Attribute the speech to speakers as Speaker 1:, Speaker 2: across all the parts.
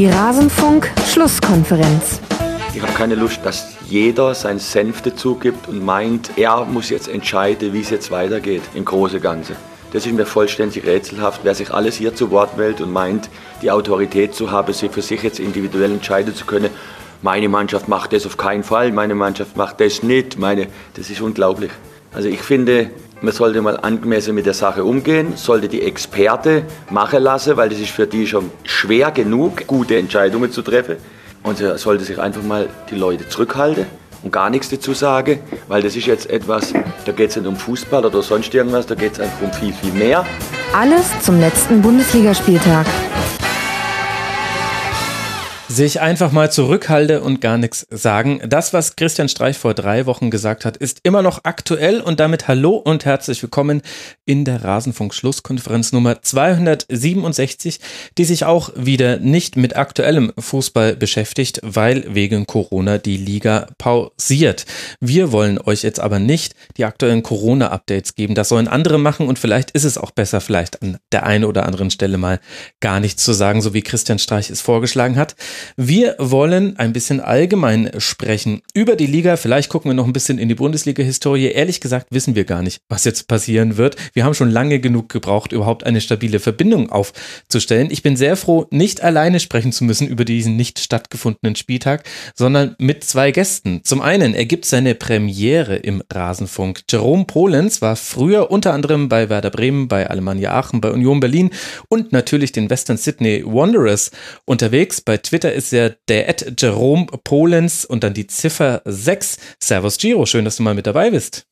Speaker 1: Die Rasenfunk-Schlusskonferenz.
Speaker 2: Ich habe keine Lust, dass jeder seinen Senf dazu und meint, er muss jetzt entscheiden, wie es jetzt weitergeht im Großen und Ganzen. Das ist mir vollständig rätselhaft, wer sich alles hier zu Wort wählt und meint, die Autorität zu haben, sich für sich jetzt individuell entscheiden zu können. Meine Mannschaft macht das auf keinen Fall, meine Mannschaft macht das nicht. Meine, das ist unglaublich. Also ich finde, man sollte mal angemessen mit der Sache umgehen, sollte die Experte machen lassen, weil das ist für die schon schwer genug, gute Entscheidungen zu treffen. Und sollte sich einfach mal die Leute zurückhalten und gar nichts dazu sagen, weil das ist jetzt etwas, da geht es nicht um Fußball oder sonst irgendwas, da geht es einfach um viel, viel mehr.
Speaker 1: Alles zum letzten Bundesligaspieltag
Speaker 3: sich einfach mal zurückhalte und gar nichts sagen. Das, was Christian Streich vor drei Wochen gesagt hat, ist immer noch aktuell und damit hallo und herzlich willkommen in der Rasenfunk-Schlusskonferenz Nummer 267, die sich auch wieder nicht mit aktuellem Fußball beschäftigt, weil wegen Corona die Liga pausiert. Wir wollen euch jetzt aber nicht die aktuellen Corona-Updates geben. Das sollen andere machen und vielleicht ist es auch besser, vielleicht an der einen oder anderen Stelle mal gar nichts zu sagen, so wie Christian Streich es vorgeschlagen hat. Wir wollen ein bisschen allgemein sprechen über die Liga. Vielleicht gucken wir noch ein bisschen in die Bundesliga-Historie. Ehrlich gesagt wissen wir gar nicht, was jetzt passieren wird. Wir haben schon lange genug gebraucht, überhaupt eine stabile Verbindung aufzustellen. Ich bin sehr froh, nicht alleine sprechen zu müssen über diesen nicht stattgefundenen Spieltag, sondern mit zwei Gästen. Zum einen ergibt seine Premiere im Rasenfunk. Jerome Polenz war früher unter anderem bei Werder Bremen, bei Alemannia Aachen, bei Union Berlin und natürlich den Western Sydney Wanderers unterwegs. Bei Twitter Twitter ist ja der Ed Jerome Polens und dann die Ziffer 6. Servus Giro, schön, dass du mal mit dabei bist.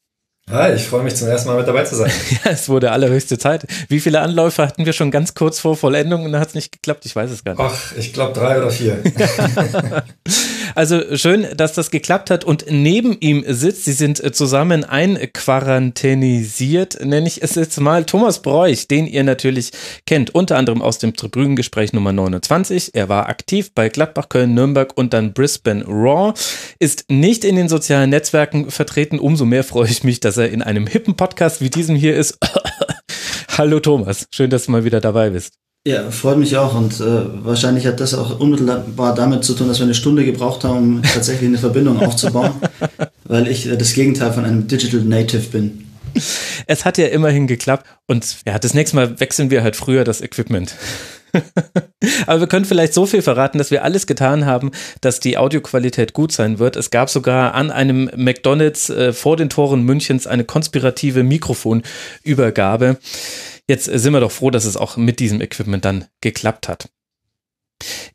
Speaker 4: Hi, ich freue mich zum ersten Mal mit dabei zu sein.
Speaker 3: ja, es wurde allerhöchste Zeit. Wie viele Anläufe hatten wir schon ganz kurz vor Vollendung und dann hat es nicht geklappt? Ich weiß es gar nicht.
Speaker 4: Ach, ich glaube drei oder vier.
Speaker 3: also schön, dass das geklappt hat und neben ihm sitzt, sie sind zusammen einquarantänisiert, nenne ich es jetzt mal, Thomas Bräuch, den ihr natürlich kennt, unter anderem aus dem Tribünengespräch Nummer 29. Er war aktiv bei Gladbach, Köln, Nürnberg und dann Brisbane Raw, ist nicht in den sozialen Netzwerken vertreten. Umso mehr freue ich mich, dass er in einem hippen Podcast wie diesem hier ist. Hallo Thomas, schön, dass du mal wieder dabei bist.
Speaker 5: Ja, freut mich auch und äh, wahrscheinlich hat das auch unmittelbar damit zu tun, dass wir eine Stunde gebraucht haben, um tatsächlich eine Verbindung aufzubauen, weil ich äh, das Gegenteil von einem Digital Native bin.
Speaker 3: Es hat ja immerhin geklappt und ja, das nächste Mal wechseln wir halt früher das Equipment. Aber wir können vielleicht so viel verraten, dass wir alles getan haben, dass die Audioqualität gut sein wird. Es gab sogar an einem McDonalds äh, vor den Toren Münchens eine konspirative Mikrofonübergabe. Jetzt sind wir doch froh, dass es auch mit diesem Equipment dann geklappt hat.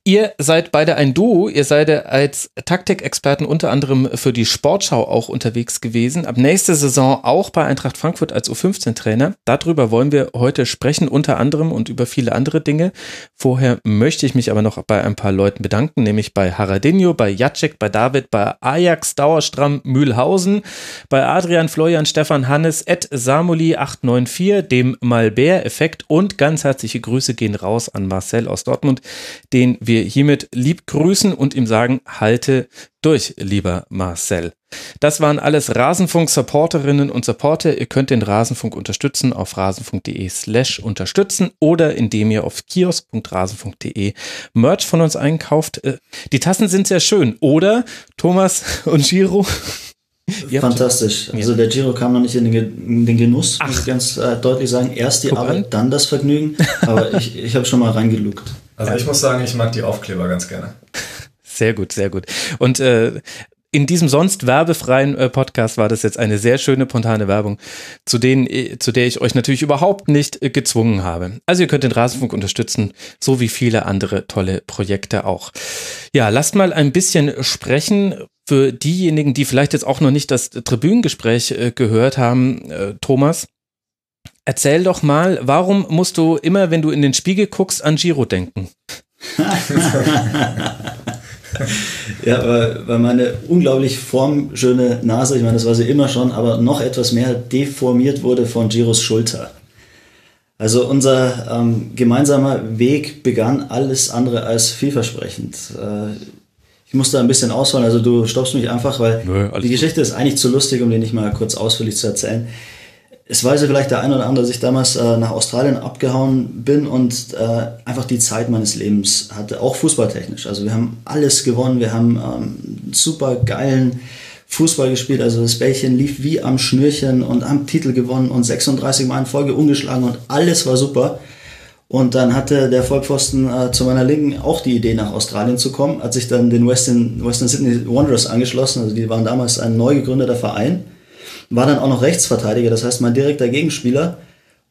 Speaker 3: Ihr seid beide ein Duo. Ihr seid als Taktikexperten unter anderem für die Sportschau auch unterwegs gewesen. Ab nächster Saison auch bei Eintracht Frankfurt als U15-Trainer. Darüber wollen wir heute sprechen, unter anderem und über viele andere Dinge. Vorher möchte ich mich aber noch bei ein paar Leuten bedanken, nämlich bei Haradinho, bei Jacek, bei David, bei Ajax, Dauerstramm, Mühlhausen, bei Adrian, Florian, Stefan, Hannes, Ed Samuli 894, dem Malbär-Effekt und ganz herzliche Grüße gehen raus an Marcel aus Dortmund, den wir hiermit lieb grüßen und ihm sagen, halte durch, lieber Marcel. Das waren alles Rasenfunk-Supporterinnen und Supporter. Ihr könnt den Rasenfunk unterstützen auf rasenfunk.de slash unterstützen oder indem ihr auf kiosk.rasenfunk.de Merch von uns einkauft. Äh, die Tassen sind sehr schön, oder? Thomas und Giro?
Speaker 5: Fantastisch. Also der Giro kam noch nicht in den, Genuss, Ach. muss ich ganz äh, deutlich sagen. Erst die Guck Arbeit, an. dann das Vergnügen. Aber ich, ich habe schon mal reingelugt.
Speaker 4: Also ich muss sagen, ich mag die Aufkleber ganz gerne.
Speaker 3: Sehr gut, sehr gut. Und äh, in diesem sonst werbefreien äh, Podcast war das jetzt eine sehr schöne spontane Werbung, zu, denen, äh, zu der ich euch natürlich überhaupt nicht äh, gezwungen habe. Also ihr könnt den Rasenfunk unterstützen, so wie viele andere tolle Projekte auch. Ja, lasst mal ein bisschen sprechen für diejenigen, die vielleicht jetzt auch noch nicht das Tribünengespräch äh, gehört haben. Thomas, Erzähl doch mal, warum musst du immer, wenn du in den Spiegel guckst, an Giro denken?
Speaker 5: ja, weil, weil meine unglaublich formschöne Nase, ich meine, das war sie immer schon, aber noch etwas mehr deformiert wurde von Giros Schulter. Also unser ähm, gemeinsamer Weg begann alles andere als vielversprechend. Äh, ich muss da ein bisschen ausholen, also du stoppst mich einfach, weil Nö, die Geschichte ist eigentlich zu lustig, um die nicht mal kurz ausführlich zu erzählen es weiß ja vielleicht der eine oder andere, dass ich damals äh, nach Australien abgehauen bin und äh, einfach die Zeit meines Lebens hatte, auch fußballtechnisch. Also wir haben alles gewonnen, wir haben ähm, super geilen Fußball gespielt, also das Bällchen lief wie am Schnürchen und haben Titel gewonnen und 36 Mal in Folge ungeschlagen und alles war super. Und dann hatte der Vollpfosten äh, zu meiner Linken auch die Idee, nach Australien zu kommen, hat sich dann den Western, Western Sydney Wanderers angeschlossen. Also die waren damals ein neu gegründeter Verein. War dann auch noch Rechtsverteidiger, das heißt mein direkter Gegenspieler.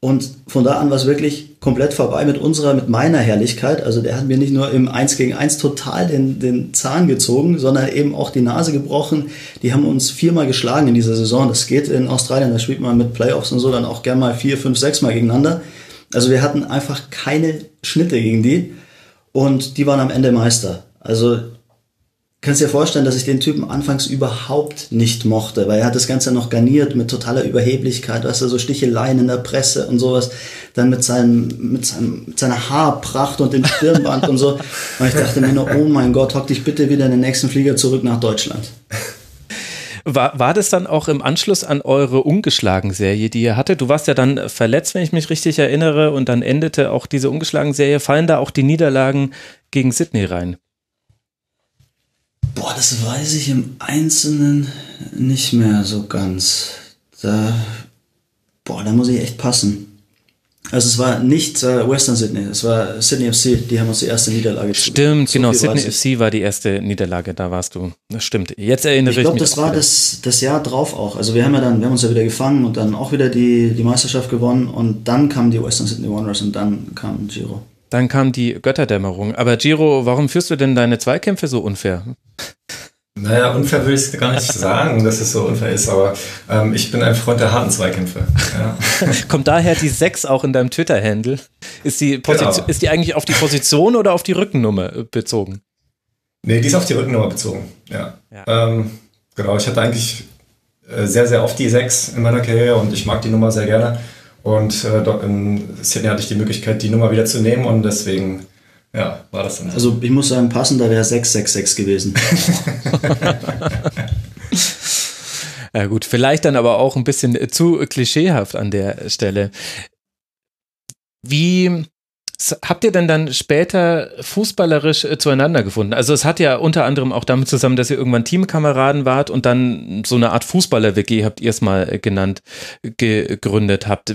Speaker 5: Und von da an war es wirklich komplett vorbei mit unserer, mit meiner Herrlichkeit. Also der hat mir nicht nur im 1 gegen 1 total den, den Zahn gezogen, sondern eben auch die Nase gebrochen. Die haben uns viermal geschlagen in dieser Saison. Das geht in Australien, da spielt man mit Playoffs und so dann auch gern mal vier, fünf, sechs Mal gegeneinander. Also wir hatten einfach keine Schnitte gegen die und die waren am Ende Meister. Also kannst dir vorstellen, dass ich den Typen anfangs überhaupt nicht mochte, weil er hat das Ganze noch garniert mit totaler Überheblichkeit, weißt du, so Sticheleien in der Presse und sowas, dann mit seinem, mit seinem, mit seiner Haarpracht und dem Stirnband und so. Und ich dachte mir nur, oh mein Gott, hock dich bitte wieder in den nächsten Flieger zurück nach Deutschland.
Speaker 3: War, war das dann auch im Anschluss an eure Ungeschlagen-Serie, die ihr hattet? Du warst ja dann verletzt, wenn ich mich richtig erinnere, und dann endete auch diese Ungeschlagen-Serie. Fallen da auch die Niederlagen gegen Sydney rein?
Speaker 5: Boah, das weiß ich im Einzelnen nicht mehr so ganz. Da, boah, da muss ich echt passen. Also es war nicht äh, Western Sydney, es war Sydney FC, die haben uns die erste Niederlage
Speaker 3: Stimmt, so genau, Sydney FC war die erste Niederlage, da warst du. Das stimmt. Jetzt erinnere ich,
Speaker 5: ich
Speaker 3: glaub,
Speaker 5: mich. Ich glaube, das war das, das Jahr drauf auch. Also wir haben ja dann, wir haben uns ja wieder gefangen und dann auch wieder die, die Meisterschaft gewonnen und dann kam die Western Sydney Wanderers und dann kam Giro.
Speaker 3: Dann kam die Götterdämmerung. Aber Giro, warum führst du denn deine Zweikämpfe so unfair?
Speaker 4: Naja, unfair will ich gar nicht sagen, dass es so unfair ist, aber ähm, ich bin ein Freund der harten Zweikämpfe. Ja.
Speaker 3: Kommt daher die 6 auch in deinem Twitter-Handle? Ist, die genau. ist die eigentlich auf die Position oder auf die Rückennummer äh, bezogen?
Speaker 4: Nee, die ist auf die Rückennummer bezogen, ja. ja. Ähm, genau, ich hatte eigentlich äh, sehr, sehr oft die 6 in meiner Karriere und ich mag die Nummer sehr gerne. Und äh, dort in Sydney hatte ich die Möglichkeit, die Nummer wieder zu nehmen und deswegen ja, war das dann so.
Speaker 5: Also ich muss sagen, passender wäre 666 gewesen.
Speaker 3: ja gut, vielleicht dann aber auch ein bisschen zu klischeehaft an der Stelle. Wie habt ihr denn dann später fußballerisch äh, zueinander gefunden? Also es hat ja unter anderem auch damit zusammen, dass ihr irgendwann Teamkameraden wart und dann so eine Art Fußballer-WG habt ihr es mal äh, genannt, gegründet habt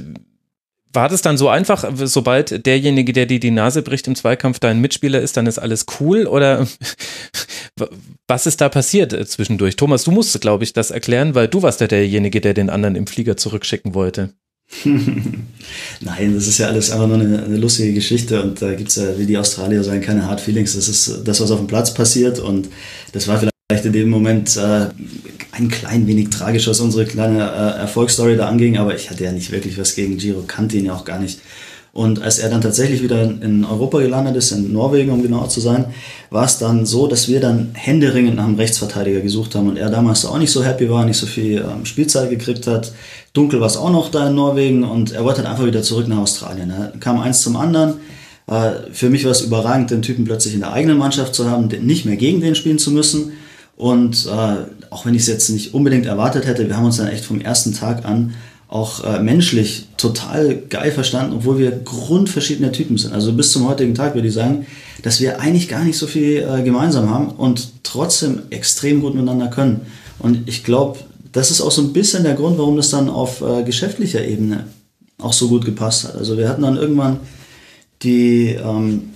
Speaker 3: war das dann so einfach, sobald derjenige, der dir die Nase bricht im Zweikampf, dein Mitspieler ist, dann ist alles cool? Oder was ist da passiert äh, zwischendurch? Thomas, du musst, glaube ich, das erklären, weil du warst ja derjenige, der den anderen im Flieger zurückschicken wollte.
Speaker 5: Nein, das ist ja alles einfach nur eine, eine lustige Geschichte und da gibt es ja, wie die Australier sagen, keine Hard Feelings. Das ist das, was auf dem Platz passiert und das war vielleicht in dem Moment äh, ein klein wenig tragisch, was unsere kleine äh, Erfolgsstory da anging, aber ich hatte ja nicht wirklich was gegen Giro, kannte ihn ja auch gar nicht. Und als er dann tatsächlich wieder in Europa gelandet ist, in Norwegen, um genauer zu sein, war es dann so, dass wir dann händeringend nach einem Rechtsverteidiger gesucht haben und er damals auch nicht so happy war, nicht so viel ähm, Spielzeit gekriegt hat. Dunkel war es auch noch da in Norwegen und er wollte halt einfach wieder zurück nach Australien. Er kam eins zum anderen. Äh, für mich war es überragend, den Typen plötzlich in der eigenen Mannschaft zu haben, nicht mehr gegen den spielen zu müssen. Und äh, auch wenn ich es jetzt nicht unbedingt erwartet hätte, wir haben uns dann echt vom ersten Tag an auch äh, menschlich total geil verstanden, obwohl wir grundverschiedene Typen sind. Also bis zum heutigen Tag würde ich sagen, dass wir eigentlich gar nicht so viel äh, gemeinsam haben und trotzdem extrem gut miteinander können. Und ich glaube, das ist auch so ein bisschen der Grund, warum das dann auf äh, geschäftlicher Ebene auch so gut gepasst hat. Also wir hatten dann irgendwann die, ähm,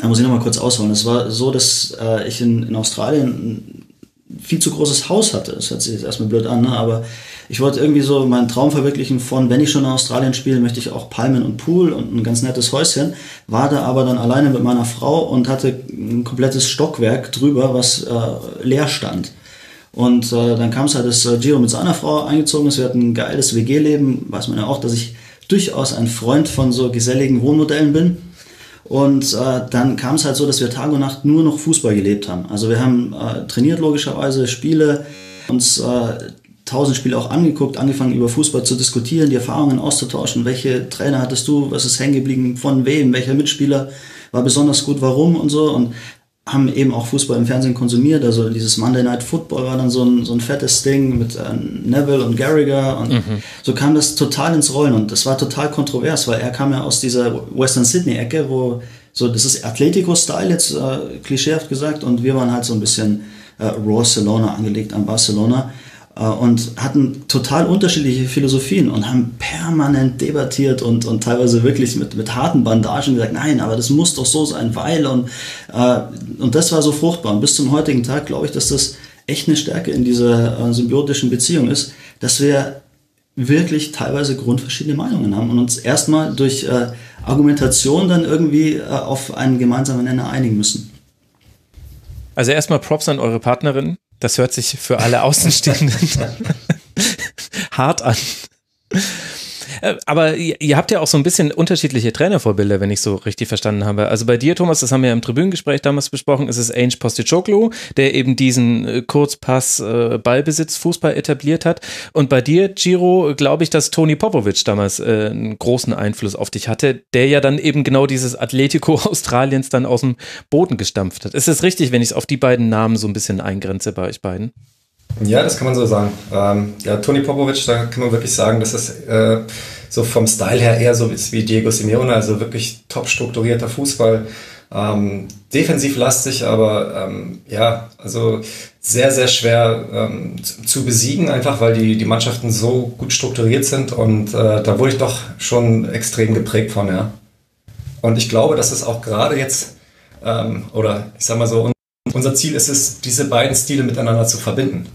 Speaker 5: da muss ich nochmal kurz ausholen. Es war so, dass äh, ich in, in Australien viel zu großes Haus hatte. Das hört sich jetzt erstmal blöd an, ne? aber ich wollte irgendwie so meinen Traum verwirklichen von, wenn ich schon in Australien spiele, möchte ich auch Palmen und Pool und ein ganz nettes Häuschen. War da aber dann alleine mit meiner Frau und hatte ein komplettes Stockwerk drüber, was äh, leer stand. Und äh, dann kam es halt, dass äh, Giro mit seiner Frau eingezogen ist. Wir hatten ein geiles WG-Leben. Weiß man ja auch, dass ich durchaus ein Freund von so geselligen Wohnmodellen bin. Und äh, dann kam es halt so, dass wir Tag und Nacht nur noch Fußball gelebt haben. Also wir haben äh, trainiert logischerweise, Spiele, uns äh, tausend Spiele auch angeguckt, angefangen über Fußball zu diskutieren, die Erfahrungen auszutauschen. Welche Trainer hattest du? Was ist hängen geblieben? Von wem? Welcher Mitspieler war besonders gut? Warum? Und so. Und haben eben auch Fußball im Fernsehen konsumiert. Also dieses Monday Night Football war dann so ein, so ein fettes Ding mit äh, Neville und Garriger und mhm. so kam das total ins Rollen und das war total kontrovers, weil er kam ja aus dieser Western Sydney Ecke, wo so das ist Atletico-Style jetzt äh, klischeehaft gesagt und wir waren halt so ein bisschen äh, Barcelona angelegt an Barcelona und hatten total unterschiedliche Philosophien und haben permanent debattiert und, und teilweise wirklich mit, mit harten Bandagen gesagt, nein, aber das muss doch so sein, weil und, äh, und das war so fruchtbar. Und bis zum heutigen Tag glaube ich, dass das echt eine Stärke in dieser äh, symbiotischen Beziehung ist, dass wir wirklich teilweise grundverschiedene Meinungen haben und uns erstmal durch äh, Argumentation dann irgendwie äh, auf einen gemeinsamen Nenner einigen müssen.
Speaker 3: Also erstmal Props an eure Partnerin, das hört sich für alle Außenstehenden hart an. Äh, aber ihr habt ja auch so ein bisschen unterschiedliche Trainervorbilder, wenn ich so richtig verstanden habe. Also bei dir, Thomas, das haben wir ja im Tribünengespräch damals besprochen, ist es Ainge Postecoglou, der eben diesen äh, Kurzpass äh, Ballbesitz Fußball etabliert hat. Und bei dir, Giro, glaube ich, dass Toni Popovic damals einen großen Einfluss auf dich hatte, der ja dann eben genau dieses Atletico Australiens dann aus dem Boden gestampft hat. Ist es richtig, wenn ich es auf die beiden Namen so ein bisschen eingrenze bei euch beiden?
Speaker 4: Ja, das kann man so sagen. Ähm, ja, Toni Popovic, da kann man wirklich sagen, dass es äh, so vom Style her eher so ist wie Diego Simeone, also wirklich top strukturierter Fußball. Ähm, defensiv lastig, aber ähm, ja, also sehr, sehr schwer ähm, zu besiegen, einfach weil die, die Mannschaften so gut strukturiert sind und äh, da wurde ich doch schon extrem geprägt von, ja. Und ich glaube, dass es auch gerade jetzt, ähm, oder ich sag mal so, unser Ziel ist es, diese beiden Stile miteinander zu verbinden.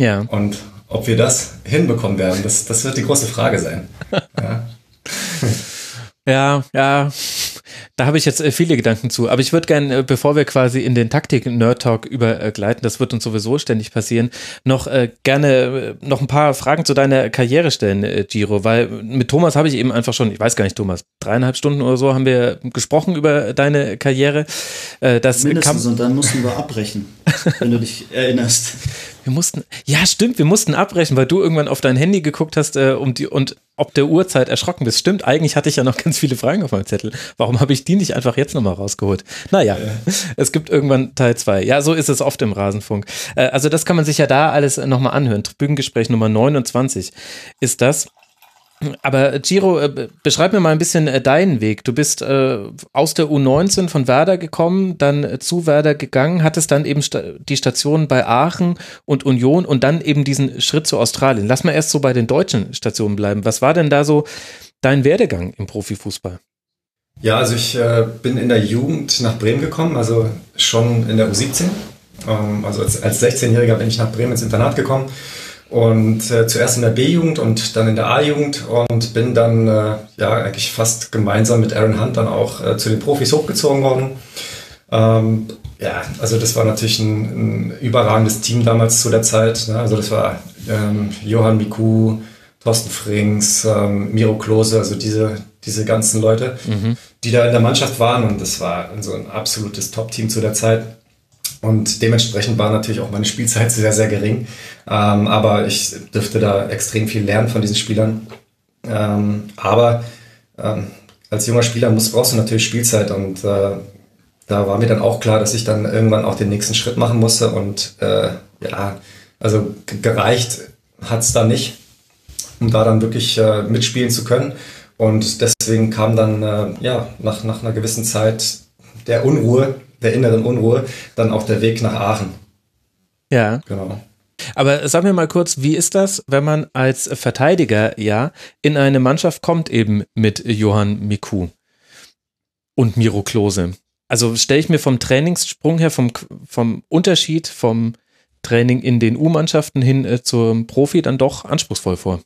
Speaker 3: Ja.
Speaker 4: Und ob wir das hinbekommen werden, das, das wird die große Frage sein. Ja,
Speaker 3: ja. ja. Da habe ich jetzt äh, viele Gedanken zu. Aber ich würde gerne, äh, bevor wir quasi in den Taktik-Nerd-Talk übergleiten, das wird uns sowieso ständig passieren, noch äh, gerne noch ein paar Fragen zu deiner Karriere stellen, äh, Giro. Weil mit Thomas habe ich eben einfach schon, ich weiß gar nicht, Thomas, dreieinhalb Stunden oder so haben wir gesprochen über deine Karriere.
Speaker 5: Äh, das Mindestens, kam, und dann mussten wir abbrechen, wenn du dich erinnerst.
Speaker 3: Wir mussten, ja stimmt, wir mussten abbrechen, weil du irgendwann auf dein Handy geguckt hast äh, um die, und ob der Uhrzeit erschrocken bist. Stimmt, eigentlich hatte ich ja noch ganz viele Fragen auf meinem Zettel. Warum habe ich die nicht einfach jetzt nochmal rausgeholt? Naja, ja. es gibt irgendwann Teil zwei. Ja, so ist es oft im Rasenfunk. Äh, also das kann man sich ja da alles nochmal anhören. Tribünengespräch Nummer 29 ist das. Aber Giro, äh, beschreib mir mal ein bisschen äh, deinen Weg. Du bist äh, aus der U19 von Werder gekommen, dann äh, zu Werder gegangen, hattest dann eben die Stationen bei Aachen und Union und dann eben diesen Schritt zu Australien. Lass mal erst so bei den deutschen Stationen bleiben. Was war denn da so dein Werdegang im Profifußball?
Speaker 4: Ja, also ich äh, bin in der Jugend nach Bremen gekommen, also schon in der U17. Ähm, also als, als 16-Jähriger bin ich nach Bremen ins Internat gekommen und äh, zuerst in der B-Jugend und dann in der A-Jugend und bin dann äh, ja eigentlich fast gemeinsam mit Aaron Hunt dann auch äh, zu den Profis hochgezogen worden. Ähm, ja, also das war natürlich ein, ein, überragendes Team damals zu der Zeit. Ne? Also das war ähm, Johann Miku, Thorsten Frings, ähm, Miro Klose, also diese, diese ganzen Leute, mhm. die da in der Mannschaft waren und das war so ein absolutes Top-Team zu der Zeit. Und dementsprechend war natürlich auch meine Spielzeit sehr, sehr gering. Ähm, aber ich dürfte da extrem viel lernen von diesen Spielern. Ähm, aber ähm, als junger Spieler muss, brauchst du natürlich Spielzeit und äh, da war mir dann auch klar, dass ich dann irgendwann auch den nächsten Schritt machen musste und äh, ja, also gereicht hat es da nicht, um da dann wirklich äh, mitspielen zu können. Und deswegen kam dann äh, ja nach, nach einer gewissen Zeit der Unruhe der inneren Unruhe dann auch der Weg nach Aachen.
Speaker 3: Ja. Genau. Aber sag mir mal kurz, wie ist das, wenn man als Verteidiger ja in eine Mannschaft kommt eben mit Johann Miku und Miro Klose? Also stelle ich mir vom Trainingssprung her, vom, vom Unterschied vom Training in den U-Mannschaften hin äh, zum Profi dann doch anspruchsvoll vor.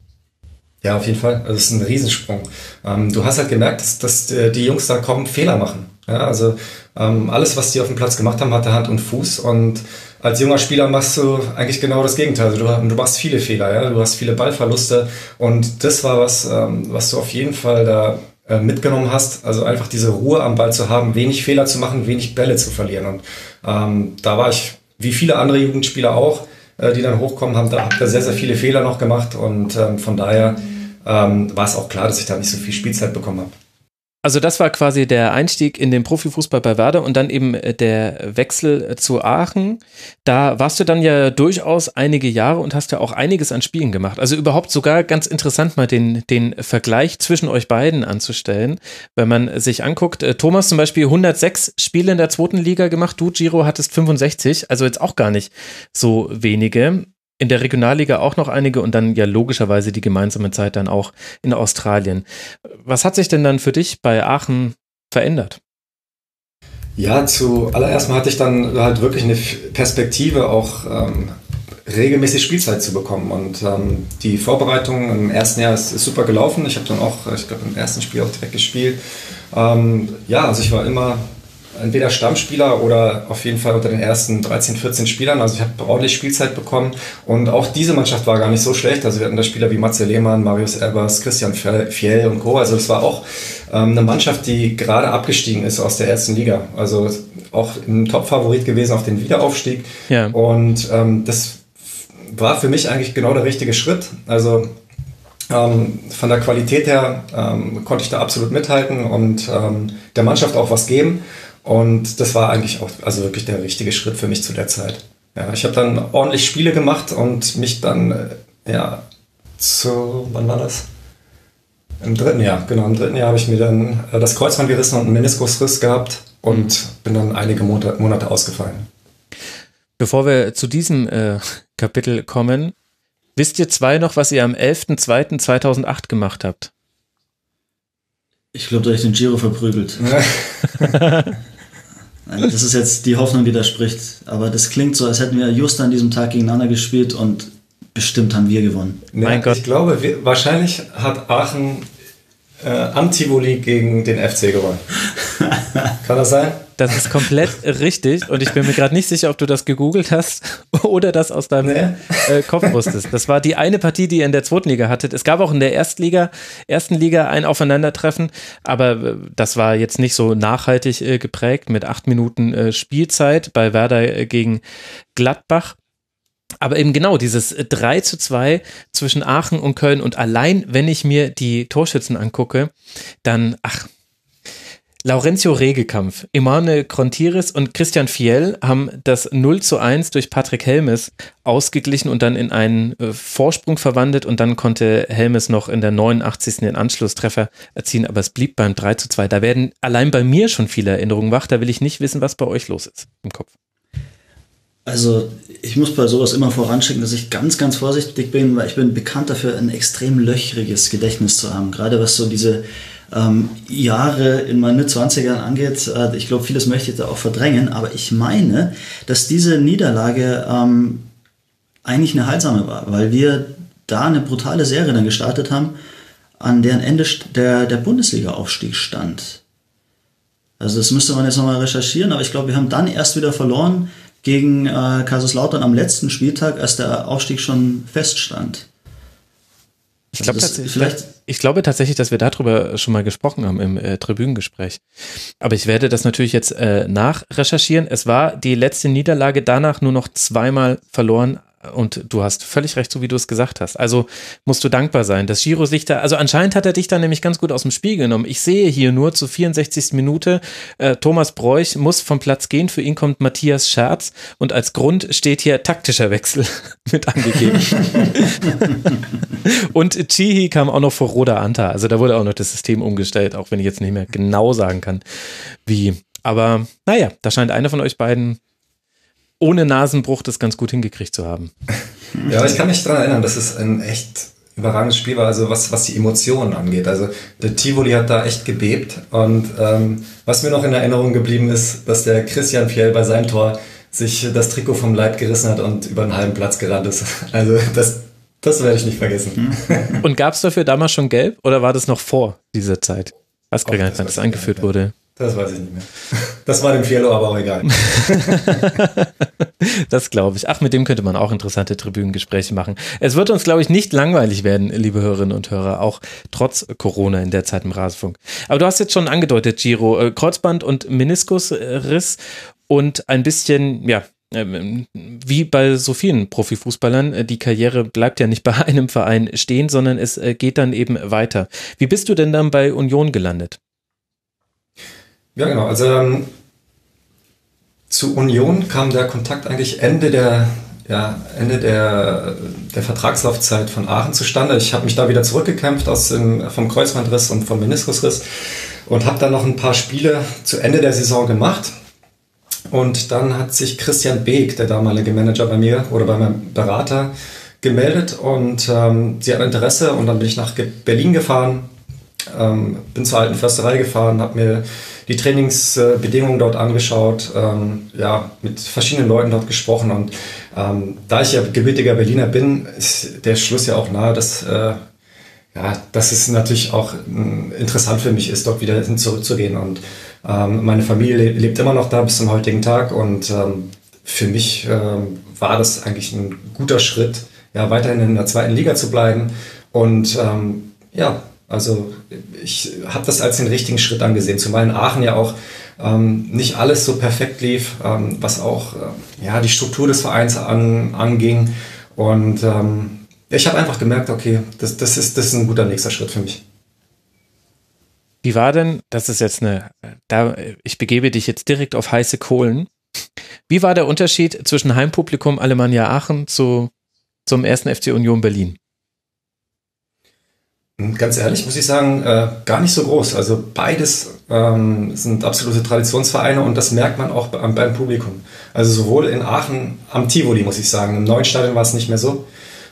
Speaker 4: Ja, auf jeden Fall. Also es ist ein Riesensprung. Ähm, du hast halt gemerkt, dass, dass äh, die Jungs da kommen Fehler machen. Ja, also ähm, alles, was die auf dem Platz gemacht haben, hatte Hand und Fuß. Und als junger Spieler machst du eigentlich genau das Gegenteil. Also du, du machst viele Fehler, ja, du hast viele Ballverluste. Und das war was, ähm, was du auf jeden Fall da äh, mitgenommen hast. Also einfach diese Ruhe am Ball zu haben, wenig Fehler zu machen, wenig Bälle zu verlieren. Und ähm, da war ich, wie viele andere Jugendspieler auch, äh, die dann hochkommen, haben da, da sehr, sehr viele Fehler noch gemacht. Und ähm, von daher ähm, war es auch klar, dass ich da nicht so viel Spielzeit bekommen habe.
Speaker 3: Also das war quasi der Einstieg in den Profifußball bei Werder und dann eben äh, der Wechsel äh, zu Aachen. Da warst du dann ja durchaus einige Jahre und hast ja auch einiges an Spielen gemacht. Also überhaupt sogar ganz interessant mal den, den Vergleich zwischen euch beiden anzustellen. Wenn man sich anguckt, äh, Thomas zum Beispiel 106 Spiele in der zweiten Liga gemacht, du Giro hattest 65, also jetzt auch gar nicht so wenige in der Regionalliga auch noch einige und dann ja logischerweise die gemeinsame Zeit dann auch in Australien. Was hat sich denn dann für dich bei Aachen verändert?
Speaker 4: Ja, zuallererst mal hatte ich dann halt wirklich eine Perspektive, auch ähm, regelmäßig Spielzeit zu bekommen. Und ähm, die Vorbereitung im ersten Jahr ist, ist super gelaufen. Ich habe dann auch, ich glaube, im ersten Spiel auch direkt gespielt. Ähm, ja, also ich war immer entweder Stammspieler oder auf jeden Fall unter den ersten 13, 14 Spielern. Also ich habe ordentlich Spielzeit bekommen und auch diese Mannschaft war gar nicht so schlecht. Also wir hatten da Spieler wie Matze Lehmann, Marius Elbers, Christian Fiel und Co. Also es war auch ähm, eine Mannschaft, die gerade abgestiegen ist aus der ersten Liga. Also auch ein Top-Favorit gewesen auf den Wiederaufstieg. Ja. Und ähm, das war für mich eigentlich genau der richtige Schritt. Also ähm, von der Qualität her ähm, konnte ich da absolut mithalten und ähm, der Mannschaft auch was geben. Und das war eigentlich auch also wirklich der richtige Schritt für mich zu der Zeit. Ja, ich habe dann ordentlich Spiele gemacht und mich dann, äh, ja, zu, wann war das? Im dritten Jahr, genau, im dritten Jahr habe ich mir dann äh, das Kreuzband gerissen und einen Meniskusriss gehabt und bin dann einige Monate, Monate ausgefallen.
Speaker 3: Bevor wir zu diesem äh, Kapitel kommen, wisst ihr zwei noch, was ihr am 11.02.2008 gemacht habt?
Speaker 5: Ich glaube, da habe ich den Giro verprügelt. Das ist jetzt die Hoffnung, die da spricht. Aber das klingt so, als hätten wir just an diesem Tag gegeneinander gespielt und bestimmt haben wir gewonnen.
Speaker 4: Ja, mein Gott. Ich glaube, wir, wahrscheinlich hat Aachen äh, am Tivoli gegen den FC gewonnen. Kann das sein?
Speaker 3: Das ist komplett richtig und ich bin mir gerade nicht sicher, ob du das gegoogelt hast oder das aus deinem nee. äh, Kopf wusstest. Das war die eine Partie, die ihr in der zweiten Liga hattet. Es gab auch in der Erstliga, ersten Liga ein Aufeinandertreffen, aber äh, das war jetzt nicht so nachhaltig äh, geprägt mit acht Minuten äh, Spielzeit bei Werder äh, gegen Gladbach. Aber eben genau dieses 3 zu 2 zwischen Aachen und Köln und allein, wenn ich mir die Torschützen angucke, dann, ach, Laurencio Regekampf, Emanuel Krontiris und Christian Fiel haben das 0 zu 1 durch Patrick Helmes ausgeglichen und dann in einen äh, Vorsprung verwandelt und dann konnte Helmes noch in der 89. den Anschlusstreffer erzielen, aber es blieb beim 3 zu 2. Da werden allein bei mir schon viele Erinnerungen wach, da will ich nicht wissen, was bei euch los ist im Kopf.
Speaker 5: Also ich muss bei sowas immer voranschicken, dass ich ganz, ganz vorsichtig bin, weil ich bin bekannt dafür, ein extrem löchriges Gedächtnis zu haben. Gerade was so diese ähm, Jahre in meinen 20ern angeht. Äh, ich glaube, vieles möchte ich da auch verdrängen, aber ich meine, dass diese Niederlage ähm, eigentlich eine heilsame war, weil wir da eine brutale Serie dann gestartet haben, an deren Ende der, der Bundesliga-Aufstieg stand. Also das müsste man jetzt nochmal recherchieren, aber ich glaube, wir haben dann erst wieder verloren gegen äh, Kaiserslautern am letzten Spieltag, als der Aufstieg schon feststand.
Speaker 3: Ich, glaub, also vielleicht, ich glaube tatsächlich, dass wir darüber schon mal gesprochen haben im äh, Tribünengespräch. Aber ich werde das natürlich jetzt äh, nachrecherchieren. Es war die letzte Niederlage danach nur noch zweimal verloren und du hast völlig recht, so wie du es gesagt hast. Also musst du dankbar sein, dass Giro sich da, also anscheinend hat er dich da nämlich ganz gut aus dem Spiel genommen. Ich sehe hier nur zur 64. Minute, äh, Thomas Bräuch muss vom Platz gehen, für ihn kommt Matthias Scherz und als Grund steht hier taktischer Wechsel mit angegeben. und Chihi kam auch noch vor Roda Anta, also da wurde auch noch das System umgestellt, auch wenn ich jetzt nicht mehr genau sagen kann, wie. Aber naja, da scheint einer von euch beiden ohne Nasenbruch das ganz gut hingekriegt zu haben.
Speaker 4: Ja, ich kann mich daran erinnern, dass es ein echt überragendes Spiel war, also was, was die Emotionen angeht. Also der Tivoli hat da echt gebebt und ähm, was mir noch in Erinnerung geblieben ist, dass der Christian Fiel bei seinem Tor sich das Trikot vom Leib gerissen hat und über einen halben Platz gerannt ist. Also das, das werde ich nicht vergessen.
Speaker 3: Und gab es dafür damals schon Gelb oder war das noch vor dieser Zeit? Was gar nicht, wann das eingeführt wurde.
Speaker 4: Das weiß ich nicht mehr. Das war dem Fiello aber auch egal.
Speaker 3: das glaube ich. Ach, mit dem könnte man auch interessante Tribünengespräche machen. Es wird uns, glaube ich, nicht langweilig werden, liebe Hörerinnen und Hörer, auch trotz Corona in der Zeit im Rasenfunk. Aber du hast jetzt schon angedeutet, Giro, äh, Kreuzband und Meniskusriss und ein bisschen, ja, ähm, wie bei so vielen Profifußballern, äh, die Karriere bleibt ja nicht bei einem Verein stehen, sondern es äh, geht dann eben weiter. Wie bist du denn dann bei Union gelandet?
Speaker 4: Ja, genau. Also ähm, zu Union kam der Kontakt eigentlich Ende der, ja, Ende der, der Vertragslaufzeit von Aachen zustande. Ich habe mich da wieder zurückgekämpft aus dem, vom Kreuzbandriss und vom Meniskusriss und habe dann noch ein paar Spiele zu Ende der Saison gemacht. Und dann hat sich Christian Beek, der damalige Manager bei mir oder bei meinem Berater, gemeldet und ähm, sie hat Interesse und dann bin ich nach Berlin gefahren, ähm, bin zur alten Försterei gefahren, habe mir die Trainingsbedingungen dort angeschaut, ähm, ja, mit verschiedenen Leuten dort gesprochen und ähm, da ich ja gebürtiger Berliner bin, ist der Schluss ja auch nahe, dass äh, ja, dass es natürlich auch äh, interessant für mich ist, dort wieder hin zurückzugehen. Und ähm, meine Familie lebt immer noch da bis zum heutigen Tag und ähm, für mich ähm, war das eigentlich ein guter Schritt, ja, weiterhin in der zweiten Liga zu bleiben. Und ja, also ich habe das als den richtigen Schritt angesehen, zumal in Aachen ja auch ähm, nicht alles so perfekt lief, ähm, was auch äh, ja, die Struktur des Vereins an, anging. Und ähm, ich habe einfach gemerkt, okay, das, das, ist, das ist ein guter nächster Schritt für mich.
Speaker 3: Wie war denn, das ist jetzt eine, da, ich begebe dich jetzt direkt auf heiße Kohlen. Wie war der Unterschied zwischen Heimpublikum Alemannia Aachen zu, zum ersten FC Union Berlin?
Speaker 4: Ganz ehrlich muss ich sagen, äh, gar nicht so groß. Also beides ähm, sind absolute Traditionsvereine und das merkt man auch beim, beim, Publikum. Also sowohl in Aachen am Tivoli, muss ich sagen. Im neuen Stadion war es nicht mehr so.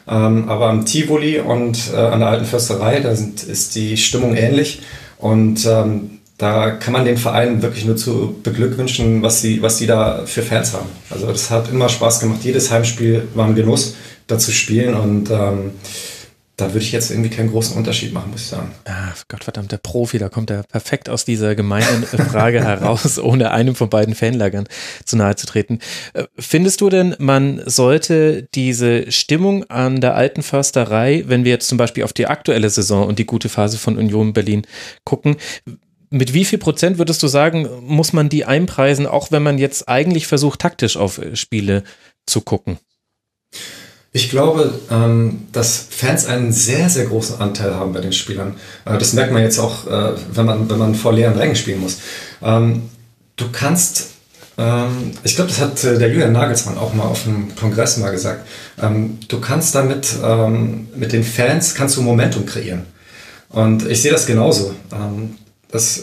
Speaker 4: Ähm, aber am Tivoli und äh, an der alten Försterei, da sind, ist die Stimmung ähnlich. Und ähm, da kann man den Verein wirklich nur zu beglückwünschen, was sie, was sie da für Fans haben. Also das hat immer Spaß gemacht. Jedes Heimspiel war ein Genuss, da zu spielen und ähm, da würde ich jetzt irgendwie keinen großen Unterschied machen, muss ich sagen.
Speaker 3: Ah, Gottverdammt, der Profi, da kommt er perfekt aus dieser gemeinen Frage heraus, ohne einem von beiden Fanlagern zu nahe zu treten. Äh, findest du denn, man sollte diese Stimmung an der alten Försterei, wenn wir jetzt zum Beispiel auf die aktuelle Saison und die gute Phase von Union Berlin gucken, mit wie viel Prozent würdest du sagen, muss man die einpreisen, auch wenn man jetzt eigentlich versucht, taktisch auf Spiele zu gucken?
Speaker 4: Ich glaube, ähm, dass Fans einen sehr, sehr großen Anteil haben bei den Spielern. Äh, das merkt man jetzt auch, äh, wenn, man, wenn man vor leeren Rängen spielen muss. Ähm, du kannst, ähm, ich glaube, das hat äh, der Julian Nagelsmann auch mal auf dem Kongress mal gesagt, du kannst damit, mit den Fans kannst du Momentum kreieren. Und ich sehe das genauso. Das,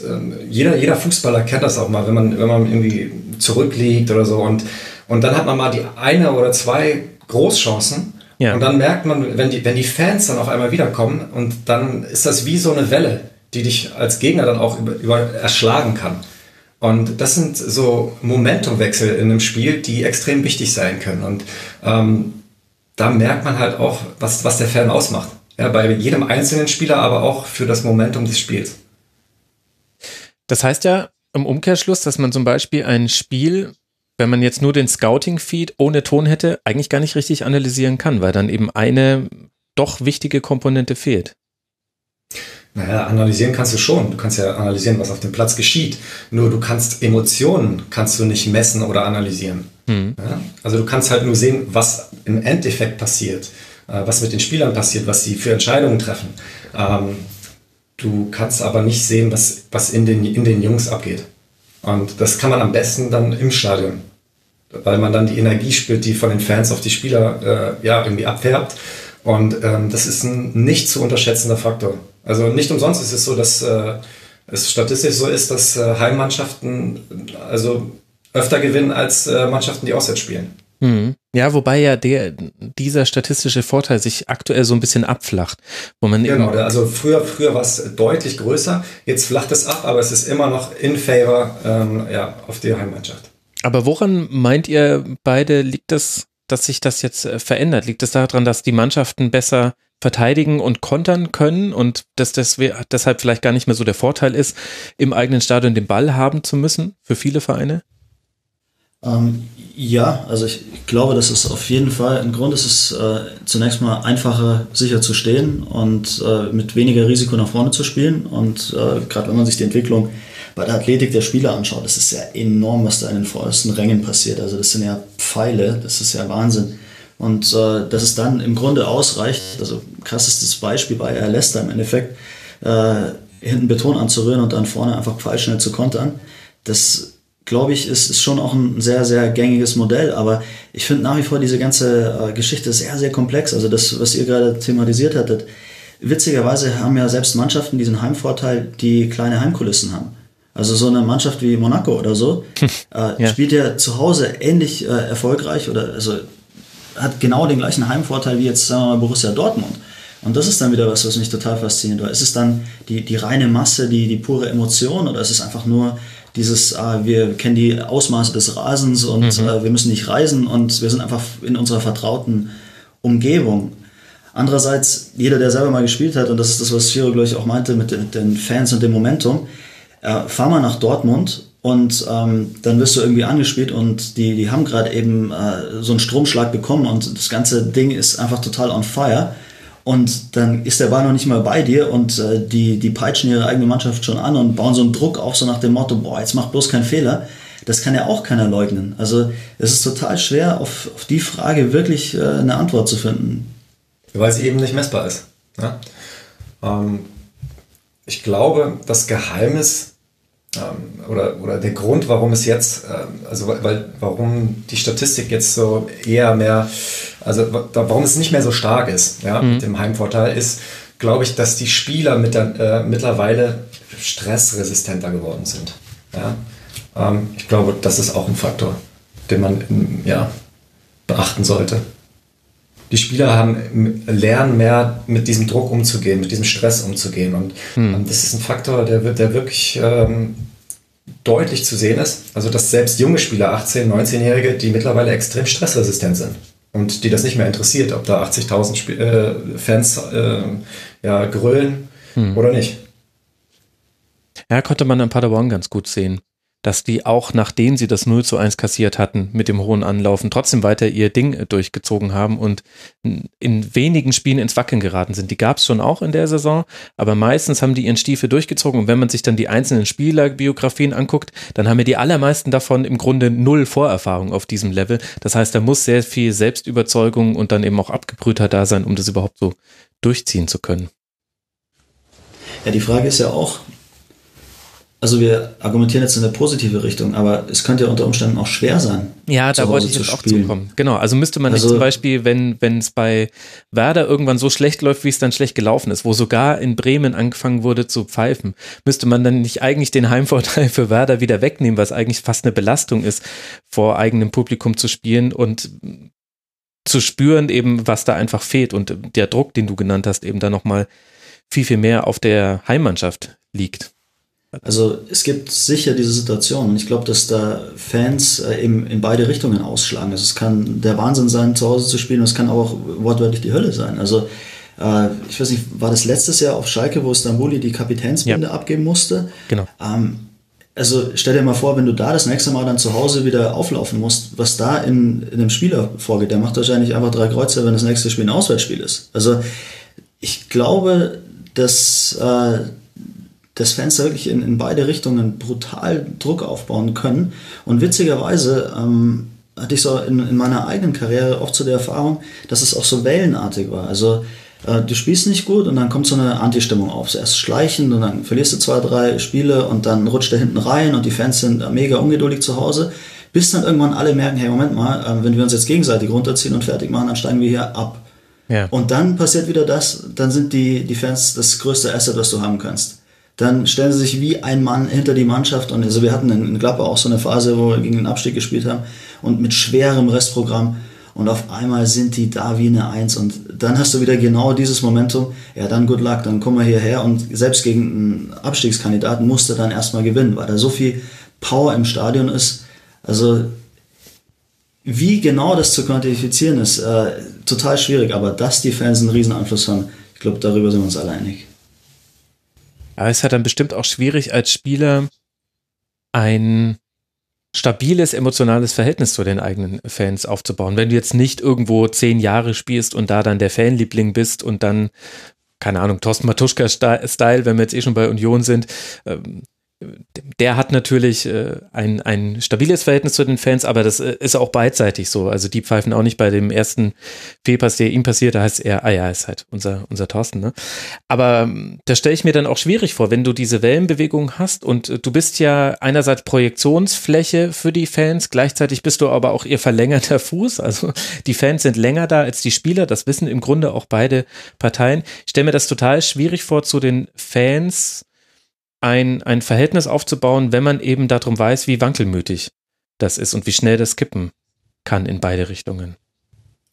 Speaker 4: jeder, jeder Fußballer kennt das auch mal, wenn man, wenn man irgendwie zurückliegt oder so und, und dann hat man mal die eine oder zwei Großchancen. Ja. Und dann merkt man, wenn die, wenn die Fans dann auf einmal wiederkommen und dann ist das wie so eine Welle, die dich als Gegner dann auch über, über erschlagen kann. Und das sind so Momentumwechsel in einem Spiel, die extrem wichtig sein können. Und ähm, da merkt man halt auch, was, was der Fan ausmacht. Ja, bei jedem einzelnen Spieler, aber auch für das Momentum des Spiels.
Speaker 3: Das heißt ja im Umkehrschluss, dass man zum Beispiel ein Spiel wenn man jetzt nur den Scouting-Feed ohne Ton hätte, eigentlich gar nicht richtig analysieren kann, weil dann eben eine doch wichtige Komponente fehlt.
Speaker 4: Naja, analysieren kannst du schon. Du kannst ja analysieren, was auf dem Platz geschieht. Nur du kannst Emotionen kannst du nicht messen oder analysieren. Hm. Ja? Also du kannst halt nur sehen, was im Endeffekt passiert, äh, was mit den Spielern passiert, was sie für Entscheidungen treffen. Ähm, du kannst aber nicht sehen, was, was in, den, in den Jungs abgeht. Und das kann man am besten dann im Stadion weil man dann die Energie spürt, die von den Fans auf die Spieler äh, ja, irgendwie abfärbt. Und ähm, das ist ein nicht zu unterschätzender Faktor. Also nicht umsonst ist es so, dass äh, es statistisch so ist, dass äh, Heimmannschaften also öfter gewinnen als äh, Mannschaften, die auswärts spielen.
Speaker 3: Mhm. Ja, wobei ja der, dieser statistische Vorteil sich aktuell so ein bisschen abflacht. Wo man
Speaker 4: genau, also früher, früher war es deutlich größer, jetzt flacht es ab, aber es ist immer noch in favor ähm, ja, auf die Heimmannschaft.
Speaker 3: Aber woran meint ihr beide, liegt es, dass sich das jetzt äh, verändert? Liegt es daran, dass die Mannschaften besser verteidigen und kontern können und dass das deshalb vielleicht gar nicht mehr so der Vorteil ist, im eigenen Stadion den Ball haben zu müssen für viele Vereine?
Speaker 5: Ähm, ja, also ich, ich, glaube, das ist auf jeden Fall ein Grund. Es ist äh, zunächst mal einfacher, sicher zu stehen und äh, mit weniger Risiko nach vorne zu spielen. Und äh, gerade wenn man sich die Entwicklung bei der Athletik der Spieler anschaut, das ist ja enorm, was da in den vordersten Rängen passiert. Also das sind ja Pfeile, das ist ja Wahnsinn. Und äh, dass es dann im Grunde ausreicht, also krassestes Beispiel bei RL Leicester im Endeffekt, äh, hinten Beton anzurühren und dann vorne einfach pfeilschnell zu kontern. das glaube ich, ist, ist schon auch ein sehr, sehr gängiges Modell. Aber ich finde nach wie vor diese ganze äh, Geschichte sehr, sehr komplex. Also das, was ihr gerade thematisiert hattet. Witzigerweise haben ja selbst Mannschaften diesen Heimvorteil, die kleine Heimkulissen haben. Also so eine Mannschaft wie Monaco oder so äh, ja. spielt ja zu Hause ähnlich äh, erfolgreich oder also hat genau den gleichen Heimvorteil wie jetzt sagen wir mal Borussia Dortmund. Und das ist dann wieder was, was mich total fasziniert. Ist es dann die, die reine Masse, die, die pure Emotion oder ist es einfach nur dieses, ah, wir kennen die Ausmaße des Rasens und mhm. äh, wir müssen nicht reisen und wir sind einfach in unserer vertrauten Umgebung. Andererseits, jeder, der selber mal gespielt hat, und das ist das, was Shiro, glaube ich, auch meinte mit den, den Fans und dem Momentum, äh, fahr mal nach Dortmund und ähm, dann wirst du irgendwie angespielt und die, die haben gerade eben äh, so einen Stromschlag bekommen und das ganze Ding ist einfach total on fire. Und dann ist der Ball noch nicht mal bei dir und äh, die, die peitschen ihre eigene Mannschaft schon an und bauen so einen Druck auf, so nach dem Motto, boah, jetzt mach bloß keinen Fehler. Das kann ja auch keiner leugnen. Also es ist total schwer, auf, auf die Frage wirklich äh, eine Antwort zu finden.
Speaker 4: Weil sie eben nicht messbar ist. Ja? Ähm, ich glaube, das Geheimnis ähm, oder, oder der Grund, warum es jetzt, ähm, also weil, warum die Statistik jetzt so eher mehr, also warum es nicht mehr so stark ist, ja, mhm. mit dem Heimvorteil, ist, glaube ich, dass die Spieler mit der, äh, mittlerweile stressresistenter geworden sind. Ja? Ähm, ich glaube, das ist auch ein Faktor, den man ja, beachten sollte. Die Spieler haben, lernen mehr mit diesem Druck umzugehen, mit diesem Stress umzugehen. Und hm. das ist ein Faktor, der, der wirklich ähm, deutlich zu sehen ist. Also, dass selbst junge Spieler, 18-, 19-Jährige, die mittlerweile extrem stressresistent sind und die das nicht mehr interessiert, ob da 80.000 äh, Fans äh, ja, grölen hm. oder nicht.
Speaker 3: Ja, konnte man in Paderborn ganz gut sehen dass die auch nachdem sie das 0 zu 1 kassiert hatten mit dem hohen Anlaufen, trotzdem weiter ihr Ding durchgezogen haben und in wenigen Spielen ins Wackeln geraten sind. Die gab es schon auch in der Saison, aber meistens haben die ihren Stiefel durchgezogen und wenn man sich dann die einzelnen Spielerbiografien anguckt, dann haben ja die allermeisten davon im Grunde null Vorerfahrung auf diesem Level. Das heißt, da muss sehr viel Selbstüberzeugung und dann eben auch Abgebrühter da sein, um das überhaupt so durchziehen zu können.
Speaker 5: Ja, die Frage ist ja auch, also wir argumentieren jetzt in eine positive Richtung, aber es könnte ja unter Umständen auch schwer sein.
Speaker 3: Ja, da wollte ich jetzt auch zukommen. Genau, also müsste man also, nicht zum Beispiel, wenn wenn es bei Werder irgendwann so schlecht läuft, wie es dann schlecht gelaufen ist, wo sogar in Bremen angefangen wurde zu pfeifen, müsste man dann nicht eigentlich den Heimvorteil für Werder wieder wegnehmen, was eigentlich fast eine Belastung ist, vor eigenem Publikum zu spielen und zu spüren eben, was da einfach fehlt und der Druck, den du genannt hast, eben da nochmal viel, viel mehr auf der Heimmannschaft liegt.
Speaker 5: Also es gibt sicher diese Situation und ich glaube, dass da Fans äh, eben in beide Richtungen ausschlagen. Also es kann der Wahnsinn sein, zu Hause zu spielen und es kann auch wortwörtlich die Hölle sein. Also äh, ich weiß nicht, war das letztes Jahr auf Schalke, wo Stambuli die Kapitänsbinde ja. abgeben musste?
Speaker 3: Genau.
Speaker 5: Ähm, also stell dir mal vor, wenn du da das nächste Mal dann zu Hause wieder auflaufen musst, was da in, in einem Spieler vorgeht, der macht wahrscheinlich einfach drei Kreuze, wenn das nächste Spiel ein Auswärtsspiel ist. Also ich glaube, dass äh, dass Fans da wirklich in, in beide Richtungen brutal Druck aufbauen können. Und witzigerweise ähm, hatte ich so in, in meiner eigenen Karriere oft so die Erfahrung, dass es auch so wellenartig war. Also äh, du spielst nicht gut und dann kommt so eine Anti-Stimmung auf. Zuerst schleichend und dann verlierst du zwei, drei Spiele und dann rutscht er hinten rein und die Fans sind mega ungeduldig zu Hause. Bis dann irgendwann alle merken, hey, Moment mal, äh, wenn wir uns jetzt gegenseitig runterziehen und fertig machen, dann steigen wir hier ab. Ja. Und dann passiert wieder das, dann sind die, die Fans das größte Asset, was du haben kannst dann stellen sie sich wie ein Mann hinter die Mannschaft. Und also wir hatten in Gladbach auch so eine Phase, wo wir gegen den Abstieg gespielt haben und mit schwerem Restprogramm. Und auf einmal sind die da wie eine Eins. Und dann hast du wieder genau dieses Momentum. Ja, dann good luck, dann kommen wir hierher. Und selbst gegen einen Abstiegskandidaten musste dann erstmal gewinnen, weil da so viel Power im Stadion ist. Also, wie genau das zu quantifizieren ist, äh, total schwierig. Aber dass die Fans einen riesen Einfluss haben, ich glaube, darüber sind wir uns alle einig.
Speaker 3: Aber es ist halt dann bestimmt auch schwierig als Spieler ein stabiles emotionales Verhältnis zu den eigenen Fans aufzubauen. Wenn du jetzt nicht irgendwo zehn Jahre spielst und da dann der Fanliebling bist und dann, keine Ahnung, Thorsten Matuschka-Style, wenn wir jetzt eh schon bei Union sind, ähm, der hat natürlich äh, ein, ein stabiles Verhältnis zu den Fans, aber das äh, ist auch beidseitig so. Also die pfeifen auch nicht bei dem ersten Fehlpass, der ihm passiert, da heißt er, ah ja, ist halt unser, unser Thorsten, ne? Aber ähm, da stelle ich mir dann auch schwierig vor, wenn du diese Wellenbewegung hast und äh, du bist ja einerseits Projektionsfläche für die Fans, gleichzeitig bist du aber auch ihr verlängerter Fuß. Also die Fans sind länger da als die Spieler, das wissen im Grunde auch beide Parteien. Ich stelle mir das total schwierig vor, zu den Fans ein, ein Verhältnis aufzubauen, wenn man eben darum weiß, wie wankelmütig das ist und wie schnell das kippen kann in beide Richtungen.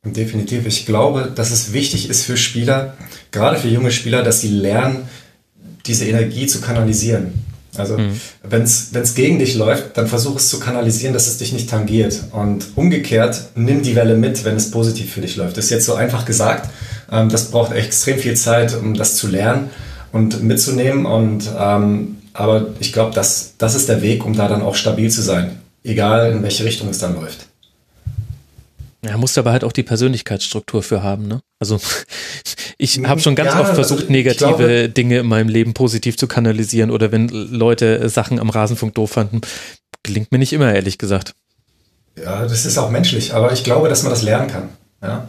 Speaker 4: Definitiv. Ich glaube, dass es wichtig ist für Spieler, gerade für junge Spieler, dass sie lernen, diese Energie zu kanalisieren. Also mhm. wenn es gegen dich läuft, dann versuch es zu kanalisieren, dass es dich nicht tangiert. Und umgekehrt, nimm die Welle mit, wenn es positiv für dich läuft. Das ist jetzt so einfach gesagt. Ähm, das braucht extrem viel Zeit, um das zu lernen und mitzunehmen. Und ähm, aber ich glaube, das, das ist der Weg, um da dann auch stabil zu sein, egal in welche Richtung es dann läuft.
Speaker 3: Ja, musst aber halt auch die Persönlichkeitsstruktur für haben, ne? Also ich habe schon ganz ja, oft versucht, negative glaube, Dinge in meinem Leben positiv zu kanalisieren oder wenn Leute Sachen am Rasenfunk doof fanden, gelingt mir nicht immer, ehrlich gesagt.
Speaker 4: Ja, das ist auch menschlich, aber ich glaube, dass man das lernen kann. Ja?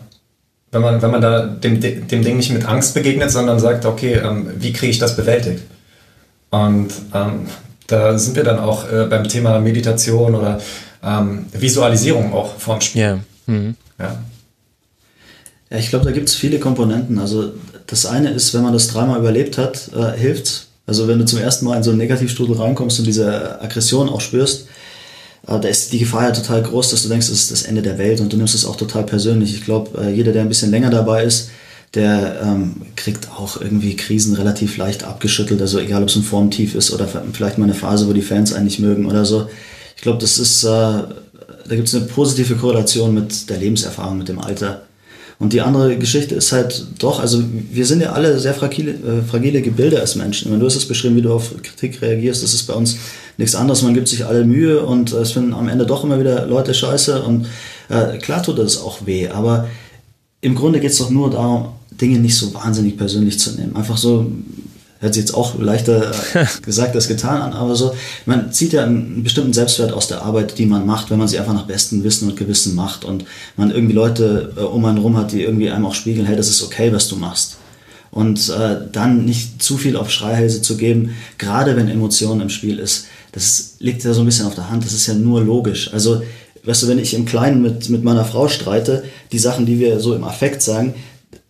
Speaker 4: Wenn man, wenn man da dem, dem Ding nicht mit Angst begegnet, sondern sagt, okay, ähm, wie kriege ich das bewältigt? Und ähm, da sind wir dann auch äh, beim Thema Meditation oder ähm, Visualisierung auch vorm Spiel.
Speaker 3: Yeah. Mhm.
Speaker 5: Ja. ja, ich glaube, da gibt es viele Komponenten. Also das eine ist, wenn man das dreimal überlebt hat, äh, hilft Also wenn du zum ersten Mal in so einen Negativstrudel reinkommst und diese Aggression auch spürst, da ist die Gefahr ja total groß, dass du denkst, es ist das Ende der Welt und du nimmst es auch total persönlich. Ich glaube, äh, jeder, der ein bisschen länger dabei ist, der ähm, kriegt auch irgendwie Krisen relativ leicht abgeschüttelt. Also egal, ob es ein Formtief ist oder vielleicht mal eine Phase, wo die Fans einen nicht mögen oder so. Ich glaube, das ist, äh, da gibt es eine positive Korrelation mit der Lebenserfahrung, mit dem Alter. Und die andere Geschichte ist halt doch, also wir sind ja alle sehr fragile, äh, fragile Gebilde als Menschen. du hast es beschrieben, wie du auf Kritik reagierst, das ist bei uns nichts anderes. Man gibt sich alle Mühe und äh, es finden am Ende doch immer wieder Leute scheiße. Und äh, klar tut das auch weh, aber im Grunde geht es doch nur darum, Dinge nicht so wahnsinnig persönlich zu nehmen. Einfach so, hört sich jetzt auch leichter gesagt als getan an, aber so, man zieht ja einen bestimmten Selbstwert aus der Arbeit, die man macht, wenn man sie einfach nach bestem Wissen und Gewissen macht und man irgendwie Leute äh, um einen rum hat, die irgendwie einem auch spiegeln, hey, das ist okay, was du machst. Und äh, dann nicht zu viel auf Schreihälse zu geben, gerade wenn Emotionen im Spiel ist, das liegt ja so ein bisschen auf der Hand, das ist ja nur logisch. Also, weißt du, wenn ich im Kleinen mit, mit meiner Frau streite, die Sachen, die wir so im Affekt sagen,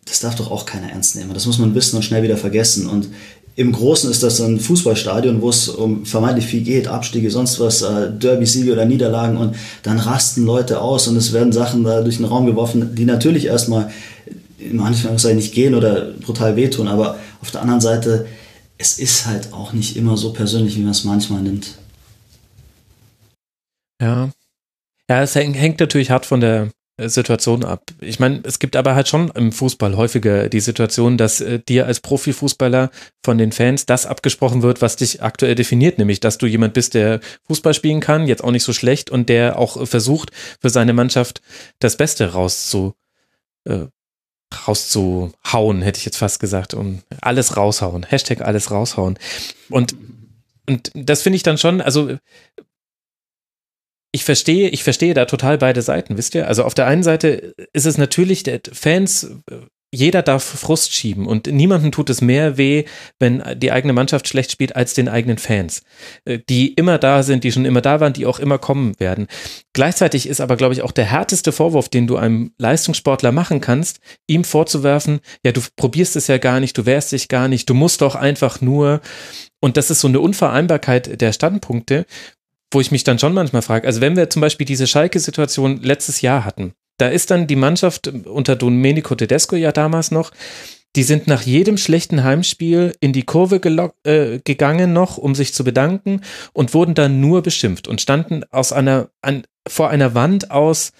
Speaker 5: das darf doch auch keiner ernst nehmen. Das muss man wissen und schnell wieder vergessen. Und im Großen ist das ein Fußballstadion, wo es um vermeintlich viel geht, Abstiege, sonst was, äh, Derby-Siege oder Niederlagen und dann rasten Leute aus und es werden Sachen da durch den Raum geworfen, die natürlich erstmal manchen Fällen nicht gehen oder brutal wehtun, aber auf der anderen Seite, es ist halt auch nicht immer so persönlich, wie man es manchmal nimmt.
Speaker 3: Ja. Ja, es hängt natürlich hart von der Situation ab. Ich meine, es gibt aber halt schon im Fußball häufiger die Situation, dass äh, dir als Profifußballer von den Fans das abgesprochen wird, was dich aktuell definiert, nämlich dass du jemand bist, der Fußball spielen kann, jetzt auch nicht so schlecht und der auch versucht, für seine Mannschaft das Beste rauszu, äh, rauszuhauen, hätte ich jetzt fast gesagt, um alles raushauen. Hashtag alles raushauen. Und und das finde ich dann schon, also ich verstehe, ich verstehe da total beide Seiten, wisst ihr? Also auf der einen Seite ist es natürlich, Fans, jeder darf Frust schieben und niemandem tut es mehr weh, wenn die eigene Mannschaft schlecht spielt, als den eigenen Fans, äh, die immer da sind, die schon immer da waren, die auch immer kommen werden. Gleichzeitig ist aber, glaube ich, auch der härteste Vorwurf, den du einem Leistungssportler machen kannst, ihm vorzuwerfen, ja, du probierst es ja gar nicht, du wehrst dich gar nicht, du musst doch einfach nur. Und das ist so eine Unvereinbarkeit der Standpunkte, wo ich mich dann schon manchmal frage, also wenn wir zum Beispiel diese Schalke-Situation letztes Jahr hatten, da ist dann die Mannschaft unter Domenico Tedesco ja damals noch, die sind nach jedem schlechten Heimspiel in die Kurve äh, gegangen noch, um sich zu bedanken und wurden dann nur beschimpft und standen aus einer, an, vor einer Wand aus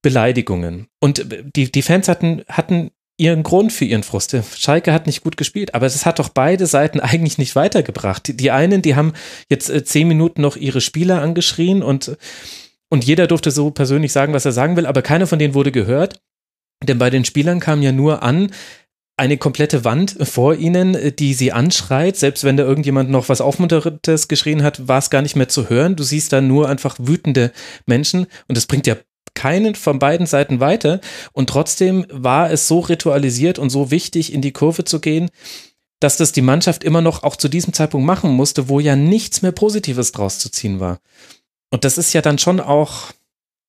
Speaker 3: Beleidigungen. Und die, die Fans hatten, hatten ihren Grund für ihren Frust. Schalke hat nicht gut gespielt, aber es hat doch beide Seiten eigentlich nicht weitergebracht. Die, einen, die haben jetzt äh, zehn Minuten noch ihre Spieler angeschrien und, und jeder durfte so persönlich sagen, was er sagen will, aber keiner von denen wurde gehört. Denn bei den Spielern kam ja nur an, eine komplette Wand vor ihnen, die sie anschreit. Selbst wenn da irgendjemand noch was Aufmunterndes geschrien hat, war es gar nicht mehr zu hören. Du siehst da nur einfach wütende Menschen und das bringt ja keinen von beiden Seiten weiter. Und trotzdem war es so ritualisiert und so wichtig, in die Kurve zu gehen, dass das die Mannschaft immer noch auch zu diesem Zeitpunkt machen musste, wo ja nichts mehr Positives draus zu ziehen war. Und das ist ja dann schon auch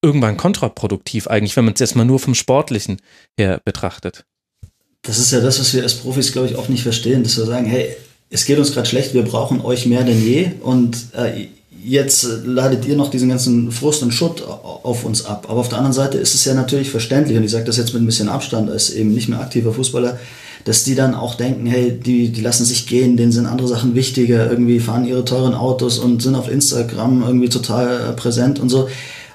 Speaker 3: irgendwann kontraproduktiv eigentlich, wenn man es jetzt mal nur vom Sportlichen her betrachtet.
Speaker 5: Das ist ja das, was wir als Profis, glaube ich, oft nicht verstehen, dass wir sagen, hey, es geht uns gerade schlecht, wir brauchen euch mehr denn je und äh, jetzt ladet ihr noch diesen ganzen Frust und Schutt auf uns ab. Aber auf der anderen Seite ist es ja natürlich verständlich, und ich sage das jetzt mit ein bisschen Abstand als eben nicht mehr aktiver Fußballer, dass die dann auch denken, hey, die, die lassen sich gehen, denen sind andere Sachen wichtiger, irgendwie fahren ihre teuren Autos und sind auf Instagram irgendwie total äh, präsent und so.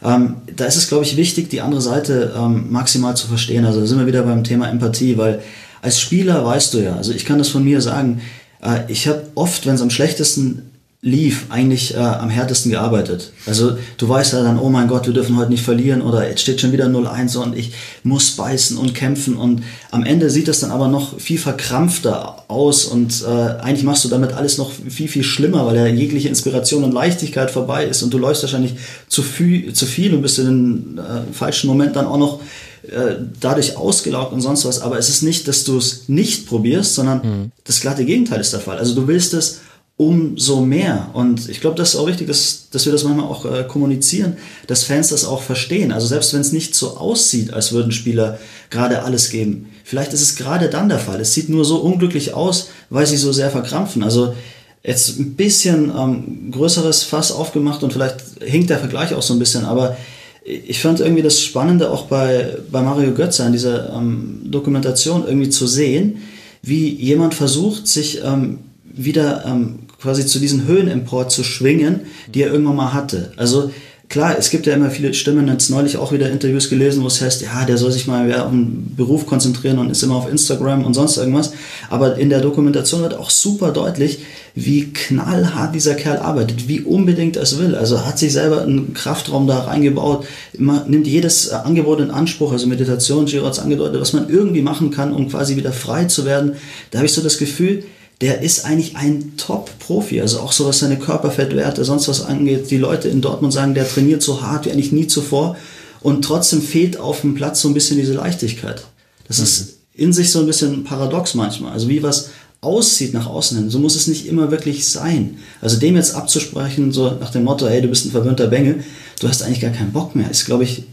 Speaker 5: Ähm, da ist es, glaube ich, wichtig, die andere Seite ähm, maximal zu verstehen. Also da sind wir wieder beim Thema Empathie, weil als Spieler weißt du ja, also ich kann das von mir sagen, äh, ich habe oft, wenn es am schlechtesten lief, eigentlich äh, am härtesten gearbeitet. Also du weißt ja dann, oh mein Gott, wir dürfen heute nicht verlieren oder jetzt steht schon wieder 0-1 und ich muss beißen und kämpfen und am Ende sieht das dann aber noch viel verkrampfter aus und äh, eigentlich machst du damit alles noch viel, viel schlimmer, weil ja jegliche Inspiration und Leichtigkeit vorbei ist und du läufst wahrscheinlich zu viel, zu viel und bist in den äh, falschen Moment dann auch noch äh, dadurch ausgelaugt und sonst was. Aber es ist nicht, dass du es nicht probierst, sondern mhm. das glatte Gegenteil ist der Fall. Also du willst es umso mehr. Und ich glaube, das ist auch wichtig, dass, dass wir das manchmal auch äh, kommunizieren, dass Fans das auch verstehen. Also selbst wenn es nicht so aussieht, als würden Spieler gerade alles geben, vielleicht ist es gerade dann der Fall. Es sieht nur so unglücklich aus, weil sie so sehr verkrampfen. Also jetzt ein bisschen ähm, größeres Fass aufgemacht und vielleicht hinkt der Vergleich auch so ein bisschen, aber ich fand irgendwie das Spannende auch bei, bei Mario Götze an dieser ähm, Dokumentation irgendwie zu sehen, wie jemand versucht, sich ähm, wieder ähm, quasi zu diesen Höhen empor zu schwingen, die er irgendwann mal hatte. Also klar, es gibt ja immer viele Stimmen, jetzt neulich auch wieder Interviews gelesen, wo es heißt, ja, der soll sich mal auf den Beruf konzentrieren und ist immer auf Instagram und sonst irgendwas. Aber in der Dokumentation wird auch super deutlich, wie knallhart dieser Kerl arbeitet, wie unbedingt er es will. Also hat sich selber einen Kraftraum da reingebaut, immer, nimmt jedes Angebot in Anspruch, also Meditation, Giro hat angedeutet, was man irgendwie machen kann, um quasi wieder frei zu werden. Da habe ich so das Gefühl, der ist eigentlich ein Top-Profi. Also auch so was seine Körperfettwerte, sonst was angeht. Die Leute in Dortmund sagen, der trainiert so hart wie eigentlich nie zuvor. Und trotzdem fehlt auf dem Platz so ein bisschen diese Leichtigkeit. Das mhm. ist in sich so ein bisschen paradox manchmal. Also wie was aussieht nach außen hin, so muss es nicht immer wirklich sein. Also dem jetzt abzusprechen, so nach dem Motto, hey, du bist ein verwöhnter Bengel, du hast eigentlich gar keinen Bock mehr, ist, glaube ich,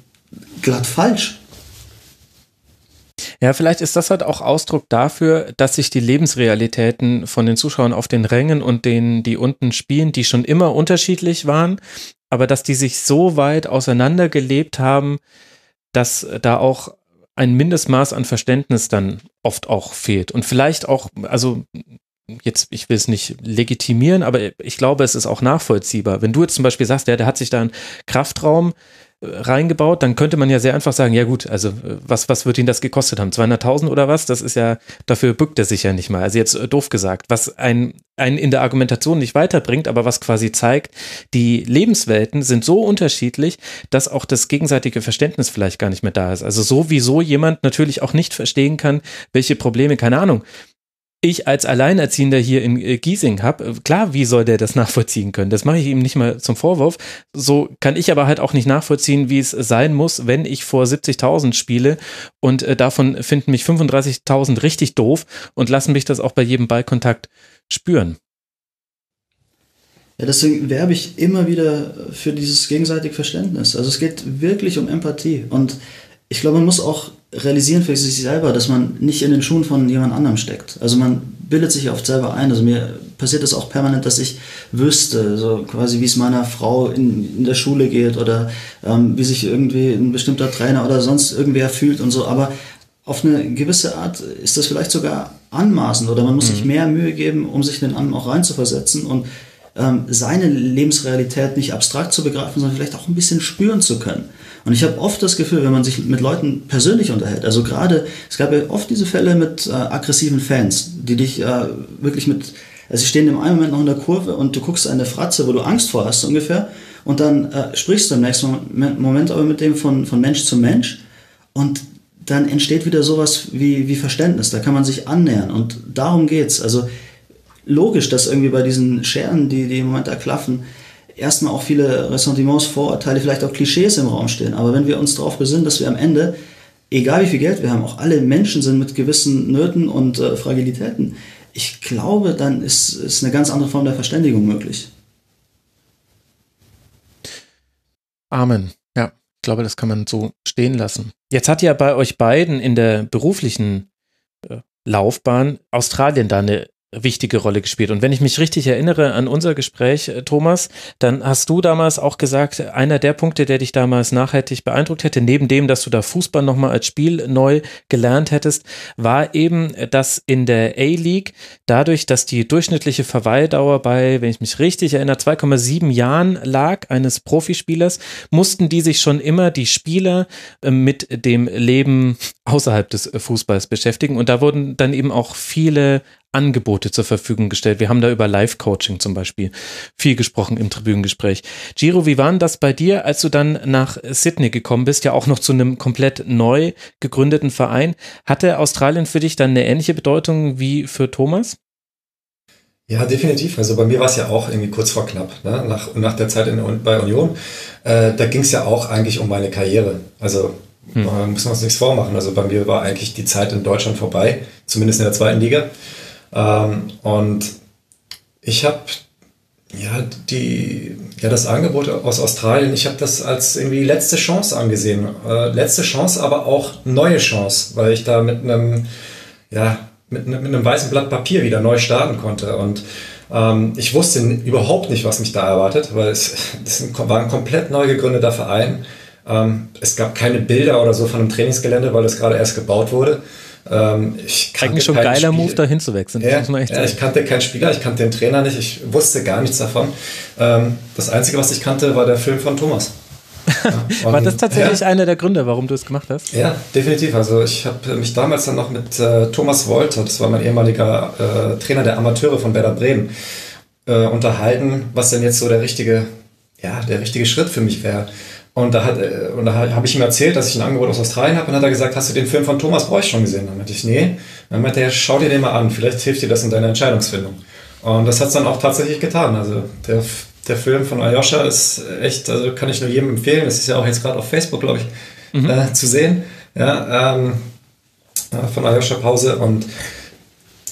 Speaker 5: glatt falsch.
Speaker 3: Ja, vielleicht ist das halt auch Ausdruck dafür, dass sich die Lebensrealitäten von den Zuschauern auf den Rängen und denen, die unten spielen, die schon immer unterschiedlich waren, aber dass die sich so weit auseinandergelebt haben, dass da auch ein Mindestmaß an Verständnis dann oft auch fehlt. Und vielleicht auch, also jetzt, ich will es nicht legitimieren, aber ich glaube, es ist auch nachvollziehbar. Wenn du jetzt zum Beispiel sagst, der, der hat sich da einen Kraftraum reingebaut, dann könnte man ja sehr einfach sagen, ja gut, also was, was wird ihn das gekostet haben? 200.000 oder was? Das ist ja, dafür bückt er sich ja nicht mal. Also jetzt äh, doof gesagt, was ein, einen in der Argumentation nicht weiterbringt, aber was quasi zeigt, die Lebenswelten sind so unterschiedlich, dass auch das gegenseitige Verständnis vielleicht gar nicht mehr da ist. Also so wie so jemand natürlich auch nicht verstehen kann, welche Probleme, keine Ahnung, ich als Alleinerziehender hier in äh, Giesing habe, äh, klar, wie soll der das nachvollziehen können? Das mache ich ihm nicht mal zum Vorwurf. So kann ich aber halt auch nicht nachvollziehen, wie es sein muss, wenn ich vor 70.000 spiele und äh, davon finden mich 35.000 richtig doof und lassen mich das auch bei jedem Ballkontakt spüren.
Speaker 5: Ja, deswegen werbe ich immer wieder für dieses gegenseitige Verständnis. Also es geht wirklich um Empathie und ich glaube, man muss auch realisieren für sich selber, dass man nicht in den Schuhen von jemand anderem steckt. Also man bildet sich oft selber ein. Also mir passiert es auch permanent, dass ich wüsste, so quasi wie es meiner Frau in, in der Schule geht oder ähm, wie sich irgendwie ein bestimmter Trainer oder sonst irgendwer fühlt und so. Aber auf eine gewisse Art ist das vielleicht sogar anmaßend oder man muss mhm. sich mehr Mühe geben, um sich in den anderen auch reinzuversetzen und ähm, seine Lebensrealität nicht abstrakt zu begreifen, sondern vielleicht auch ein bisschen spüren zu können. Und ich habe oft das Gefühl, wenn man sich mit Leuten persönlich unterhält, also gerade, es gab ja oft diese Fälle mit äh, aggressiven Fans, die dich äh, wirklich mit, also sie stehen im einen Moment noch in der Kurve und du guckst eine Fratze, wo du Angst vor hast ungefähr, und dann äh, sprichst du im nächsten Moment, aber mit dem von, von Mensch zu Mensch und dann entsteht wieder sowas wie, wie Verständnis. Da kann man sich annähern und darum geht's. Also logisch, dass irgendwie bei diesen Scheren, die, die im Moment da klaffen, erstmal auch viele Ressentiments, Vorurteile, vielleicht auch Klischees im Raum stehen. Aber wenn wir uns darauf besinnen, dass wir am Ende, egal wie viel Geld wir haben, auch alle Menschen sind mit gewissen Nöten und äh, Fragilitäten, ich glaube, dann ist, ist eine ganz andere Form der Verständigung möglich.
Speaker 3: Amen. Ja, ich glaube, das kann man so stehen lassen. Jetzt hat ja bei euch beiden in der beruflichen äh, Laufbahn Australien da eine wichtige Rolle gespielt. Und wenn ich mich richtig erinnere an unser Gespräch, äh, Thomas, dann hast du damals auch gesagt, einer der Punkte, der dich damals nachhaltig beeindruckt hätte, neben dem, dass du da Fußball nochmal als Spiel neu gelernt hättest, war eben, dass in der A-League dadurch, dass die durchschnittliche Verweildauer bei, wenn ich mich richtig erinnere, 2,7 Jahren lag eines Profispielers, mussten die sich schon immer die Spieler äh, mit dem Leben außerhalb des Fußballs beschäftigen. Und da wurden dann eben auch viele Angebote zur Verfügung gestellt. Wir haben da über Live-Coaching zum Beispiel viel gesprochen im Tribünengespräch. Giro, wie war denn das bei dir, als du dann nach Sydney gekommen bist, ja auch noch zu einem komplett neu gegründeten Verein? Hatte Australien für dich dann eine ähnliche Bedeutung wie für Thomas?
Speaker 4: Ja, definitiv. Also bei mir war es ja auch irgendwie kurz vor knapp, ne? nach, nach der Zeit in, bei Union. Äh, da ging es ja auch eigentlich um meine Karriere. Also hm. äh, müssen wir uns nichts vormachen. Also bei mir war eigentlich die Zeit in Deutschland vorbei, zumindest in der zweiten Liga. Ähm, und ich habe ja, ja, das Angebot aus Australien, ich habe das als irgendwie letzte Chance angesehen. Äh, letzte Chance, aber auch neue Chance, weil ich da mit einem, ja, mit, mit einem weißen Blatt Papier wieder neu starten konnte. Und ähm, ich wusste überhaupt nicht, was mich da erwartet, weil es das war ein komplett neu gegründeter Verein. Ähm, es gab keine Bilder oder so von einem Trainingsgelände, weil das gerade erst gebaut wurde.
Speaker 3: Ähm, ich Eigentlich schon geiler Spiel. Move, da hinzuwechseln.
Speaker 4: Ja, ja, ich kannte keinen Spieler, ich kannte den Trainer nicht, ich wusste gar nichts davon. Ähm, das Einzige, was ich kannte, war der Film von Thomas.
Speaker 3: Ja, war das tatsächlich ja. einer der Gründe, warum du es gemacht hast?
Speaker 4: Ja, definitiv. Also ich habe mich damals dann noch mit äh, Thomas Wolter, das war mein ehemaliger äh, Trainer der Amateure von Werder Bremen, äh, unterhalten, was denn jetzt so der richtige, ja, der richtige Schritt für mich wäre. Und da, hat, äh, und da habe ich ihm erzählt, dass ich ein Angebot aus Australien habe. Und dann hat er gesagt, hast du den Film von Thomas Bräuch schon gesehen? Dann meinte ich, nee. Dann meinte er, schau dir den mal an, vielleicht hilft dir das in deiner Entscheidungsfindung. Und das hat es dann auch tatsächlich getan. Also der, der Film von Ayosha ist echt, also kann ich nur jedem empfehlen. Das ist ja auch jetzt gerade auf Facebook, glaube ich, mhm. äh, zu sehen. Ja, ähm, von Ayosha Pause. Und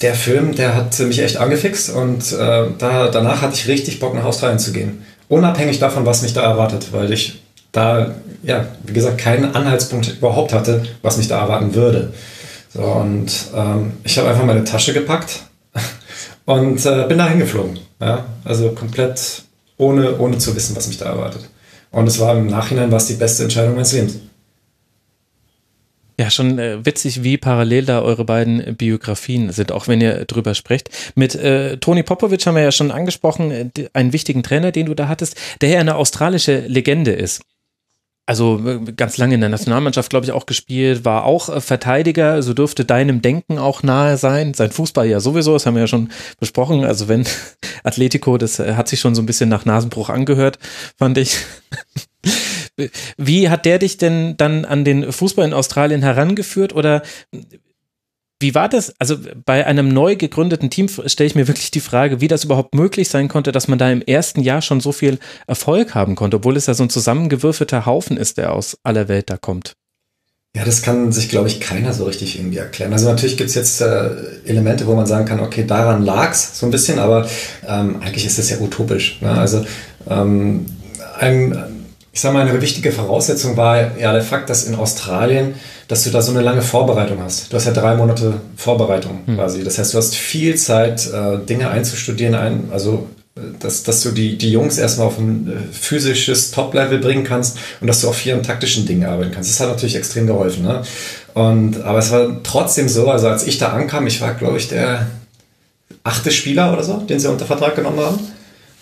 Speaker 4: der Film, der hat mich echt angefixt. Und äh, da, danach hatte ich richtig Bock, nach Australien zu gehen. Unabhängig davon, was mich da erwartet, weil ich da, ja, wie gesagt, keinen Anhaltspunkt überhaupt hatte, was mich da erwarten würde. So, und ähm, ich habe einfach meine Tasche gepackt und äh, bin da hingeflogen. Ja? Also komplett ohne, ohne zu wissen, was mich da erwartet. Und es war im Nachhinein was die beste Entscheidung meines Lebens.
Speaker 3: Ja, schon äh, witzig, wie parallel da eure beiden Biografien sind, auch wenn ihr drüber sprecht. Mit äh, Toni Popovic haben wir ja schon angesprochen, äh, einen wichtigen Trainer, den du da hattest, der ja eine australische Legende ist also äh, ganz lange in der Nationalmannschaft, glaube ich, auch gespielt, war auch äh, Verteidiger, so dürfte deinem Denken auch nahe sein. Sein Fußball ja sowieso, das haben wir ja schon besprochen. Also wenn Atletico, das äh, hat sich schon so ein bisschen nach Nasenbruch angehört, fand ich. Wie hat der dich denn dann an den Fußball in Australien herangeführt oder wie war das? Also bei einem neu gegründeten Team stelle ich mir wirklich die Frage, wie das überhaupt möglich sein konnte, dass man da im ersten Jahr schon so viel Erfolg haben konnte, obwohl es ja so ein zusammengewürfelter Haufen ist, der aus aller Welt da kommt.
Speaker 4: Ja, das kann sich, glaube ich, keiner so richtig irgendwie erklären. Also natürlich gibt es jetzt äh, Elemente, wo man sagen kann, okay, daran lag es so ein bisschen, aber ähm, eigentlich ist das ja utopisch. Ne? Also ähm, ein, ich sage mal, eine wichtige Voraussetzung war ja der Fakt, dass in Australien dass du da so eine lange Vorbereitung hast. Du hast ja drei Monate Vorbereitung hm. quasi. Das heißt, du hast viel Zeit, äh, Dinge einzustudieren, ein, also äh, dass, dass du die, die Jungs erstmal auf ein äh, physisches Top-Level bringen kannst und dass du auf vielen taktischen Dingen arbeiten kannst. Das hat natürlich extrem geholfen. Ne? Und, aber es war trotzdem so, also als ich da ankam, ich war, glaube ich, der achte Spieler oder so, den sie unter Vertrag genommen haben.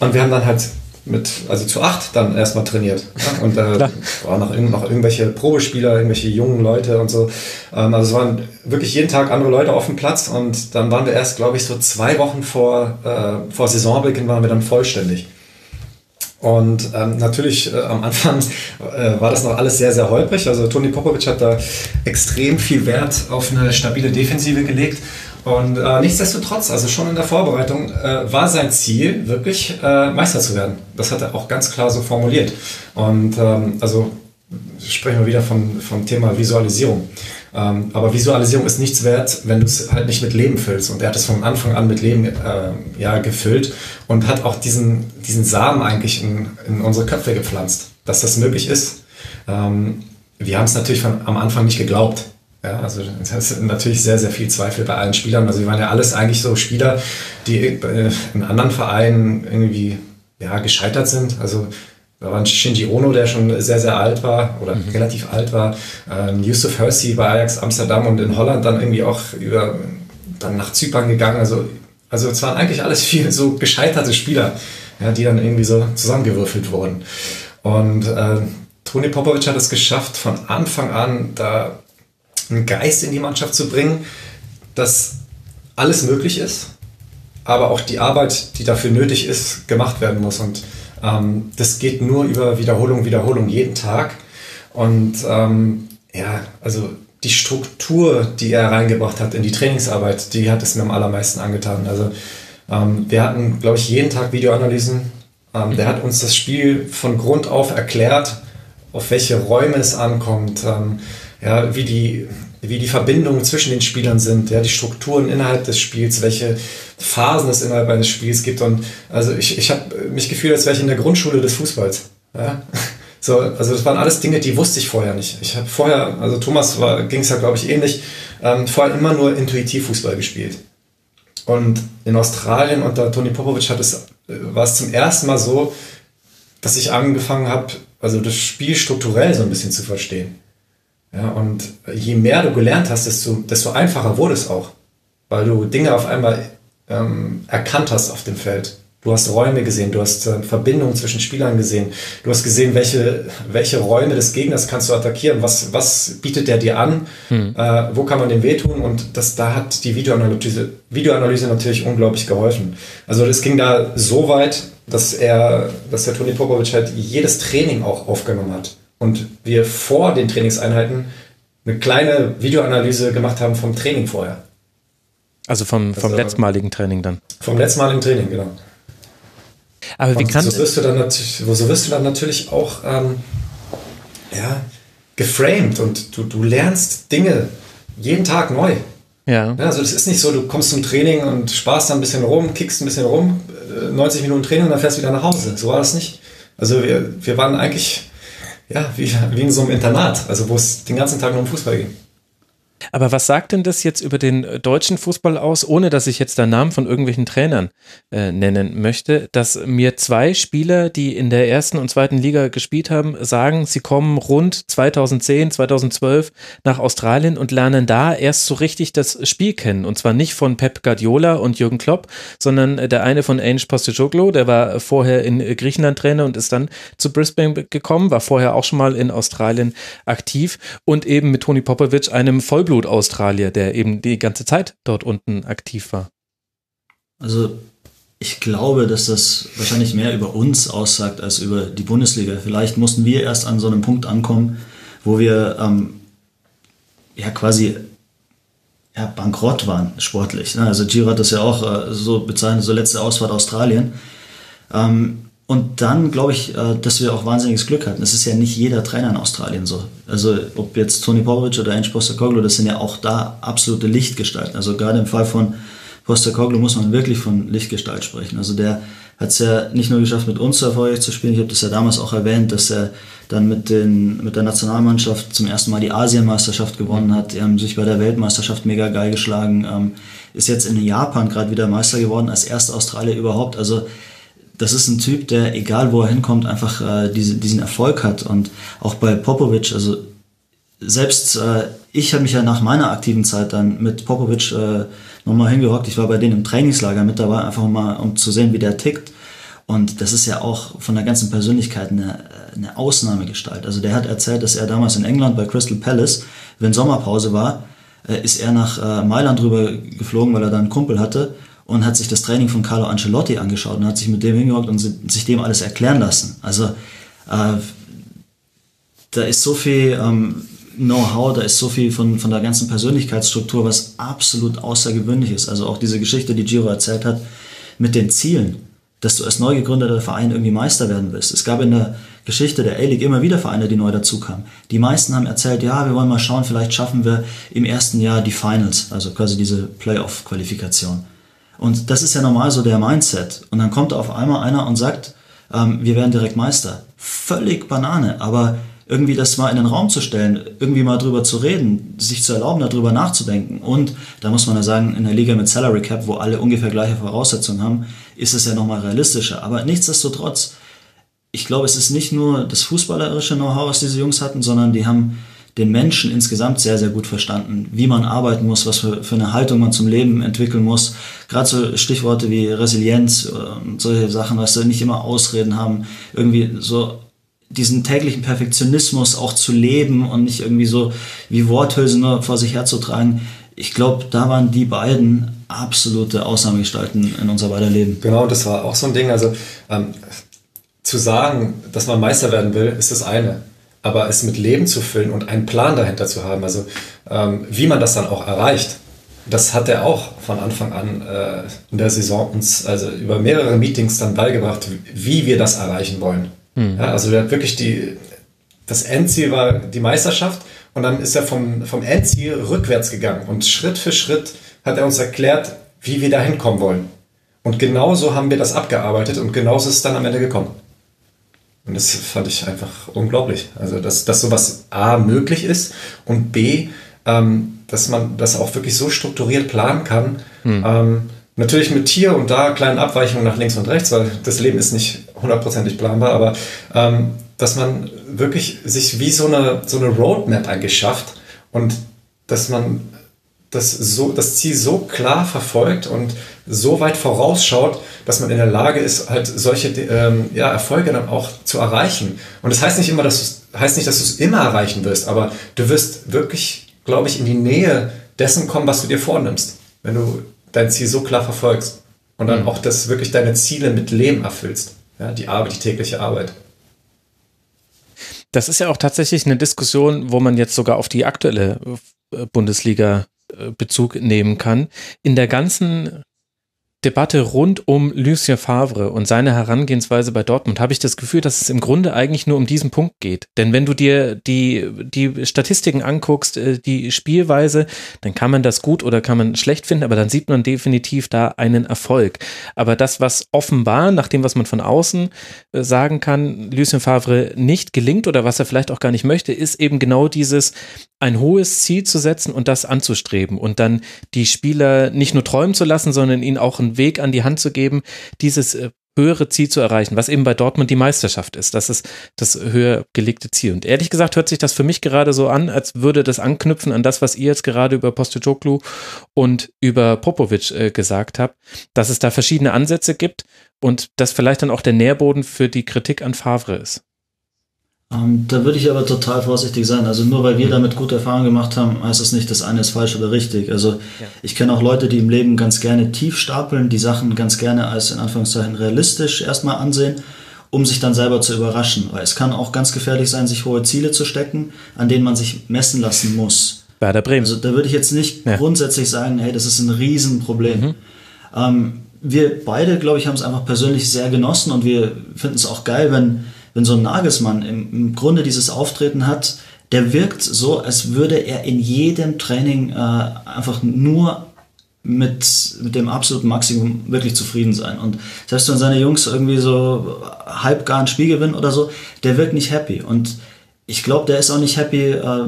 Speaker 4: Und wir haben dann halt mit, also zu acht dann erstmal trainiert. Ja? Und da äh, waren noch, noch irgendwelche Probespieler, irgendwelche jungen Leute und so. Ähm, also es waren wirklich jeden Tag andere Leute auf dem Platz und dann waren wir erst, glaube ich, so zwei Wochen vor, äh, vor Saisonbeginn waren wir dann vollständig. Und ähm, natürlich äh, am Anfang äh, war das noch alles sehr, sehr holprig. Also Toni Popovic hat da extrem viel Wert auf eine stabile Defensive gelegt. Und äh, nichtsdestotrotz, also schon in der Vorbereitung, äh, war sein Ziel, wirklich äh, Meister zu werden. Das hat er auch ganz klar so formuliert. Und ähm, also sprechen wir wieder vom, vom Thema Visualisierung. Ähm, aber Visualisierung ist nichts wert, wenn du es halt nicht mit Leben füllst. Und er hat es von Anfang an mit Leben äh, ja, gefüllt und hat auch diesen, diesen Samen eigentlich in, in unsere Köpfe gepflanzt, dass das möglich ist. Ähm, wir haben es natürlich von, am Anfang nicht geglaubt. Ja, also das ist natürlich sehr, sehr viel Zweifel bei allen Spielern. Also wir waren ja alles eigentlich so Spieler, die äh, in anderen Vereinen irgendwie ja, gescheitert sind. Also da war ein Shinji Ono, der schon sehr, sehr alt war oder mhm. relativ alt war. Ähm, Yusuf Hersey bei Ajax Amsterdam und in Holland dann irgendwie auch über, dann nach Zypern gegangen. Also, also es waren eigentlich alles viel so gescheiterte Spieler, ja, die dann irgendwie so zusammengewürfelt wurden. Und äh, Toni Popovic hat es geschafft, von Anfang an da einen Geist in die Mannschaft zu bringen, dass alles möglich ist, aber auch die Arbeit, die dafür nötig ist, gemacht werden muss. Und ähm, das geht nur über Wiederholung, Wiederholung jeden Tag. Und ähm, ja, also die Struktur, die er reingebracht hat in die Trainingsarbeit, die hat es mir am allermeisten angetan. Also ähm, wir hatten, glaube ich, jeden Tag Videoanalysen. Ähm, der hat uns das Spiel von Grund auf erklärt, auf welche Räume es ankommt, ähm, ja, wie die wie die Verbindungen zwischen den Spielern sind, ja, die Strukturen innerhalb des Spiels, welche Phasen es innerhalb eines Spiels gibt. Und also ich, ich habe mich gefühlt, als wäre ich in der Grundschule des Fußballs. Ja? So, also das waren alles Dinge, die wusste ich vorher nicht. Ich habe vorher, also Thomas ging es ja, glaube ich, ähnlich, ähm, vorher immer nur intuitiv Fußball gespielt. Und in Australien unter Toni Popovic hat es, äh, war es zum ersten Mal so, dass ich angefangen habe, also das Spiel strukturell so ein bisschen zu verstehen. Ja, und je mehr du gelernt hast, desto, desto einfacher wurde es auch, weil du Dinge auf einmal ähm, erkannt hast auf dem Feld. Du hast Räume gesehen, du hast äh, Verbindungen zwischen Spielern gesehen, du hast gesehen, welche, welche Räume des Gegners kannst du attackieren, was, was bietet der dir an, hm. äh, wo kann man dem wehtun und das, da hat die Videoanalyse, Videoanalyse natürlich unglaublich geholfen. Also es ging da so weit, dass er, dass der Toni Popovic halt jedes Training auch aufgenommen hat und wir vor den Trainingseinheiten eine kleine Videoanalyse gemacht haben vom Training vorher.
Speaker 3: Also vom, vom also, letztmaligen Training dann.
Speaker 4: Vom letztmaligen Training, genau.
Speaker 3: Aber wie kann
Speaker 4: so wirst du dann natürlich, so wirst du dann natürlich auch ähm, ja, geframed und du, du lernst Dinge jeden Tag neu. Ja. Also es ist nicht so, du kommst zum Training und sparst dann ein bisschen rum, kickst ein bisschen rum, 90 äh, Minuten Training und dann fährst du wieder nach Hause. So war das nicht. Also wir, wir waren eigentlich ja, wie, wie in so einem Internat, also wo es den ganzen Tag nur um Fußball ging.
Speaker 3: Aber was sagt denn das jetzt über den äh, deutschen Fußball aus, ohne dass ich jetzt den Namen von irgendwelchen Trainern äh, nennen möchte, dass mir zwei Spieler, die in der ersten und zweiten Liga gespielt haben, sagen, sie kommen rund 2010, 2012 nach Australien und lernen da erst so richtig das Spiel kennen. Und zwar nicht von Pep Guardiola und Jürgen Klopp, sondern der eine von Ange Postecoglou, der war vorher in Griechenland Trainer und ist dann zu Brisbane gekommen, war vorher auch schon mal in Australien aktiv und eben mit Toni Popovic, einem Vollblut Vollblut-Australier, der eben die ganze Zeit dort unten aktiv war.
Speaker 5: Also ich glaube, dass das wahrscheinlich mehr über uns aussagt als über die Bundesliga. Vielleicht mussten wir erst an so einem Punkt ankommen, wo wir ähm, ja quasi ja, bankrott waren, sportlich. Ne? Also Giro hat das ja auch äh, so bezeichnet, so letzte Ausfahrt Australien. Ähm, und dann glaube ich, äh, dass wir auch wahnsinniges Glück hatten. Es ist ja nicht jeder Trainer in Australien so. Also ob jetzt Tony Popovic oder Ange Postecoglou, das sind ja auch da absolute Lichtgestalten. Also gerade im Fall von Postecoglou muss man wirklich von Lichtgestalt sprechen. Also der hat es ja nicht nur geschafft, mit uns erfolgreich zu spielen. Ich habe das ja damals auch erwähnt, dass er dann mit, den, mit der Nationalmannschaft zum ersten Mal die Asienmeisterschaft gewonnen hat. Die haben sich bei der Weltmeisterschaft mega geil geschlagen. Ähm, ist jetzt in Japan gerade wieder Meister geworden, als erster Australier überhaupt. Also das ist ein Typ, der, egal wo er hinkommt, einfach äh, diese, diesen Erfolg hat. Und auch bei Popovic, also selbst äh, ich habe mich ja nach meiner aktiven Zeit dann mit Popovic äh, nochmal hingehockt. Ich war bei denen im Trainingslager mit dabei, einfach mal um zu sehen, wie der tickt. Und das ist ja auch von der ganzen Persönlichkeit eine, eine Ausnahmegestalt. Also der hat erzählt, dass er damals in England bei Crystal Palace, wenn Sommerpause war, äh, ist er nach äh, Mailand rüber geflogen, weil er da einen Kumpel hatte und hat sich das Training von Carlo Ancelotti angeschaut und hat sich mit dem hingehockt und sich dem alles erklären lassen. Also äh, da ist so viel ähm, Know-how, da ist so viel von, von der ganzen Persönlichkeitsstruktur, was absolut außergewöhnlich ist. Also auch diese Geschichte, die Giro erzählt hat, mit den Zielen, dass du als neu gegründeter Verein irgendwie Meister werden willst. Es gab in der Geschichte der A-League immer wieder Vereine, die neu dazukamen. Die meisten haben erzählt, ja, wir wollen mal schauen, vielleicht schaffen wir im ersten Jahr die Finals, also quasi diese Playoff-Qualifikation. Und das ist ja normal so der Mindset. Und dann kommt auf einmal einer und sagt, ähm, wir werden direkt Meister. Völlig Banane, aber irgendwie das mal in den Raum zu stellen, irgendwie mal drüber zu reden, sich zu erlauben, darüber nachzudenken. Und da muss man ja sagen, in der Liga mit Salary Cap, wo alle ungefähr gleiche Voraussetzungen haben, ist es ja nochmal realistischer. Aber nichtsdestotrotz, ich glaube, es ist nicht nur das fußballerische Know-how, was diese Jungs hatten, sondern die haben den Menschen insgesamt sehr, sehr gut verstanden, wie man arbeiten muss, was für, für eine Haltung man zum Leben entwickeln muss. Gerade so Stichworte wie Resilienz und solche Sachen, was sie nicht immer Ausreden haben, irgendwie so diesen täglichen Perfektionismus auch zu leben und nicht irgendwie so wie Worthülsen nur vor sich herzutragen. Ich glaube, da waren die beiden absolute Ausnahmegestalten in unser beider Leben.
Speaker 4: Genau, das war auch so ein Ding. Also ähm, zu sagen, dass man Meister werden will, ist das eine. Aber es mit Leben zu füllen und einen Plan dahinter zu haben, also ähm, wie man das dann auch erreicht, das hat er auch von Anfang an äh, in der Saison uns also über mehrere Meetings dann beigebracht, wie wir das erreichen wollen. Mhm. Ja, also er hat wirklich die, das Endziel war die Meisterschaft und dann ist er vom, vom Endziel rückwärts gegangen und Schritt für Schritt hat er uns erklärt, wie wir da hinkommen wollen. Und genauso haben wir das abgearbeitet und genauso ist es dann am Ende gekommen. Und das fand ich einfach unglaublich. Also, dass, dass sowas A möglich ist und B, ähm, dass man das auch wirklich so strukturiert planen kann. Mhm. Ähm, Natürlich mit hier und da kleinen Abweichungen nach links und rechts, weil das Leben ist nicht hundertprozentig planbar, aber ähm, dass man wirklich sich wie so eine, so eine Roadmap eigentlich schafft und dass man das, so, das Ziel so klar verfolgt und so weit vorausschaut, dass man in der Lage ist, halt solche ähm, ja, Erfolge dann auch zu erreichen. Und das heißt nicht immer, dass du heißt nicht, dass du es immer erreichen wirst, aber du wirst wirklich, glaube ich, in die Nähe dessen kommen, was du dir vornimmst. Wenn du dein Ziel so klar verfolgst und dann mhm. auch das wirklich deine Ziele mit Leben erfüllst. Ja, die Arbeit, die tägliche Arbeit.
Speaker 3: Das ist ja auch tatsächlich eine Diskussion, wo man jetzt sogar auf die aktuelle äh, Bundesliga Bezug nehmen kann. In der ganzen Debatte rund um Lucien Favre und seine Herangehensweise bei Dortmund habe ich das Gefühl, dass es im Grunde eigentlich nur um diesen Punkt geht. Denn wenn du dir die, die Statistiken anguckst, äh, die Spielweise, dann kann man das gut oder kann man schlecht finden, aber dann sieht man definitiv da einen Erfolg. Aber das, was offenbar, nach dem, was man von außen äh, sagen kann, Lucien Favre nicht gelingt oder was er vielleicht auch gar nicht möchte, ist eben genau dieses, ein hohes Ziel zu setzen und das anzustreben und dann die Spieler nicht nur träumen zu lassen, sondern ihnen auch einen Weg an die Hand zu geben, dieses äh, höhere Ziel zu erreichen, was eben bei Dortmund die Meisterschaft ist. Das ist das höher gelegte Ziel. Und ehrlich gesagt hört sich das für mich gerade so an, als würde das anknüpfen an das, was ihr jetzt gerade über Postecoglu und über Popovic äh, gesagt habt, dass es da verschiedene Ansätze gibt und dass vielleicht dann auch der Nährboden für die Kritik an Favre ist.
Speaker 5: Ähm, da würde ich aber total vorsichtig sein. Also nur weil wir damit gute Erfahrungen gemacht haben, heißt das nicht, das eine ist falsch oder richtig. Also ja. ich kenne auch Leute, die im Leben ganz gerne tief stapeln, die Sachen ganz gerne als in Anführungszeichen realistisch erstmal ansehen, um sich dann selber zu überraschen. Weil es kann auch ganz gefährlich sein, sich hohe Ziele zu stecken, an denen man sich messen lassen muss.
Speaker 3: Bei der Bremen.
Speaker 5: Also da würde ich jetzt nicht ja. grundsätzlich sagen, hey, das ist ein Riesenproblem. Mhm. Ähm, wir beide, glaube ich, haben es einfach persönlich sehr genossen und wir finden es auch geil, wenn wenn so ein Nagelsmann im, im Grunde dieses Auftreten hat, der wirkt so, als würde er in jedem Training äh, einfach nur mit, mit dem absoluten Maximum wirklich zufrieden sein. Und selbst wenn seine Jungs irgendwie so halb gar ein Spiel gewinnen oder so, der wirkt nicht happy. Und ich glaube, der ist auch nicht happy, äh,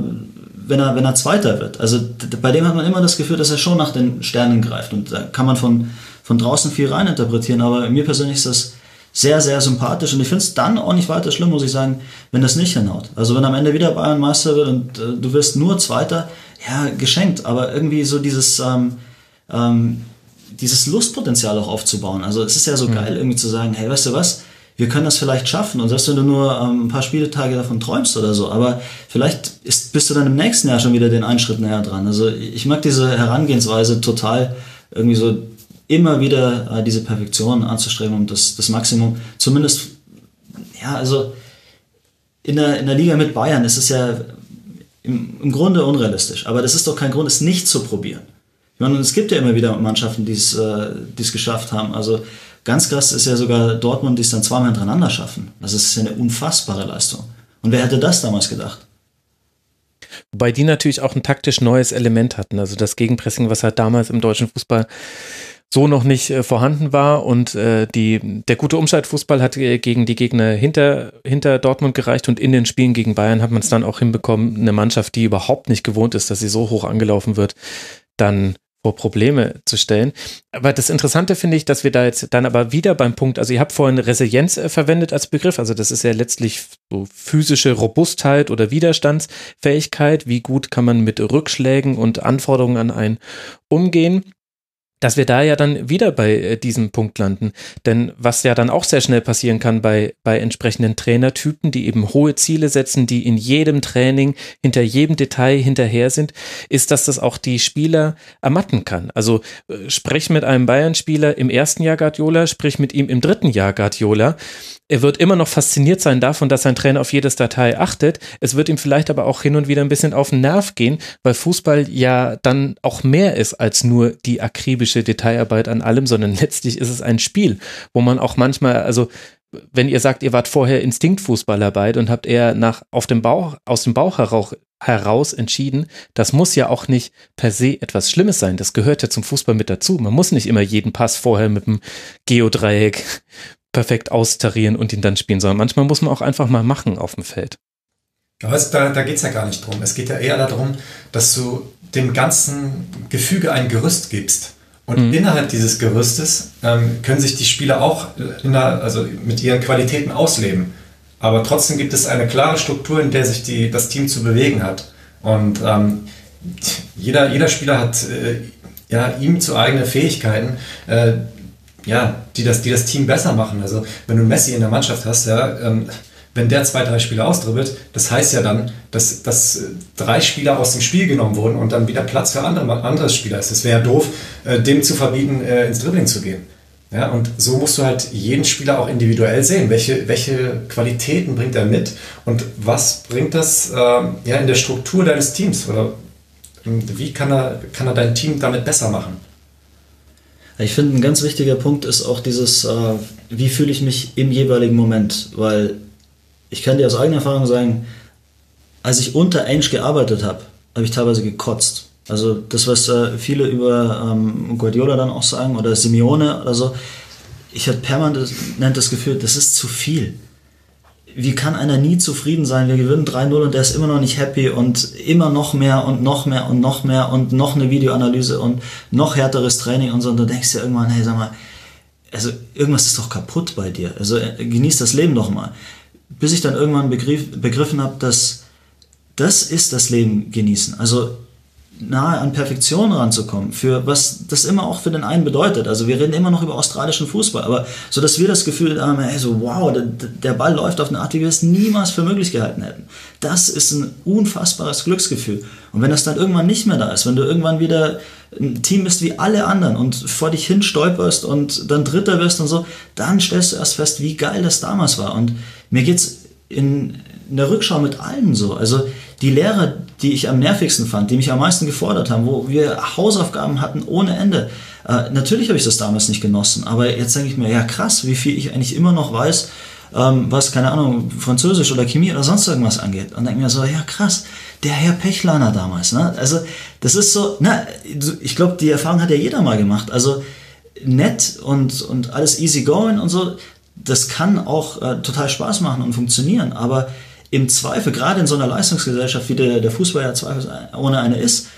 Speaker 5: wenn, er, wenn er Zweiter wird. Also bei dem hat man immer das Gefühl, dass er schon nach den Sternen greift. Und da kann man von, von draußen viel reininterpretieren. Aber mir persönlich ist das sehr, sehr sympathisch. Und ich finde es dann auch nicht weiter schlimm, muss ich sagen, wenn das nicht hinhaut. Also wenn am Ende wieder Bayern Meister wird und äh, du wirst nur Zweiter, ja, geschenkt. Aber irgendwie so dieses, ähm, ähm, dieses Lustpotenzial auch aufzubauen. Also es ist ja so mhm. geil, irgendwie zu sagen, hey, weißt du was, wir können das vielleicht schaffen. Und selbst wenn du nur ähm, ein paar Spieltage davon träumst oder so, aber vielleicht ist, bist du dann im nächsten Jahr schon wieder den einen Schritt näher dran. Also ich mag diese Herangehensweise total irgendwie so immer wieder äh, diese Perfektion anzustreben und das, das Maximum, zumindest, ja, also in der, in der Liga mit Bayern ist es ja im, im Grunde unrealistisch, aber das ist doch kein Grund, es nicht zu probieren. Ich meine, es gibt ja immer wieder Mannschaften, die es äh, geschafft haben. Also ganz krass ist ja sogar Dortmund, die es dann zweimal hintereinander schaffen. Das ist ja eine unfassbare Leistung. Und wer hätte das damals gedacht?
Speaker 3: Wobei die natürlich auch ein taktisch neues Element hatten. Also das Gegenpressing, was halt damals im deutschen Fußball so noch nicht äh, vorhanden war. Und äh, die, der gute Umschaltfußball hat äh, gegen die Gegner hinter, hinter Dortmund gereicht. Und in den Spielen gegen Bayern hat man es dann auch hinbekommen, eine Mannschaft, die überhaupt nicht gewohnt ist, dass sie so hoch angelaufen wird, dann vor Probleme zu stellen. Aber das Interessante finde ich, dass wir da jetzt dann aber wieder beim Punkt, also ihr habt vorhin Resilienz äh, verwendet als Begriff, also das ist ja letztlich so physische Robustheit oder Widerstandsfähigkeit, wie gut kann man mit Rückschlägen und Anforderungen an einen umgehen dass wir da ja dann wieder bei äh, diesem Punkt landen. Denn was ja dann auch sehr schnell passieren kann bei, bei entsprechenden Trainertypen, die eben hohe Ziele setzen, die in jedem Training, hinter jedem Detail hinterher sind, ist, dass das auch die Spieler ermatten kann. Also äh, sprich mit einem Bayern-Spieler im ersten Jahr Guardiola, sprich mit ihm im dritten Jahr Guardiola er wird immer noch fasziniert sein davon, dass sein Trainer auf jedes Datei achtet. Es wird ihm vielleicht aber auch hin und wieder ein bisschen auf den Nerv gehen, weil Fußball ja dann auch mehr ist als nur die akribische Detailarbeit an allem, sondern letztlich ist es ein Spiel, wo man auch manchmal, also wenn ihr sagt, ihr wart vorher Instinktfußballer beide und habt eher nach auf dem Bauch, aus dem Bauch heraus, heraus entschieden, das muss ja auch nicht per se etwas Schlimmes sein. Das gehört ja zum Fußball mit dazu. Man muss nicht immer jeden Pass vorher mit dem Geodreieck perfekt austarieren und ihn dann spielen, sondern manchmal muss man auch einfach mal machen auf dem Feld.
Speaker 4: Aber es, da, da geht es ja gar nicht drum. Es geht ja eher darum, dass du dem ganzen Gefüge ein Gerüst gibst. Und mhm. innerhalb dieses Gerüstes ähm, können sich die Spieler auch der, also mit ihren Qualitäten ausleben. Aber trotzdem gibt es eine klare Struktur, in der sich die, das Team zu bewegen hat. Und ähm, jeder, jeder Spieler hat äh, ja, ihm zu eigene Fähigkeiten. Äh, ja, die das, die das Team besser machen. Also wenn du Messi in der Mannschaft hast, ja, ähm, wenn der zwei, drei Spieler austribbelt, das heißt ja dann, dass, dass drei Spieler aus dem Spiel genommen wurden und dann wieder Platz für andere, andere Spieler ist. Es wäre ja doof, äh, dem zu verbieten, äh, ins Dribbling zu gehen. Ja, und so musst du halt jeden Spieler auch individuell sehen. Welche, welche Qualitäten bringt er mit und was bringt das äh, ja, in der Struktur deines Teams? Oder wie kann er, kann er dein Team damit besser machen?
Speaker 5: Ich finde, ein ganz wichtiger Punkt ist auch dieses, äh, wie fühle ich mich im jeweiligen Moment, weil ich kann dir aus eigener Erfahrung sagen, als ich unter Ainge gearbeitet habe, habe ich teilweise gekotzt. Also das, was äh, viele über ähm, Guardiola dann auch sagen oder Simeone oder so, ich hatte permanent das Gefühl, das ist zu viel wie kann einer nie zufrieden sein? Wir gewinnen 3-0 und der ist immer noch nicht happy und immer noch mehr und noch mehr und noch mehr und noch eine Videoanalyse und noch härteres Training und so. Und du denkst dir irgendwann, hey, sag mal, also irgendwas ist doch kaputt bei dir. Also äh, genieß das Leben doch mal. Bis ich dann irgendwann begriff, begriffen habe, dass das ist das Leben genießen. Also nahe an Perfektion ranzukommen, für was das immer auch für den einen bedeutet. Also wir reden immer noch über australischen Fußball, aber so dass wir das Gefühl haben, hey, so wow, der, der Ball läuft auf eine Art, wie wir es niemals für möglich gehalten hätten. Das ist ein unfassbares Glücksgefühl. Und wenn das dann irgendwann nicht mehr da ist, wenn du irgendwann wieder ein Team bist wie alle anderen und vor dich hin stolperst und dann Dritter wirst und so, dann stellst du erst fest, wie geil das damals war. Und mir geht's in, in der Rückschau mit allen so. Also die Lehrer, die ich am nervigsten fand, die mich am meisten gefordert haben, wo wir Hausaufgaben hatten ohne Ende. Äh, natürlich habe ich das damals nicht genossen, aber jetzt denke ich mir, ja krass, wie viel ich eigentlich immer noch weiß, ähm, was, keine Ahnung, Französisch oder Chemie oder sonst irgendwas angeht. Und denke mir so, ja krass, der Herr Pechlaner damals. Ne? Also das ist so, na, ich glaube, die Erfahrung hat ja jeder mal gemacht. Also nett und, und alles easy going und so, das kann auch äh, total Spaß machen und funktionieren, aber im Zweifel, gerade in so einer Leistungsgesellschaft, wie der, der Fußball ja zweifelsohne eine ist,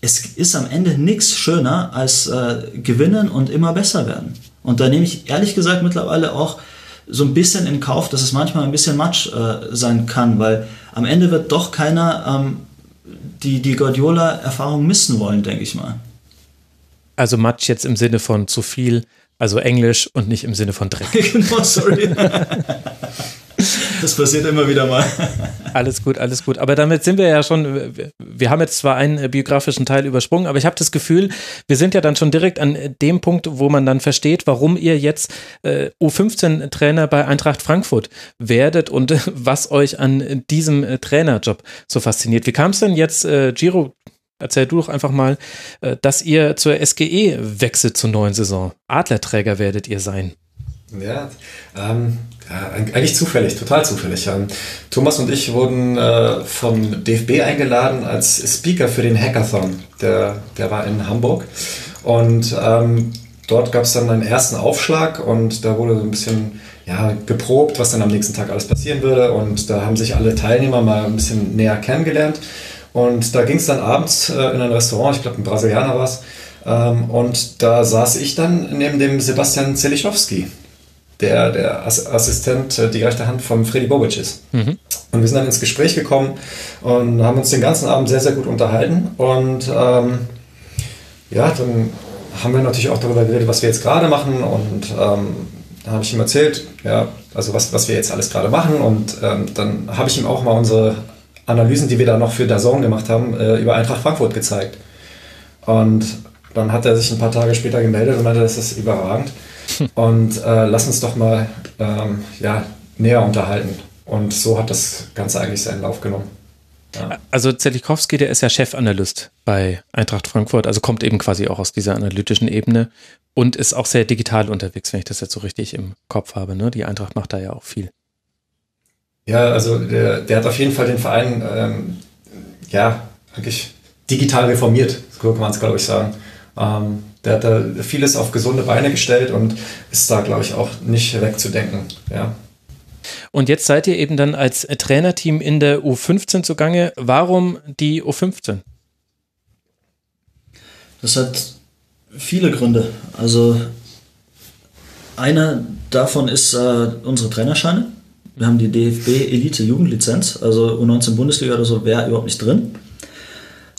Speaker 5: es ist am Ende nichts schöner als äh, gewinnen und immer besser werden. Und da nehme ich ehrlich gesagt mittlerweile auch so ein bisschen in Kauf, dass es manchmal ein bisschen Matsch äh, sein kann, weil am Ende wird doch keiner ähm, die, die Guardiola-Erfahrung missen wollen, denke ich mal.
Speaker 3: Also Matsch jetzt im Sinne von zu viel, also Englisch und nicht im Sinne von Dreck.
Speaker 5: genau, sorry. Das passiert immer wieder mal.
Speaker 3: Alles gut, alles gut. Aber damit sind wir ja schon, wir haben jetzt zwar einen biografischen Teil übersprungen, aber ich habe das Gefühl, wir sind ja dann schon direkt an dem Punkt, wo man dann versteht, warum ihr jetzt äh, U15-Trainer bei Eintracht Frankfurt werdet und was euch an diesem äh, Trainerjob so fasziniert. Wie kam es denn jetzt, äh, Giro, erzähl du doch einfach mal, äh, dass ihr zur SGE wechselt zur neuen Saison. Adlerträger werdet ihr sein.
Speaker 4: Ja, ähm, ja, eigentlich zufällig, total zufällig. Ähm, Thomas und ich wurden äh, vom DFB eingeladen als Speaker für den Hackathon. Der, der war in Hamburg. Und ähm, dort gab es dann einen ersten Aufschlag und da wurde so ein bisschen ja, geprobt, was dann am nächsten Tag alles passieren würde. Und da haben sich alle Teilnehmer mal ein bisschen näher kennengelernt. Und da ging es dann abends äh, in ein Restaurant, ich glaube ein Brasilianer war es. Ähm, und da saß ich dann neben dem Sebastian Zelichowski, der der Assistent, äh, die rechte Hand von Freddy Bobic ist. Mhm. Und wir sind dann ins Gespräch gekommen und haben uns den ganzen Abend sehr, sehr gut unterhalten. Und ähm, ja, dann haben wir natürlich auch darüber geredet, was wir jetzt gerade machen. Und ähm, da habe ich ihm erzählt, ja, also was, was wir jetzt alles gerade machen. Und ähm, dann habe ich ihm auch mal unsere Analysen, die wir da noch für Dazon gemacht haben, äh, über Eintracht Frankfurt gezeigt. Und dann hat er sich ein paar Tage später gemeldet und meinte, das ist überragend. Und äh, lass uns doch mal ähm, ja, näher unterhalten. Und so hat das Ganze eigentlich seinen Lauf genommen.
Speaker 3: Ja. Also Zelikowski, der ist ja Chefanalyst bei Eintracht Frankfurt, also kommt eben quasi auch aus dieser analytischen Ebene und ist auch sehr digital unterwegs, wenn ich das jetzt so richtig im Kopf habe. Ne? Die Eintracht macht da ja auch viel.
Speaker 4: Ja, also der, der hat auf jeden Fall den Verein ähm, ja wirklich digital reformiert, so kann man es glaube ich sagen. Ähm, der hat da vieles auf gesunde Beine gestellt und ist da glaube ich auch nicht wegzudenken. Ja.
Speaker 3: Und jetzt seid ihr eben dann als Trainerteam in der U15 zugange. Warum die U15?
Speaker 5: Das hat viele Gründe. Also einer davon ist äh, unsere Trainerscheine. Wir haben die DFB Elite Jugendlizenz, also U19 Bundesliga oder so wäre überhaupt nicht drin.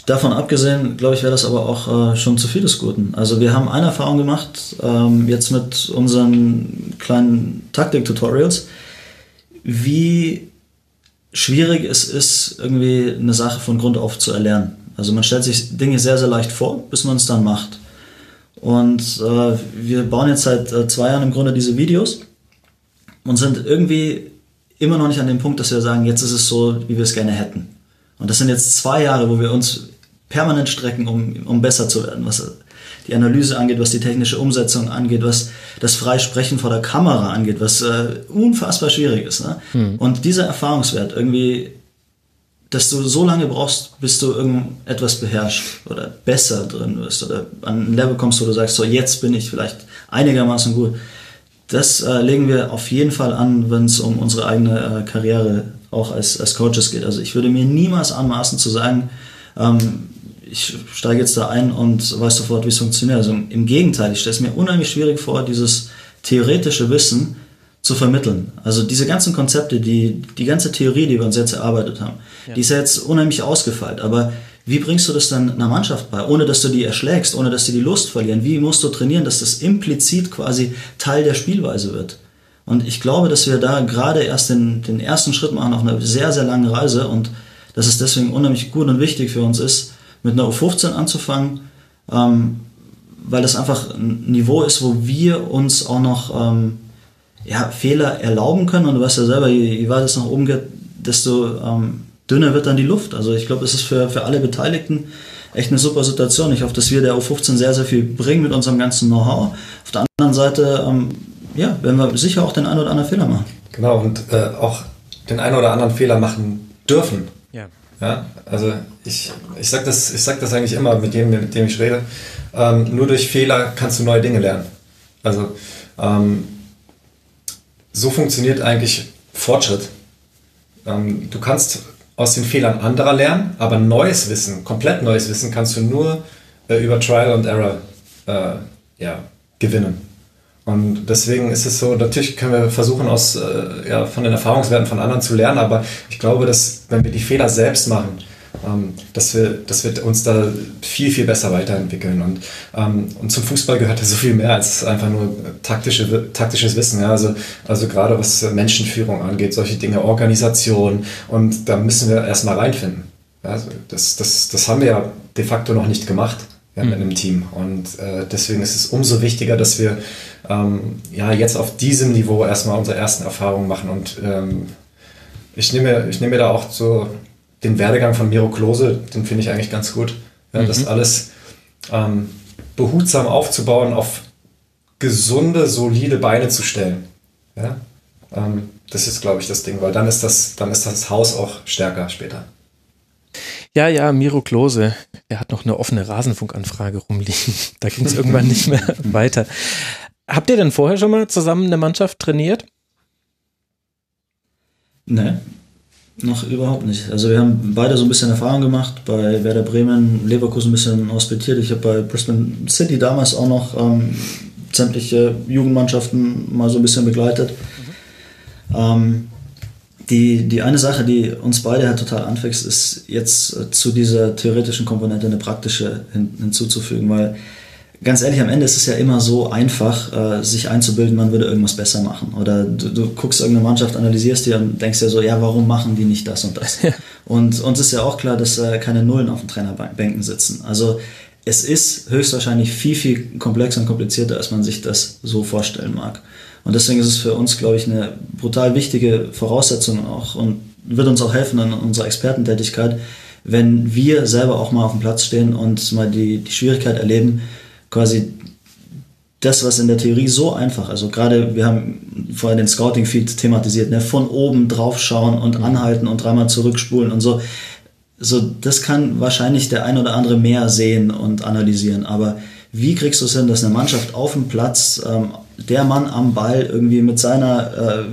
Speaker 5: Davon abgesehen, glaube ich, wäre das aber auch äh, schon zu viel des Guten. Also wir haben eine Erfahrung gemacht, ähm, jetzt mit unseren kleinen Taktik-Tutorials, wie schwierig es ist, irgendwie eine Sache von Grund auf zu erlernen. Also man stellt sich Dinge sehr, sehr leicht vor, bis man es dann macht. Und äh, wir bauen jetzt seit äh, zwei Jahren im Grunde diese Videos und sind irgendwie immer noch nicht an dem Punkt, dass wir sagen, jetzt ist es so, wie wir es gerne hätten. Und das sind jetzt zwei Jahre, wo wir uns permanent strecken, um, um besser zu werden, was die Analyse angeht, was die technische Umsetzung angeht, was das Freisprechen vor der Kamera angeht, was äh, unfassbar schwierig ist. Ne? Hm. Und dieser Erfahrungswert irgendwie, dass du so lange brauchst, bis du irgendetwas beherrschst oder besser drin wirst oder an ein Level kommst, wo du sagst, so jetzt bin ich vielleicht einigermaßen gut. Das äh, legen wir auf jeden Fall an, wenn es um unsere eigene äh, Karriere auch als, als Coaches geht. Also ich würde mir niemals anmaßen zu sagen, ähm, ich steige jetzt da ein und weiß sofort, wie es funktioniert. Also im Gegenteil, ich stelle es mir unheimlich schwierig vor, dieses theoretische Wissen zu vermitteln. Also diese ganzen Konzepte, die, die ganze Theorie, die wir uns jetzt erarbeitet haben, ja. die ist ja jetzt unheimlich ausgefeilt. Aber wie bringst du das dann einer Mannschaft bei, ohne dass du die erschlägst, ohne dass sie die Lust verlieren? Wie musst du trainieren, dass das implizit quasi Teil der Spielweise wird? Und ich glaube, dass wir da gerade erst den, den ersten Schritt machen auf einer sehr, sehr langen Reise und dass es deswegen unheimlich gut und wichtig für uns ist, mit einer U15 anzufangen, ähm, weil das einfach ein Niveau ist, wo wir uns auch noch ähm, ja, Fehler erlauben können. Und du weißt ja selber, je, je weiter es nach oben geht, desto ähm, dünner wird dann die Luft. Also ich glaube, es ist für, für alle Beteiligten echt eine super Situation. Ich hoffe, dass wir der U15 sehr, sehr viel bringen mit unserem ganzen Know-how. Auf der anderen Seite, ähm, ja, werden wir sicher auch den einen oder anderen Fehler machen.
Speaker 4: Genau, und äh, auch den einen oder anderen Fehler machen dürfen. Ja. Ja, also ich, ich sage das, sag das eigentlich immer mit dem, mit dem ich rede. Ähm, nur durch Fehler kannst du neue Dinge lernen. Also ähm, so funktioniert eigentlich Fortschritt. Ähm, du kannst aus den Fehlern anderer lernen, aber neues Wissen, komplett neues Wissen, kannst du nur äh, über Trial and Error äh, ja, gewinnen. Und deswegen ist es so, natürlich können wir versuchen, aus, äh, ja, von den Erfahrungswerten von anderen zu lernen, aber ich glaube, dass wenn wir die Fehler selbst machen, ähm, dass, wir, dass wir uns da viel, viel besser weiterentwickeln. Und, ähm, und zum Fußball gehört ja so viel mehr als einfach nur taktische, taktisches Wissen. Ja? Also, also gerade was Menschenführung angeht, solche Dinge, Organisation. Und da müssen wir erstmal reinfinden. Also das, das, das haben wir ja de facto noch nicht gemacht ja, mit mhm. einem Team. Und äh, deswegen ist es umso wichtiger, dass wir ähm, ja, jetzt auf diesem Niveau erstmal unsere ersten Erfahrungen machen. Und ähm, ich nehme, ich nehme da auch so den Werdegang von Miro Klose, den finde ich eigentlich ganz gut. Ja, mhm. Das alles ähm, behutsam aufzubauen, auf gesunde, solide Beine zu stellen. Ja? Ähm, das ist, glaube ich, das Ding, weil dann ist das, dann ist das Haus auch stärker später.
Speaker 3: Ja, ja, Miro Klose, er hat noch eine offene Rasenfunkanfrage rumliegen. Da ging es irgendwann nicht mehr weiter. Habt ihr denn vorher schon mal zusammen eine Mannschaft trainiert?
Speaker 5: Ne, noch überhaupt nicht. Also wir haben beide so ein bisschen Erfahrung gemacht, bei Werder Bremen, Leverkusen ein bisschen hospitiert. Ich habe bei Brisbane City damals auch noch ähm, sämtliche Jugendmannschaften mal so ein bisschen begleitet. Mhm. Ähm, die, die eine Sache, die uns beide halt total anfixt, ist jetzt äh, zu dieser theoretischen Komponente eine praktische hin, hinzuzufügen, weil ganz ehrlich, am Ende ist es ja immer so einfach, äh, sich einzubilden, man würde irgendwas besser machen. Oder du, du, guckst irgendeine Mannschaft, analysierst die und denkst ja so, ja, warum machen die nicht das und das? und uns ist ja auch klar, dass äh, keine Nullen auf den Trainerbänken sitzen. Also es ist höchstwahrscheinlich viel, viel komplexer und komplizierter, als man sich das so vorstellen mag. Und deswegen ist es für uns, glaube ich, eine brutal wichtige Voraussetzung auch und wird uns auch helfen in unserer Expertentätigkeit, wenn wir selber auch mal auf dem Platz stehen und mal die, die Schwierigkeit erleben, quasi das, was in der Theorie so einfach, also gerade wir haben vorher den Scouting-Feed thematisiert, ne, von oben drauf schauen und mhm. anhalten und dreimal zurückspulen und so. So, das kann wahrscheinlich der ein oder andere mehr sehen und analysieren, aber wie kriegst du es hin, dass eine Mannschaft auf dem Platz, ähm, der Mann am Ball irgendwie mit seiner äh,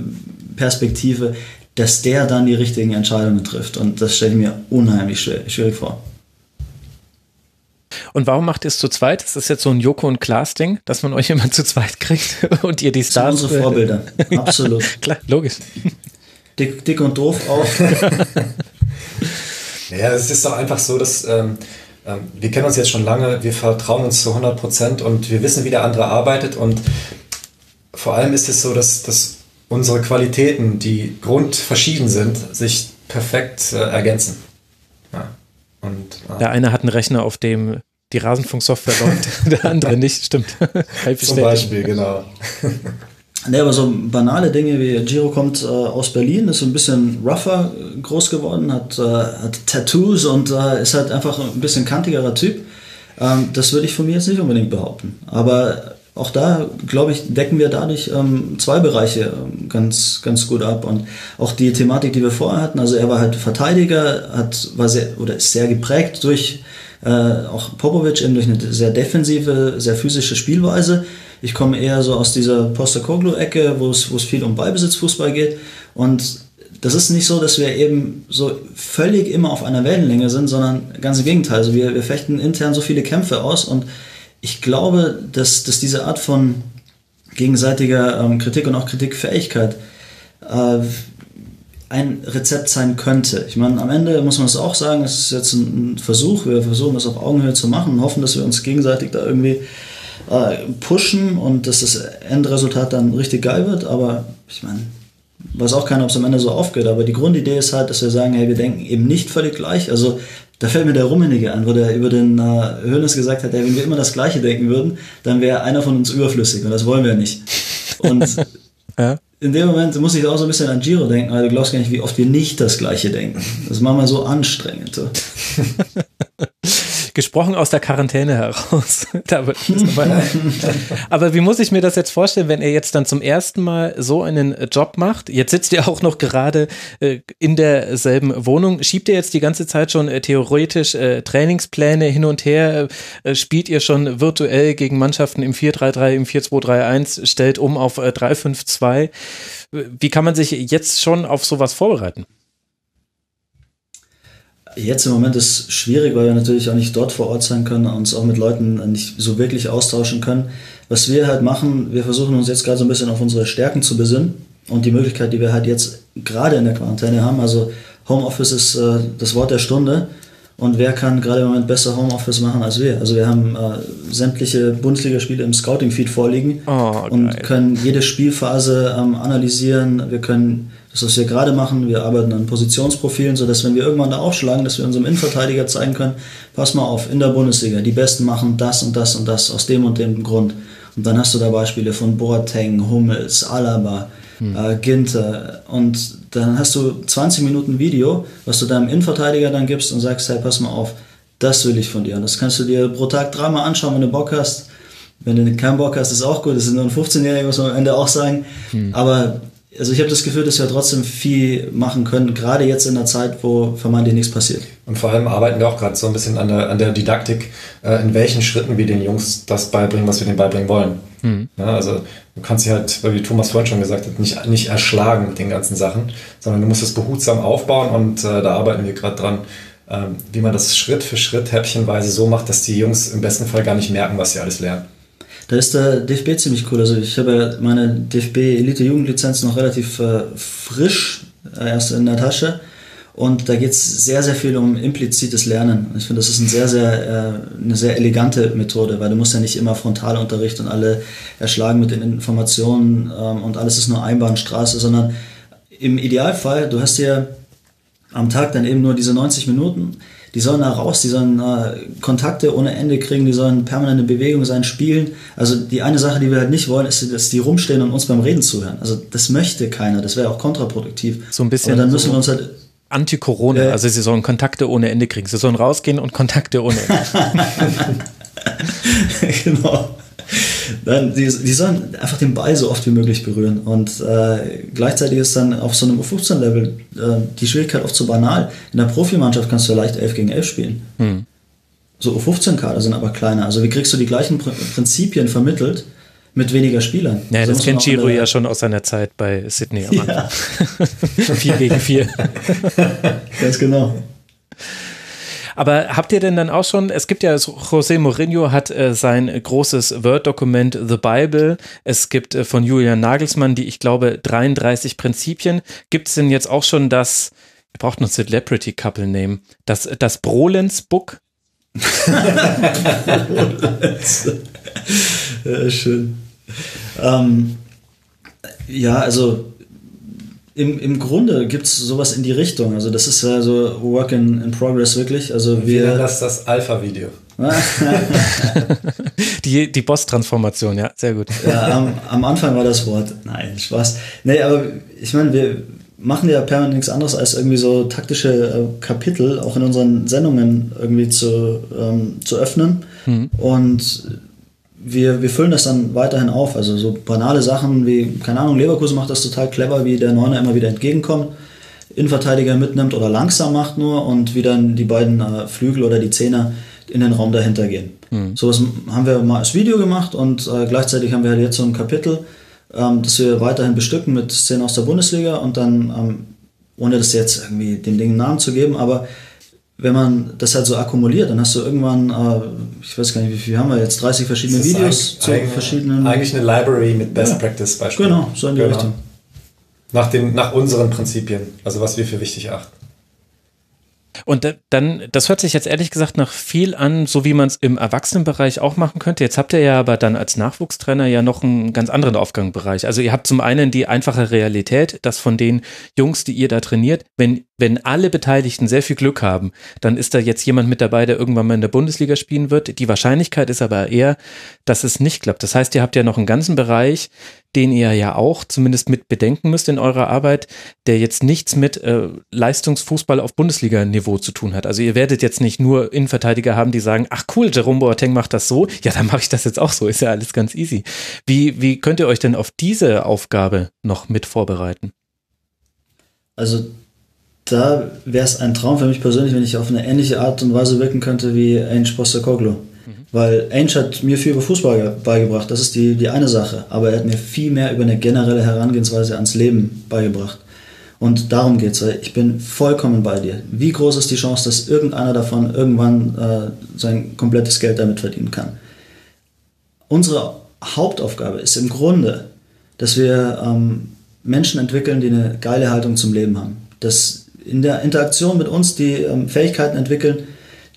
Speaker 5: Perspektive, dass der dann die richtigen Entscheidungen trifft? Und das stelle ich mir unheimlich schwierig vor.
Speaker 3: Und warum macht ihr es zu zweit? Ist das jetzt so ein Joko und Klaas Ding, dass man euch immer zu zweit kriegt und ihr die Stars?
Speaker 5: Das sind unsere Vorbilder, absolut.
Speaker 3: Klar, logisch.
Speaker 5: Dick, dick und doof auch.
Speaker 4: naja, es ist doch einfach so, dass ähm, wir kennen uns jetzt schon lange, wir vertrauen uns zu 100 Prozent und wir wissen, wie der andere arbeitet und vor allem ist es so, dass, dass unsere Qualitäten, die grundverschieden sind, sich perfekt äh, ergänzen. Ja.
Speaker 3: Und, äh, der eine hat einen Rechner, auf dem die Rasenfunksoftware läuft, der andere nicht, stimmt.
Speaker 4: Zum Beispiel, genau.
Speaker 5: Ne, aber so banale Dinge wie Giro kommt äh, aus Berlin, ist so ein bisschen rougher groß geworden, hat, äh, hat Tattoos und äh, ist halt einfach ein bisschen kantigerer Typ. Ähm, das würde ich von mir jetzt nicht unbedingt behaupten. Aber auch da, glaube ich, decken wir dadurch ähm, zwei Bereiche ähm, ganz, ganz gut ab. Und auch die Thematik, die wir vorher hatten, also er war halt Verteidiger, hat, war sehr, oder ist sehr geprägt durch äh, auch Popovic eben durch eine sehr defensive, sehr physische Spielweise. Ich komme eher so aus dieser es, wo es viel um Ballbesitzfußball geht. Und das ist nicht so, dass wir eben so völlig immer auf einer Wellenlänge sind, sondern ganz im Gegenteil. Also wir, wir fechten intern so viele Kämpfe aus und ich glaube, dass, dass diese Art von gegenseitiger ähm, Kritik und auch Kritikfähigkeit äh, ein Rezept sein könnte. Ich meine, am Ende muss man es auch sagen, es ist jetzt ein Versuch, wir versuchen das auf Augenhöhe zu machen und hoffen, dass wir uns gegenseitig da irgendwie äh, pushen und dass das Endresultat dann richtig geil wird, aber ich meine, weiß auch keiner, ob es am Ende so aufgeht, aber die Grundidee ist halt, dass wir sagen, hey, wir denken eben nicht völlig gleich, also da fällt mir der Rummenige an, wo der über den äh, Hönes gesagt hat, hey, wenn wir immer das Gleiche denken würden, dann wäre einer von uns überflüssig und das wollen wir nicht. Und ja in dem Moment muss ich auch so ein bisschen an Giro denken, weil du glaubst gar nicht, wie oft wir nicht das Gleiche denken. Das ist manchmal so anstrengend. So.
Speaker 3: Gesprochen aus der Quarantäne heraus. Aber wie muss ich mir das jetzt vorstellen, wenn er jetzt dann zum ersten Mal so einen Job macht? Jetzt sitzt ihr auch noch gerade äh, in derselben Wohnung. Schiebt ihr jetzt die ganze Zeit schon äh, theoretisch äh, Trainingspläne hin und her? Spielt ihr schon virtuell gegen Mannschaften im 4-3-3, im 4-2-3-1, stellt um auf 3-5-2? Wie kann man sich jetzt schon auf sowas vorbereiten?
Speaker 5: Jetzt im Moment ist es schwierig, weil wir natürlich auch nicht dort vor Ort sein können und uns auch mit Leuten nicht so wirklich austauschen können. Was wir halt machen, wir versuchen uns jetzt gerade so ein bisschen auf unsere Stärken zu besinnen und die Möglichkeit, die wir halt jetzt gerade in der Quarantäne haben. Also Homeoffice ist äh, das Wort der Stunde Und wer kann gerade im Moment besser Homeoffice machen als wir? Also wir haben äh, sämtliche Bundesligaspiele im Scouting-Feed vorliegen oh, und können jede Spielphase ähm, analysieren. Wir können das, was wir gerade machen, wir arbeiten an Positionsprofilen, sodass wenn wir irgendwann da aufschlagen, dass wir unserem Innenverteidiger zeigen können, pass mal auf, in der Bundesliga, die Besten machen das und das und das aus dem und dem Grund. Und dann hast du da Beispiele von Boateng, Hummels, Alaba, hm. äh, Ginter. Und dann hast du 20 Minuten Video, was du deinem Innenverteidiger dann gibst und sagst, hey, pass mal auf, das will ich von dir. Und das kannst du dir pro Tag dreimal anschauen, wenn du Bock hast. Wenn du keinen Bock hast, ist auch gut. Das ist nur ein 15-Jähriger, muss man am Ende auch sagen. Hm. Aber also ich habe das Gefühl, dass wir trotzdem viel machen können, gerade jetzt in der Zeit, wo vermeintlich nichts passiert.
Speaker 4: Und vor allem arbeiten wir auch gerade so ein bisschen an der, an der Didaktik, äh, in welchen Schritten wir den Jungs das beibringen, was wir denen beibringen wollen. Mhm. Ja, also du kannst sie halt, wie Thomas vorhin schon gesagt hat, nicht, nicht erschlagen mit den ganzen Sachen, sondern du musst es behutsam aufbauen und äh, da arbeiten wir gerade dran, äh, wie man das Schritt für Schritt häppchenweise so macht, dass die Jungs im besten Fall gar nicht merken, was sie alles lernen.
Speaker 5: Da ist der DFB ziemlich cool. Also ich habe ja meine DFB Elite Jugendlizenz noch relativ äh, frisch äh, erst in der Tasche. Und da geht es sehr, sehr viel um implizites Lernen. Ich finde, das ist ein sehr, sehr, äh, eine sehr elegante Methode, weil du musst ja nicht immer Frontalunterricht und alle erschlagen mit den Informationen ähm, und alles ist nur Einbahnstraße, sondern im Idealfall, du hast ja am Tag dann eben nur diese 90 Minuten die sollen da raus, die sollen äh, Kontakte ohne Ende kriegen, die sollen permanente Bewegung sein, spielen. Also die eine Sache, die wir halt nicht wollen, ist, dass die rumstehen und uns beim Reden zuhören. Also das möchte keiner, das wäre auch kontraproduktiv.
Speaker 3: So ein bisschen.
Speaker 5: Und dann müssen so wir uns halt
Speaker 3: Anti-Corona, äh, also sie sollen Kontakte ohne Ende kriegen. Sie sollen rausgehen und Kontakte ohne Ende.
Speaker 5: genau. Nein, die, die sollen einfach den Ball so oft wie möglich berühren. Und äh, gleichzeitig ist dann auf so einem U15-Level äh, die Schwierigkeit oft zu banal. In der Profimannschaft kannst du ja leicht 11 gegen 11 spielen. Hm. So U15-Kader sind aber kleiner. Also wie kriegst du die gleichen Prinzipien vermittelt mit weniger Spielern?
Speaker 3: Ja, so das kennt Giro ja schon aus seiner Zeit bei Sydney am ja. 4 gegen 4.
Speaker 5: Ganz genau.
Speaker 3: Aber habt ihr denn dann auch schon, es gibt ja, José Mourinho hat äh, sein großes Word-Dokument The Bible. Es gibt äh, von Julian Nagelsmann die, ich glaube, 33 Prinzipien. Gibt es denn jetzt auch schon das, ihr braucht noch Celebrity Couple Name, das, das Brolens Book?
Speaker 5: ja, schön. Ähm, ja, also im, im Grunde gibt es sowas in die Richtung. Also das ist ja so Work in, in Progress wirklich. Also wir,
Speaker 4: nennen das das Alpha-Video.
Speaker 3: die die Boss-Transformation, ja, sehr gut.
Speaker 5: Ja, am, am, Anfang war das Wort. Nein, Spaß. Nee, aber ich meine, wir machen ja permanent nichts anderes als irgendwie so taktische äh, Kapitel auch in unseren Sendungen irgendwie zu, ähm, zu öffnen. Mhm. Und wir, wir füllen das dann weiterhin auf. Also so banale Sachen wie, keine Ahnung, Leverkusen macht das total clever, wie der Neuner immer wieder entgegenkommt, Innenverteidiger mitnimmt oder langsam macht nur und wie dann die beiden äh, Flügel oder die Zehner in den Raum dahinter gehen. Mhm. So was haben wir mal als Video gemacht und äh, gleichzeitig haben wir halt jetzt so ein Kapitel, ähm, das wir weiterhin bestücken mit Szenen aus der Bundesliga und dann, ähm, ohne das jetzt irgendwie dem Ding einen Namen zu geben, aber wenn man das halt so akkumuliert, dann hast du irgendwann, äh, ich weiß gar nicht, wie viel haben wir jetzt, 30 verschiedene Videos
Speaker 4: zu verschiedenen. Eigentlich eine Library mit Best ja, Practice Beispielen.
Speaker 5: Genau, so in die genau. Richtung.
Speaker 4: Nach, den, nach unseren Prinzipien, also was wir für wichtig achten.
Speaker 3: Und dann, das hört sich jetzt ehrlich gesagt nach viel an, so wie man es im Erwachsenenbereich auch machen könnte. Jetzt habt ihr ja aber dann als Nachwuchstrainer ja noch einen ganz anderen Aufgangsbereich. Also ihr habt zum einen die einfache Realität, dass von den Jungs, die ihr da trainiert, wenn, wenn alle Beteiligten sehr viel Glück haben, dann ist da jetzt jemand mit dabei, der irgendwann mal in der Bundesliga spielen wird. Die Wahrscheinlichkeit ist aber eher, dass es nicht klappt. Das heißt, ihr habt ja noch einen ganzen Bereich, den ihr ja auch zumindest mit bedenken müsst in eurer Arbeit, der jetzt nichts mit äh, Leistungsfußball auf Bundesliga-Niveau zu tun hat. Also ihr werdet jetzt nicht nur Innenverteidiger haben, die sagen, ach cool, Jerome Boateng macht das so, ja, dann mache ich das jetzt auch so, ist ja alles ganz easy. Wie, wie könnt ihr euch denn auf diese Aufgabe noch mit vorbereiten?
Speaker 5: Also da wäre es ein Traum für mich persönlich, wenn ich auf eine ähnliche Art und Weise wirken könnte wie Ange Postecoglou. Weil Ainge hat mir viel über Fußball beigebracht, das ist die, die eine Sache. Aber er hat mir viel mehr über eine generelle Herangehensweise ans Leben beigebracht. Und darum geht es. Ich bin vollkommen bei dir. Wie groß ist die Chance, dass irgendeiner davon irgendwann äh, sein komplettes Geld damit verdienen kann? Unsere Hauptaufgabe ist im Grunde, dass wir ähm, Menschen entwickeln, die eine geile Haltung zum Leben haben. Dass in der Interaktion mit uns die ähm, Fähigkeiten entwickeln,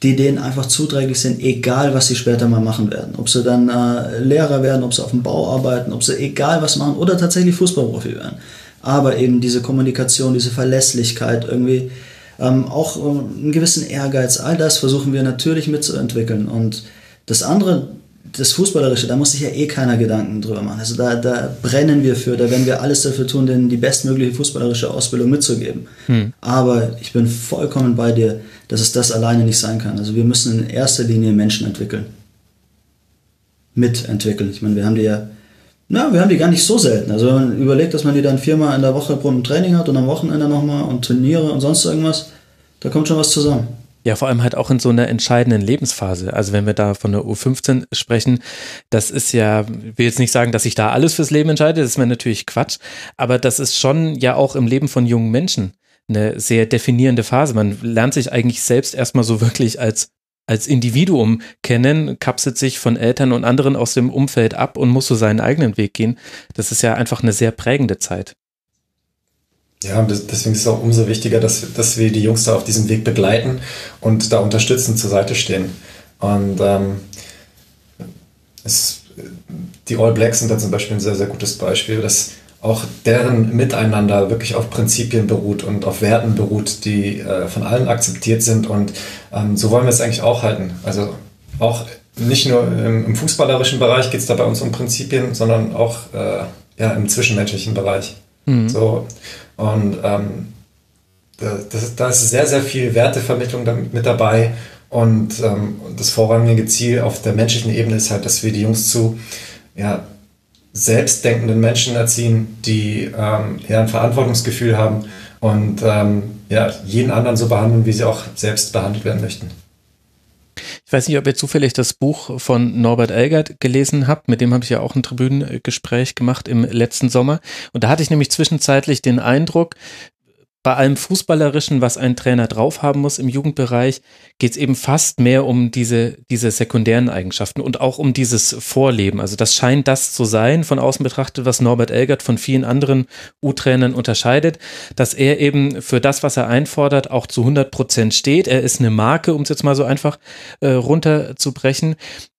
Speaker 5: die denen einfach zuträglich sind, egal was sie später mal machen werden. Ob sie dann äh, Lehrer werden, ob sie auf dem Bau arbeiten, ob sie egal was machen oder tatsächlich Fußballprofi werden. Aber eben diese Kommunikation, diese Verlässlichkeit, irgendwie ähm, auch äh, einen gewissen Ehrgeiz, all das versuchen wir natürlich mitzuentwickeln. Und das andere, das Fußballerische, da muss sich ja eh keiner Gedanken drüber machen. Also da, da brennen wir für, da werden wir alles dafür tun, denen die bestmögliche fußballerische Ausbildung mitzugeben. Hm. Aber ich bin vollkommen bei dir, dass es das alleine nicht sein kann. Also wir müssen in erster Linie Menschen entwickeln. Mitentwickeln. Ich meine, wir haben die ja, na, wir haben die gar nicht so selten. Also wenn man überlegt, dass man die dann viermal in der Woche pro Training hat und am Wochenende nochmal und Turniere und sonst irgendwas, da kommt schon was zusammen.
Speaker 3: Ja, vor allem halt auch in so einer entscheidenden Lebensphase. Also wenn wir da von der U15 sprechen, das ist ja, ich will jetzt nicht sagen, dass sich da alles fürs Leben entscheidet, das ist mir natürlich Quatsch, aber das ist schon ja auch im Leben von jungen Menschen eine sehr definierende Phase. Man lernt sich eigentlich selbst erstmal so wirklich als als Individuum kennen, kapselt sich von Eltern und anderen aus dem Umfeld ab und muss so seinen eigenen Weg gehen. Das ist ja einfach eine sehr prägende Zeit.
Speaker 4: Ja, deswegen ist es auch umso wichtiger, dass, dass wir die Jungs da auf diesem Weg begleiten und da unterstützend zur Seite stehen. Und ähm, es, die All Blacks sind da zum Beispiel ein sehr, sehr gutes Beispiel, dass auch deren Miteinander wirklich auf Prinzipien beruht und auf Werten beruht, die äh, von allen akzeptiert sind. Und ähm, so wollen wir es eigentlich auch halten. Also auch nicht nur im, im fußballerischen Bereich geht es da bei uns um Prinzipien, sondern auch äh, ja, im zwischenmenschlichen Bereich. Mhm. So, und ähm, das, da ist sehr, sehr viel Wertevermittlung mit dabei. Und ähm, das vorrangige Ziel auf der menschlichen Ebene ist halt, dass wir die Jungs zu ja, selbstdenkenden Menschen erziehen, die ähm, ja, ein Verantwortungsgefühl haben und ähm, ja, jeden anderen so behandeln, wie sie auch selbst behandelt werden möchten.
Speaker 3: Ich weiß nicht, ob ihr zufällig das Buch von Norbert Elgert gelesen habt. Mit dem habe ich ja auch ein Tribünengespräch gemacht im letzten Sommer. Und da hatte ich nämlich zwischenzeitlich den Eindruck, bei allem Fußballerischen, was ein Trainer drauf haben muss im Jugendbereich, geht es eben fast mehr um diese, diese sekundären Eigenschaften und auch um dieses Vorleben. Also das scheint das zu sein, von außen betrachtet, was Norbert Elgert von vielen anderen U-Trainern unterscheidet, dass er eben für das, was er einfordert, auch zu 100 Prozent steht. Er ist eine Marke, um es jetzt mal so einfach äh, runterzubrechen.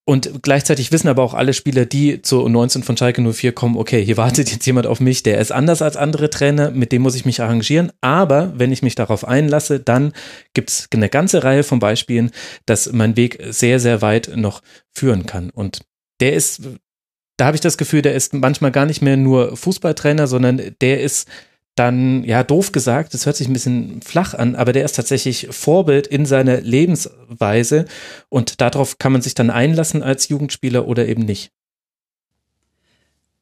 Speaker 3: Und gleichzeitig wissen aber auch alle Spieler, die zu 19 von Schalke 04 kommen, okay, hier wartet jetzt jemand auf mich, der ist anders als andere Trainer, mit dem muss ich mich arrangieren. Aber wenn ich mich darauf einlasse, dann gibt es eine ganze Reihe von Beispielen, dass mein Weg sehr, sehr weit noch führen kann. Und der ist, da habe ich das Gefühl, der ist manchmal gar nicht mehr nur Fußballtrainer, sondern der ist dann, ja, doof gesagt, das hört sich ein bisschen flach an, aber der ist tatsächlich Vorbild in seiner Lebensweise und darauf kann man sich dann einlassen als Jugendspieler oder eben nicht.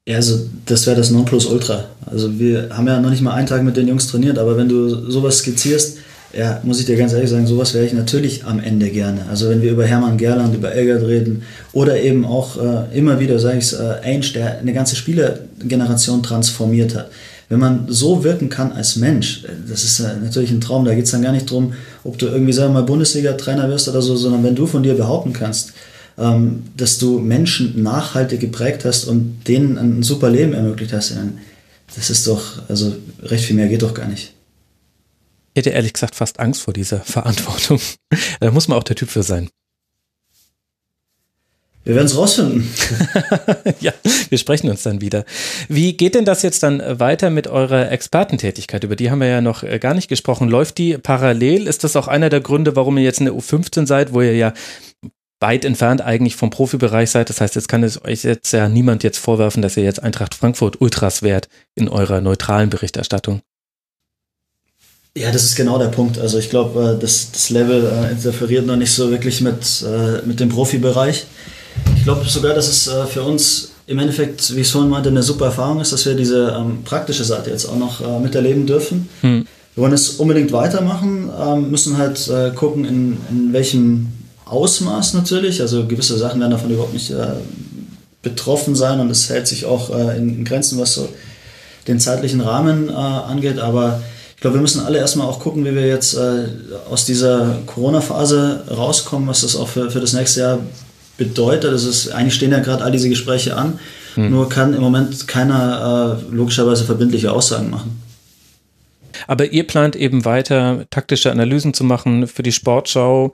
Speaker 5: Ja, also das wäre das Nonplusultra. Also wir haben ja noch nicht mal einen Tag mit den Jungs trainiert, aber wenn du sowas skizzierst, ja, muss ich dir ganz ehrlich sagen, sowas wäre ich natürlich am Ende gerne. Also wenn wir über Hermann Gerland, über Elgert reden oder eben auch äh, immer wieder, sage ich es, äh, Ainge, der eine ganze Spielergeneration transformiert hat wenn man so wirken kann als Mensch, das ist natürlich ein Traum, da geht es dann gar nicht darum, ob du irgendwie, sagen wir mal, Bundesliga-Trainer wirst oder so, sondern wenn du von dir behaupten kannst, ähm, dass du Menschen nachhaltig geprägt hast und denen ein super Leben ermöglicht hast, das ist doch, also recht viel mehr geht doch gar nicht.
Speaker 3: Ich hätte ehrlich gesagt fast Angst vor dieser Verantwortung. da muss man auch der Typ für sein.
Speaker 5: Wir werden es rausfinden.
Speaker 3: ja, wir sprechen uns dann wieder. Wie geht denn das jetzt dann weiter mit eurer Expertentätigkeit? Über die haben wir ja noch äh, gar nicht gesprochen. Läuft die parallel? Ist das auch einer der Gründe, warum ihr jetzt in der U15 seid, wo ihr ja weit entfernt eigentlich vom Profibereich seid? Das heißt, jetzt kann es euch jetzt ja niemand jetzt vorwerfen, dass ihr jetzt Eintracht Frankfurt Ultras wärt in eurer neutralen Berichterstattung.
Speaker 5: Ja, das ist genau der Punkt. Also ich glaube, äh, das, das Level äh, interferiert noch nicht so wirklich mit, mit dem Profibereich. Ich glaube sogar, dass es äh, für uns im Endeffekt, wie ich es vorhin meinte, eine super Erfahrung ist, dass wir diese ähm, praktische Seite jetzt auch noch äh, miterleben dürfen. Hm. Wir wollen es unbedingt weitermachen, ähm, müssen halt äh, gucken, in, in welchem Ausmaß natürlich. Also gewisse Sachen werden davon überhaupt nicht äh, betroffen sein und es hält sich auch äh, in, in, Grenzen, was so den zeitlichen Rahmen äh, angeht. Aber ich glaube, wir müssen alle erstmal auch gucken, wie wir jetzt aus dieser Corona-Phase rauskommen, was das auch für, für das nächste Jahr bedeutet. Das ist, eigentlich stehen ja gerade all diese Gespräche an, hm. nur kann im Moment keiner äh, logischerweise verbindliche Aussagen machen.
Speaker 3: Aber ihr plant eben weiter taktische Analysen zu machen für die Sportschau,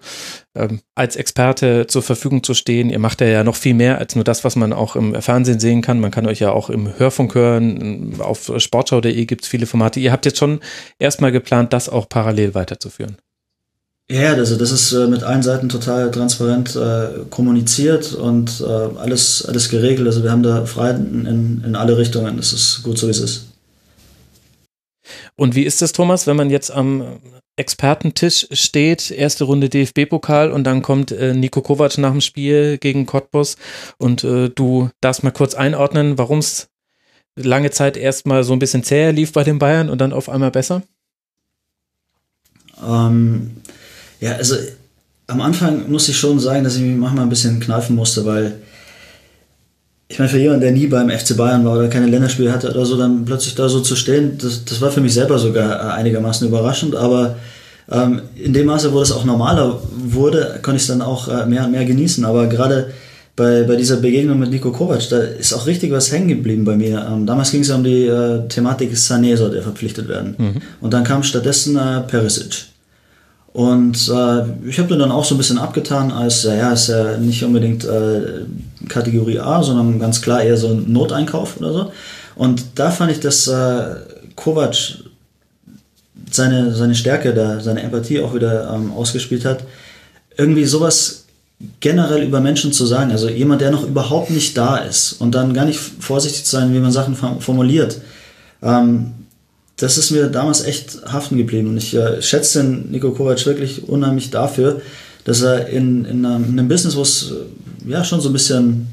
Speaker 3: ähm, als Experte zur Verfügung zu stehen. Ihr macht ja noch viel mehr als nur das, was man auch im Fernsehen sehen kann. Man kann euch ja auch im Hörfunk hören. Auf sportschau.de gibt es viele Formate. Ihr habt jetzt schon erstmal geplant, das auch parallel weiterzuführen.
Speaker 5: Ja, also das ist äh, mit allen Seiten total transparent äh, kommuniziert und äh, alles, alles geregelt. Also wir haben da Freiheiten in, in alle Richtungen. Das ist gut so, wie es ist.
Speaker 3: Und wie ist das, Thomas, wenn man jetzt am Expertentisch steht, erste Runde DFB-Pokal und dann kommt äh, Nico Kovac nach dem Spiel gegen Cottbus und äh, du darfst mal kurz einordnen, warum es lange Zeit erstmal so ein bisschen zäher lief bei den Bayern und dann auf einmal besser?
Speaker 5: Ähm, ja, also am Anfang muss ich schon sagen, dass ich mich manchmal ein bisschen kneifen musste, weil ich meine, für jemanden, der nie beim FC Bayern war oder keine Länderspiele hatte oder so, dann plötzlich da so zu stehen, das, das war für mich selber sogar äh, einigermaßen überraschend, aber ähm, in dem Maße, wo das auch normaler wurde, konnte ich es dann auch äh, mehr und mehr genießen. Aber gerade bei, bei dieser Begegnung mit Nico Kovac, da ist auch richtig was hängen geblieben bei mir. Ähm, damals ging es ja um die äh, Thematik Sané sollte er verpflichtet werden. Mhm. Und dann kam stattdessen äh, Perisic. Und äh, ich habe den dann auch so ein bisschen abgetan als, ja, ist ja nicht unbedingt äh, Kategorie A, sondern ganz klar eher so ein Noteinkauf oder so. Und da fand ich, dass äh, Kovac seine, seine Stärke da, seine Empathie auch wieder ähm, ausgespielt hat, irgendwie sowas generell über Menschen zu sagen. Also jemand, der noch überhaupt nicht da ist und dann gar nicht vorsichtig zu sein, wie man Sachen formuliert. Ähm, das ist mir damals echt haften geblieben. Und ich äh, schätze den Nico Kovac wirklich unheimlich dafür, dass er in, in, einem, in einem Business, wo es äh, ja schon so ein bisschen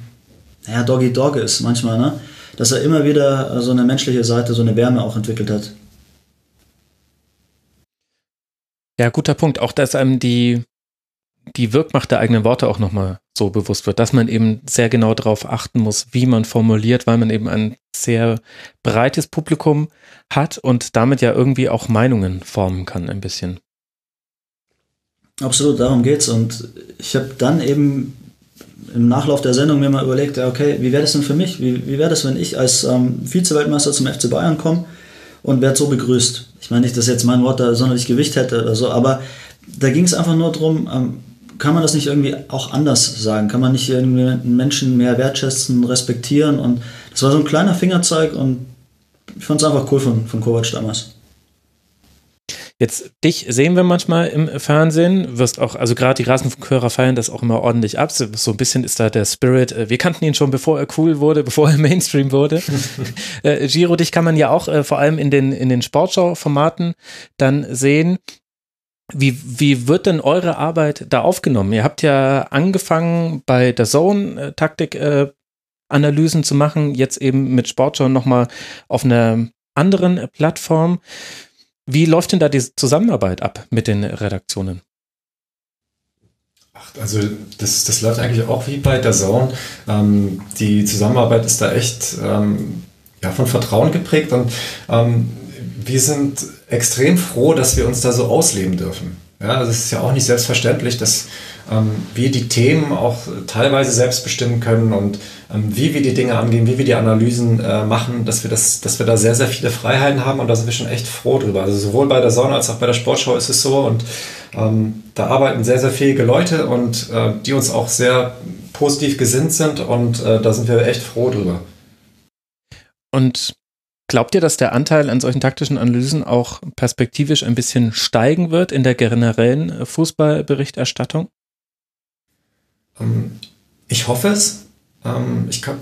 Speaker 5: naja, Doggy-Dog ist manchmal, ne? dass er immer wieder so eine menschliche Seite, so eine Wärme auch entwickelt hat.
Speaker 3: Ja, guter Punkt. Auch, dass einem die, die Wirkmacht der eigenen Worte auch nochmal so bewusst wird, dass man eben sehr genau darauf achten muss, wie man formuliert, weil man eben ein sehr breites Publikum hat und damit ja irgendwie auch Meinungen formen kann ein bisschen.
Speaker 5: Absolut, darum geht's. Und ich habe dann eben im Nachlauf der Sendung mir mal überlegt, ja, okay, wie wäre das denn für mich? Wie, wie wäre das, wenn ich als ähm, Vize-Weltmeister zum FC Bayern komme und werde so begrüßt? Ich meine nicht, dass jetzt mein Wort da sonderlich Gewicht hätte oder so, aber da ging es einfach nur darum, ähm, kann man das nicht irgendwie auch anders sagen? Kann man nicht irgendwie Menschen mehr wertschätzen, respektieren? Und das war so ein kleiner Fingerzeig und ich fand es einfach cool von, von Kovac damals.
Speaker 3: Jetzt dich sehen wir manchmal im Fernsehen, wirst auch, also gerade die Rasenfunkhörer feiern das auch immer ordentlich ab. So, so, ein bisschen ist da der Spirit. Äh, wir kannten ihn schon, bevor er cool wurde, bevor er Mainstream wurde. äh, Giro, dich kann man ja auch äh, vor allem in den, in den Sportschau-Formaten dann sehen. Wie, wie wird denn eure Arbeit da aufgenommen? Ihr habt ja angefangen bei der Zone-Taktik-Analysen äh, zu machen, jetzt eben mit Sportschau nochmal auf einer anderen Plattform. Wie läuft denn da die Zusammenarbeit ab mit den Redaktionen?
Speaker 4: Ach, also das, das läuft eigentlich auch wie bei der Zone. Ähm, die Zusammenarbeit ist da echt ähm, ja, von Vertrauen geprägt und ähm, wir sind extrem froh, dass wir uns da so ausleben dürfen. Ja, also es ist ja auch nicht selbstverständlich, dass ähm, wir die Themen auch teilweise selbst bestimmen können und ähm, wie wir die Dinge angehen, wie wir die Analysen äh, machen, dass wir, das, dass wir da sehr, sehr viele Freiheiten haben und da sind wir schon echt froh drüber. Also sowohl bei der Sonne als auch bei der Sportschau ist es so und ähm, da arbeiten sehr, sehr fähige Leute und äh, die uns auch sehr positiv gesinnt sind und äh, da sind wir echt froh drüber.
Speaker 3: Und Glaubt ihr, dass der Anteil an solchen taktischen Analysen auch perspektivisch ein bisschen steigen wird in der generellen Fußballberichterstattung?
Speaker 4: Ähm, ich hoffe es. Ähm, ich, kann,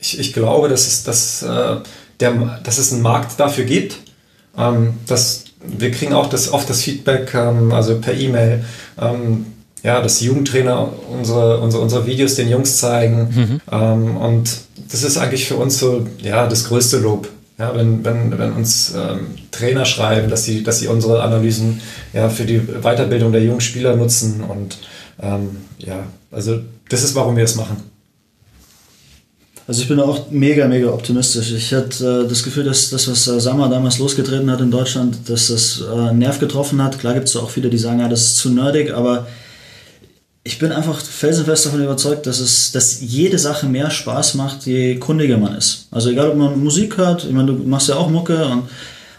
Speaker 4: ich, ich glaube, dass es, dass, äh, der, dass es einen Markt dafür gibt. Ähm, dass, wir kriegen auch das, oft das Feedback, also per E-Mail, ja, dass die Jugendtrainer unsere, unsere, unsere Videos den Jungs zeigen. Mhm. und das ist eigentlich für uns so ja, das größte Lob. Ja, wenn, wenn, wenn uns ähm, Trainer schreiben, dass sie, dass sie unsere Analysen ja, für die Weiterbildung der jungen Spieler nutzen und ähm, ja, also das ist, warum wir es machen.
Speaker 5: Also ich bin auch mega, mega optimistisch. Ich hatte äh, das Gefühl, dass das, was äh, Sammer damals losgetreten hat in Deutschland, dass das äh, Nerv getroffen hat. Klar gibt es auch viele, die sagen, ja, das ist zu nerdig, aber ich bin einfach felsenfest davon überzeugt, dass es, dass jede Sache mehr Spaß macht, je kundiger man ist. Also egal, ob man Musik hört, ich meine, du machst ja auch Mucke und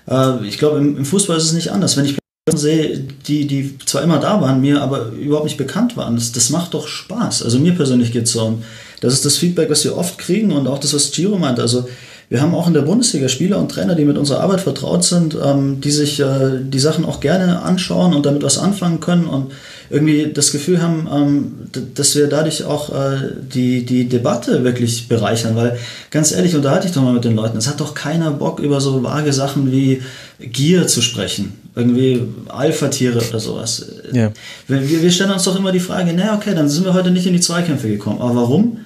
Speaker 5: Äh, ich glaube, im, im, Fußball ist es nicht anders. Wenn ich sehe, die, die zwar immer da waren, mir aber überhaupt nicht bekannt waren, das, das macht doch Spaß. Also mir persönlich geht es so. Das ist das Feedback, was wir oft kriegen und auch das, was Giro meint. Also wir haben auch in der Bundesliga Spieler und Trainer, die mit unserer Arbeit vertraut sind, ähm, die sich äh, die Sachen auch gerne anschauen und damit was anfangen können und irgendwie das Gefühl haben, ähm, dass wir dadurch auch äh, die, die Debatte wirklich bereichern. Weil ganz ehrlich, unterhalte ich doch mal mit den Leuten. Es hat doch keiner Bock, über so vage Sachen wie Gier zu sprechen. Irgendwie Alpha-Tiere oder sowas. Ja. Wir, wir stellen uns doch immer die Frage, naja, okay, dann sind wir heute nicht in die Zweikämpfe gekommen. Aber warum?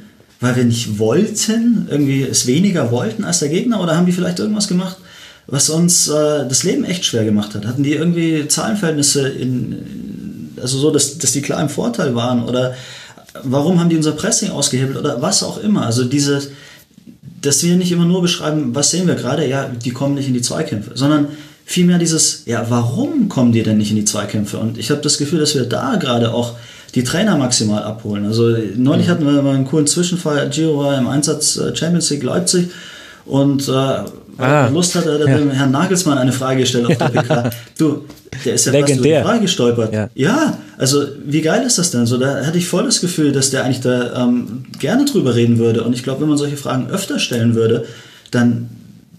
Speaker 5: Weil wir nicht wollten, irgendwie es weniger wollten als der Gegner oder haben die vielleicht irgendwas gemacht, was uns äh, das Leben echt schwer gemacht hat? Hatten die irgendwie Zahlenverhältnisse in, also so, dass, dass die klar im Vorteil waren oder warum haben die unser Pressing ausgehebelt oder was auch immer? Also diese, dass wir nicht immer nur beschreiben, was sehen wir gerade, ja, die kommen nicht in die Zweikämpfe, sondern vielmehr dieses, ja, warum kommen die denn nicht in die Zweikämpfe? Und ich habe das Gefühl, dass wir da gerade auch die Trainer maximal abholen. Also neulich mhm. hatten wir mal einen coolen Zwischenfall. Giro war im Einsatz äh, Champions League Leipzig und äh, ah, Lust hat, hat er ja. dem Herrn Nagelsmann eine Frage gestellt auf der PK. Du, der ist ja Legendär. fast über die Frage gestolpert. Ja. ja. also wie geil ist das denn? So, da hatte ich voll das Gefühl, dass der eigentlich da ähm, gerne drüber reden würde. Und ich glaube, wenn man solche Fragen öfter stellen würde, dann,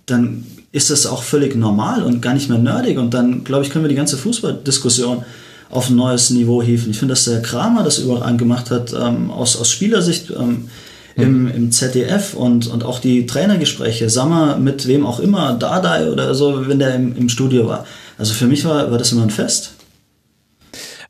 Speaker 5: dann ist das auch völlig normal und gar nicht mehr nerdig. Und dann, glaube ich, können wir die ganze Fußballdiskussion auf ein neues Niveau hieven. Ich finde, dass der Kramer das überall gemacht hat, ähm, aus, aus Spielersicht ähm, im, im ZDF und, und auch die Trainergespräche, Sammer mit wem auch immer, Dardai oder so, wenn der im, im Studio war. Also für mich war, war das immer ein Fest.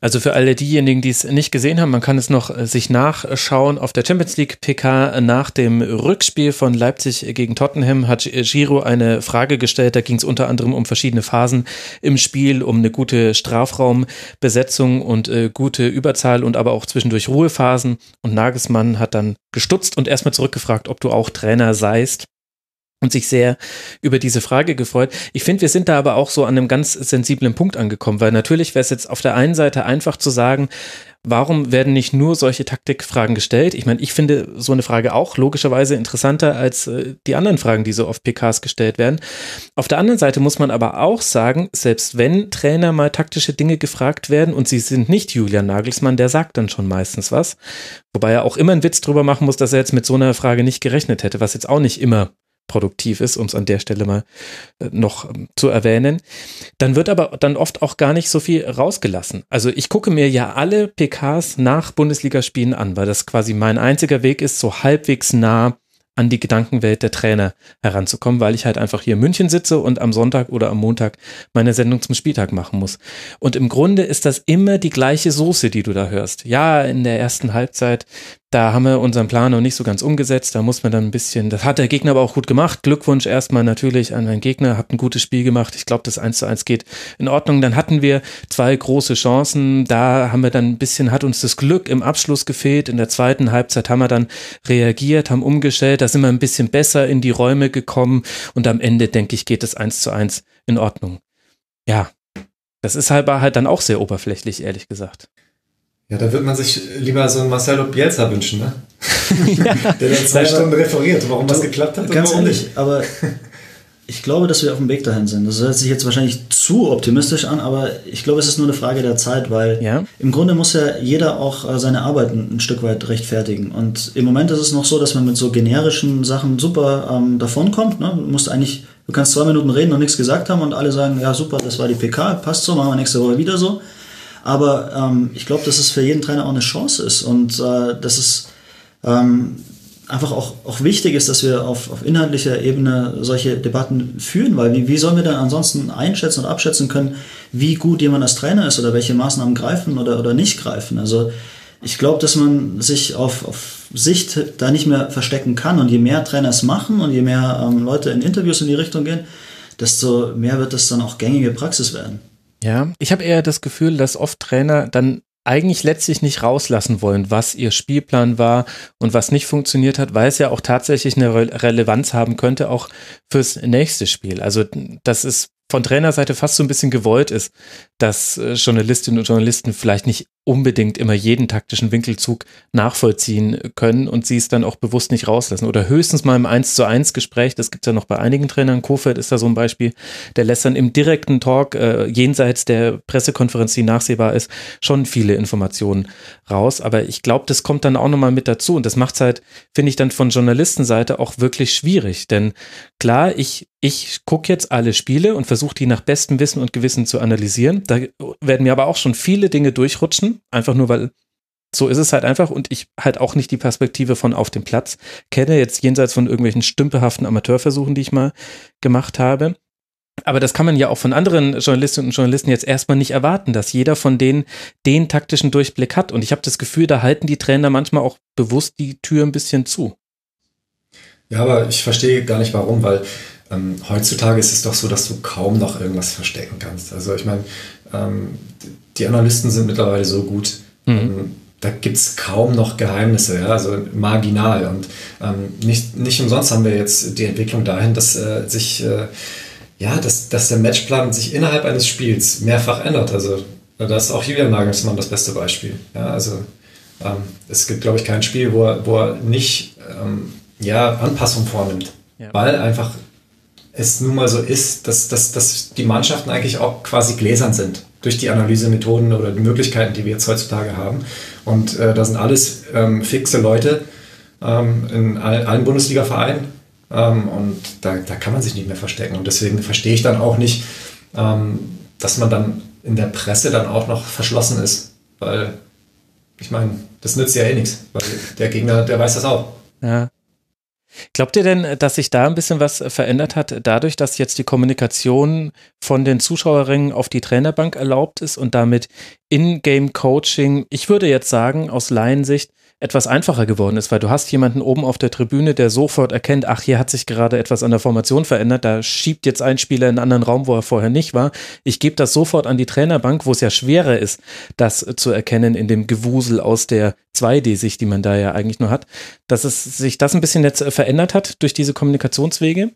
Speaker 3: Also für alle diejenigen, die es nicht gesehen haben, man kann es noch äh, sich nachschauen. Auf der Champions League PK nach dem Rückspiel von Leipzig gegen Tottenham hat Giro eine Frage gestellt. Da ging es unter anderem um verschiedene Phasen im Spiel, um eine gute Strafraumbesetzung und äh, gute Überzahl und aber auch zwischendurch Ruhephasen. Und Nagelsmann hat dann gestutzt und erstmal zurückgefragt, ob du auch Trainer seist und sich sehr über diese Frage gefreut. Ich finde, wir sind da aber auch so an einem ganz sensiblen Punkt angekommen, weil natürlich wäre es jetzt auf der einen Seite einfach zu sagen, warum werden nicht nur solche Taktikfragen gestellt? Ich meine, ich finde so eine Frage auch logischerweise interessanter als äh, die anderen Fragen, die so auf PKs gestellt werden. Auf der anderen Seite muss man aber auch sagen, selbst wenn Trainer mal taktische Dinge gefragt werden und sie sind nicht Julian Nagelsmann, der sagt dann schon meistens was. Wobei er auch immer einen Witz drüber machen muss, dass er jetzt mit so einer Frage nicht gerechnet hätte, was jetzt auch nicht immer produktiv ist, um es an der Stelle mal äh, noch ähm, zu erwähnen. Dann wird aber dann oft auch gar nicht so viel rausgelassen. Also ich gucke mir ja alle PKs nach Bundesligaspielen an, weil das quasi mein einziger Weg ist, so halbwegs nah an die Gedankenwelt der Trainer heranzukommen, weil ich halt einfach hier in München sitze und am Sonntag oder am Montag meine Sendung zum Spieltag machen muss. Und im Grunde ist das immer die gleiche Soße, die du da hörst. Ja, in der ersten Halbzeit da haben wir unseren Plan noch nicht so ganz umgesetzt. Da muss man dann ein bisschen, das hat der Gegner aber auch gut gemacht. Glückwunsch erstmal natürlich an meinen Gegner, habt ein gutes Spiel gemacht. Ich glaube, das 1 zu 1 geht in Ordnung. Dann hatten wir zwei große Chancen. Da haben wir dann ein bisschen, hat uns das Glück im Abschluss gefehlt. In der zweiten Halbzeit haben wir dann reagiert, haben umgestellt. Da sind wir ein bisschen besser in die Räume gekommen. Und am Ende, denke ich, geht das 1 zu 1 in Ordnung. Ja, das ist halt, halt dann auch sehr oberflächlich, ehrlich gesagt.
Speaker 4: Ja, da würde man sich lieber so einen Marcelo Bielsa wünschen, ne? ja. Der dann zwei Stunden referiert, warum was geklappt hat.
Speaker 5: Ganz ehrlich, nicht. aber ich glaube, dass wir auf dem Weg dahin sind. Das hört sich jetzt wahrscheinlich zu optimistisch an, aber ich glaube, es ist nur eine Frage der Zeit, weil ja. im Grunde muss ja jeder auch äh, seine Arbeit ein, Stück weit rechtfertigen. Und im Moment ist es noch so, dass man mit so generischen Sachen super ähm, davonkommt. Ne? Du musst eigentlich, du kannst zwei Minuten reden und nichts gesagt haben und alle sagen, ja super, das war die PK, passt so, machen wir nächste Woche wieder so. Aber ähm, ich glaube, dass es für jeden Trainer auch eine Chance ist und äh, dass es ähm, einfach auch, auch wichtig ist, dass wir auf, auf inhaltlicher Ebene solche Debatten führen, weil wie, wie sollen wir dann ansonsten einschätzen und abschätzen können, wie gut jemand als Trainer ist oder welche Maßnahmen greifen oder, oder nicht greifen. Also ich glaube, dass man sich auf, auf Sicht da nicht mehr verstecken kann und je mehr Trainer es machen und je mehr ähm, Leute in Interviews in die Richtung gehen, desto mehr wird das dann auch gängige Praxis werden.
Speaker 3: Ja, ich habe eher das Gefühl, dass oft Trainer dann eigentlich letztlich nicht rauslassen wollen, was ihr Spielplan war und was nicht funktioniert hat, weil es ja auch tatsächlich eine Re Relevanz haben könnte, auch fürs nächste Spiel. Also, dass es von Trainerseite fast so ein bisschen gewollt ist, dass äh, Journalistinnen und Journalisten vielleicht nicht unbedingt immer jeden taktischen Winkelzug nachvollziehen können und sie es dann auch bewusst nicht rauslassen. Oder höchstens mal im 1 zu 1 Gespräch, das gibt es ja noch bei einigen Trainern, Kofeld ist da so ein Beispiel, der lässt dann im direkten Talk, äh, jenseits der Pressekonferenz, die nachsehbar ist, schon viele Informationen raus. Aber ich glaube, das kommt dann auch nochmal mit dazu und das macht es halt, finde ich, dann von Journalistenseite auch wirklich schwierig. Denn klar, ich ich gucke jetzt alle Spiele und versuche die nach bestem Wissen und Gewissen zu analysieren. Da werden mir aber auch schon viele Dinge durchrutschen, einfach nur weil so ist es halt einfach und ich halt auch nicht die Perspektive von auf dem Platz kenne, jetzt jenseits von irgendwelchen stümperhaften Amateurversuchen, die ich mal gemacht habe. Aber das kann man ja auch von anderen Journalistinnen und Journalisten jetzt erstmal nicht erwarten, dass jeder von denen den taktischen Durchblick hat. Und ich habe das Gefühl, da halten die Trainer manchmal auch bewusst die Tür ein bisschen zu.
Speaker 4: Ja, aber ich verstehe gar nicht warum, weil ähm, heutzutage ist es doch so, dass du kaum noch irgendwas verstecken kannst. Also ich meine, ähm, die Analysten sind mittlerweile so gut. Mhm. Ähm, da gibt es kaum noch Geheimnisse, ja? also marginal. Und ähm, nicht, nicht umsonst haben wir jetzt die Entwicklung dahin, dass äh, sich äh, ja, dass, dass der Matchplan sich innerhalb eines Spiels mehrfach ändert. Also da ist auch Julian Nagelsmann das beste Beispiel. Ja, also ähm, es gibt, glaube ich, kein Spiel, wo er, wo er nicht ähm, ja, Anpassungen vornimmt. Ja. Weil einfach es nun mal so ist, dass, dass, dass die Mannschaften eigentlich auch quasi gläsern sind durch die Analysemethoden oder die Möglichkeiten, die wir jetzt heutzutage haben. Und äh, da sind alles ähm, fixe Leute ähm, in all, allen Bundesliga-Vereinen ähm, und da, da kann man sich nicht mehr verstecken. Und deswegen verstehe ich dann auch nicht, ähm, dass man dann in der Presse dann auch noch verschlossen ist, weil ich meine, das nützt ja eh nichts, weil der Gegner, der weiß das auch.
Speaker 3: Ja. Glaubt ihr denn, dass sich da ein bisschen was verändert hat, dadurch, dass jetzt die Kommunikation von den Zuschauerringen auf die Trainerbank erlaubt ist und damit In-Game-Coaching, ich würde jetzt sagen, aus Laiensicht, etwas einfacher geworden ist, weil du hast jemanden oben auf der Tribüne, der sofort erkennt, ach, hier hat sich gerade etwas an der Formation verändert, da schiebt jetzt ein Spieler in einen anderen Raum, wo er vorher nicht war. Ich gebe das sofort an die Trainerbank, wo es ja schwerer ist, das zu erkennen in dem Gewusel aus der 2D-Sicht, die man da ja eigentlich nur hat, dass es sich das ein bisschen jetzt verändert hat durch diese Kommunikationswege?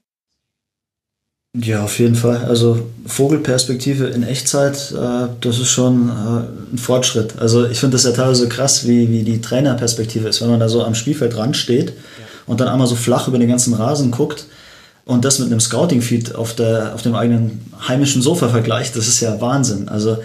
Speaker 5: Ja, auf jeden Fall. Also Vogelperspektive in Echtzeit, äh, das ist schon äh, ein Fortschritt. Also ich finde das ja teilweise krass, wie, wie die Trainerperspektive ist, wenn man da so am Spielfeld dran steht ja. und dann einmal so flach über den ganzen Rasen guckt und das mit einem Scouting-Feed auf, auf dem eigenen heimischen Sofa vergleicht, das ist ja Wahnsinn. Also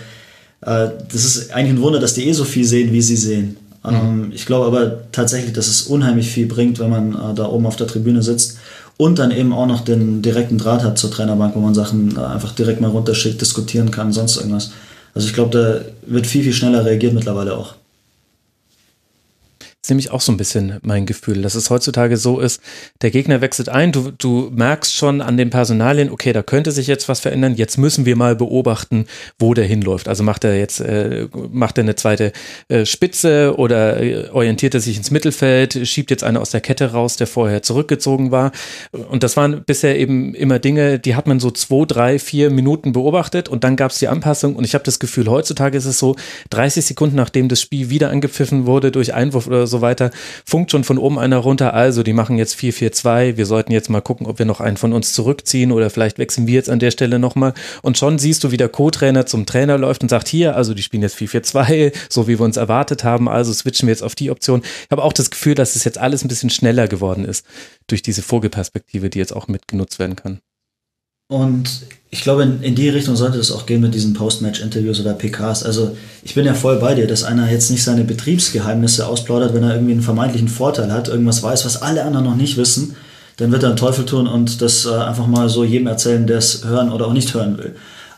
Speaker 5: äh, das ist eigentlich ein Wunder, dass die eh so viel sehen, wie sie sehen. Mhm. Ähm, ich glaube aber tatsächlich, dass es unheimlich viel bringt, wenn man äh, da oben auf der Tribüne sitzt und dann eben auch noch den direkten Draht hat zur Trainerbank, wo man Sachen äh, einfach direkt mal runterschickt, diskutieren kann, sonst irgendwas. Also ich glaube, da wird viel, viel schneller reagiert mittlerweile auch
Speaker 3: nämlich auch so ein bisschen mein Gefühl, dass es heutzutage so ist, der Gegner wechselt ein, du, du merkst schon an den Personalien, okay, da könnte sich jetzt was verändern, jetzt müssen wir mal beobachten, wo der hinläuft. Also macht er jetzt, äh, macht er eine zweite äh, Spitze oder äh, orientiert er sich ins Mittelfeld, schiebt jetzt einer aus der Kette raus, der vorher zurückgezogen war. Und das waren bisher eben immer Dinge, die hat man so zwei, drei, vier Minuten beobachtet und dann gab es die Anpassung und ich habe das Gefühl, heutzutage ist es so, 30 Sekunden nachdem das Spiel wieder angepfiffen wurde durch Einwurf oder so, so weiter, funkt schon von oben einer runter, also die machen jetzt 4-4-2, wir sollten jetzt mal gucken, ob wir noch einen von uns zurückziehen oder vielleicht wechseln wir jetzt an der Stelle nochmal. Und schon siehst du, wie der Co-Trainer zum Trainer läuft und sagt, hier, also die spielen jetzt 4-4-2, so wie wir uns erwartet haben, also switchen wir jetzt auf die Option. Ich habe auch das Gefühl, dass es jetzt alles ein bisschen schneller geworden ist durch diese Vogelperspektive, die jetzt auch mitgenutzt werden kann.
Speaker 5: Und ich glaube, in, in die Richtung sollte es auch gehen mit diesen Post-Match-Interviews oder PKs. Also ich bin ja voll bei dir, dass einer jetzt nicht seine Betriebsgeheimnisse ausplaudert, wenn er irgendwie einen vermeintlichen Vorteil hat, irgendwas weiß, was alle anderen noch nicht wissen, dann wird er einen Teufel tun und das äh, einfach mal so jedem erzählen, der es hören oder auch nicht hören will.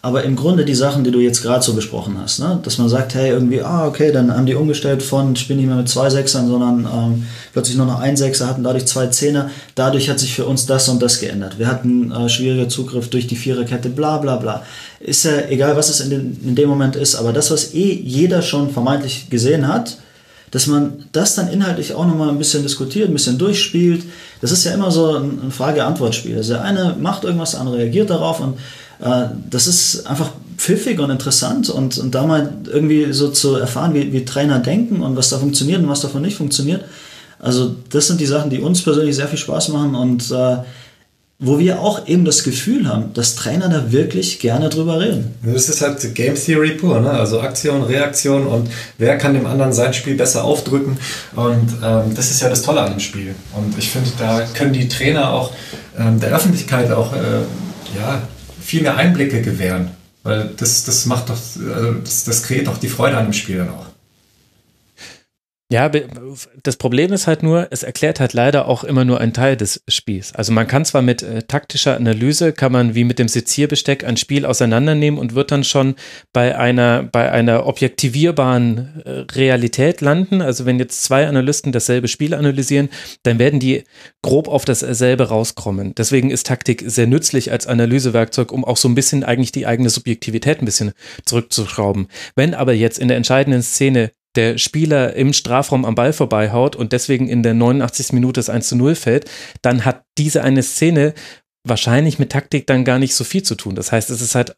Speaker 5: Aber im Grunde die Sachen, die du jetzt gerade so besprochen hast, ne? dass man sagt, hey, irgendwie, ah, okay, dann haben die umgestellt von, ich bin nicht mehr mit zwei Sechsern, sondern ähm, plötzlich nur noch ein Sechser, hatten dadurch zwei Zehner. Dadurch hat sich für uns das und das geändert. Wir hatten äh, schwieriger Zugriff durch die Viererkette, bla bla bla. Ist ja egal, was es in, den, in dem Moment ist, aber das, was eh jeder schon vermeintlich gesehen hat, dass man das dann inhaltlich auch nochmal ein bisschen diskutiert, ein bisschen durchspielt. Das ist ja immer so ein Frage-Antwort-Spiel. Also der eine macht irgendwas, der andere reagiert darauf und das ist einfach pfiffig und interessant und, und da mal irgendwie so zu erfahren, wie, wie Trainer denken und was da funktioniert und was davon nicht funktioniert. Also das sind die Sachen, die uns persönlich sehr viel Spaß machen und äh, wo wir auch eben das Gefühl haben, dass Trainer da wirklich gerne drüber reden.
Speaker 4: Das ist halt Game Theory pur, ne? also Aktion, Reaktion und wer kann dem anderen sein Spiel besser aufdrücken und ähm, das ist ja das Tolle an dem Spiel und ich finde, da können die Trainer auch ähm, der Öffentlichkeit auch äh, ja, viel mehr Einblicke gewähren, weil das, das macht doch, also das, das kreiert doch die Freude an dem Spiel dann auch.
Speaker 3: Ja, das Problem ist halt nur, es erklärt halt leider auch immer nur einen Teil des Spiels. Also man kann zwar mit äh, taktischer Analyse, kann man wie mit dem Sezierbesteck ein Spiel auseinandernehmen und wird dann schon bei einer, bei einer objektivierbaren äh, Realität landen. Also wenn jetzt zwei Analysten dasselbe Spiel analysieren, dann werden die grob auf dasselbe rauskommen. Deswegen ist Taktik sehr nützlich als Analysewerkzeug, um auch so ein bisschen eigentlich die eigene Subjektivität ein bisschen zurückzuschrauben. Wenn aber jetzt in der entscheidenden Szene der Spieler im Strafraum am Ball vorbeihaut und deswegen in der 89. Minute das 1 zu 0 fällt, dann hat diese eine Szene wahrscheinlich mit Taktik dann gar nicht so viel zu tun. Das heißt, es ist halt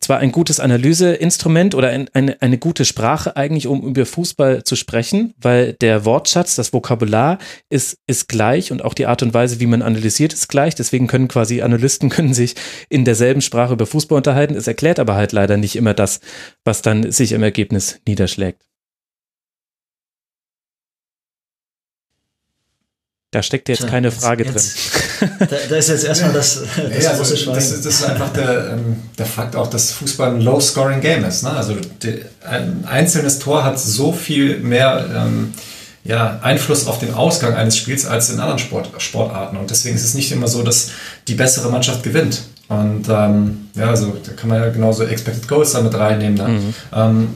Speaker 3: zwar ein gutes Analyseinstrument oder ein, eine, eine gute Sprache eigentlich, um über Fußball zu sprechen, weil der Wortschatz, das Vokabular ist, ist gleich und auch die Art und Weise, wie man analysiert, ist gleich. Deswegen können quasi Analysten können sich in derselben Sprache über Fußball unterhalten. Es erklärt aber halt leider nicht immer das, was dann sich im Ergebnis niederschlägt. Da steckt jetzt keine Frage jetzt,
Speaker 5: drin. Da, da, ist jetzt erstmal das,
Speaker 4: das ja, große also, das, das, ist einfach der, ähm, der Fakt auch, dass Fußball ein Low-Scoring-Game ist. Ne? Also die, ein einzelnes Tor hat so viel mehr ähm, ja, Einfluss auf den Ausgang eines Spiels als in anderen Sport, Sportarten. Und deswegen ist es nicht immer so, dass die bessere Mannschaft gewinnt. Und ähm, ja, also da kann man ja genauso Expected Goals damit reinnehmen. Ne? Mhm. Ähm,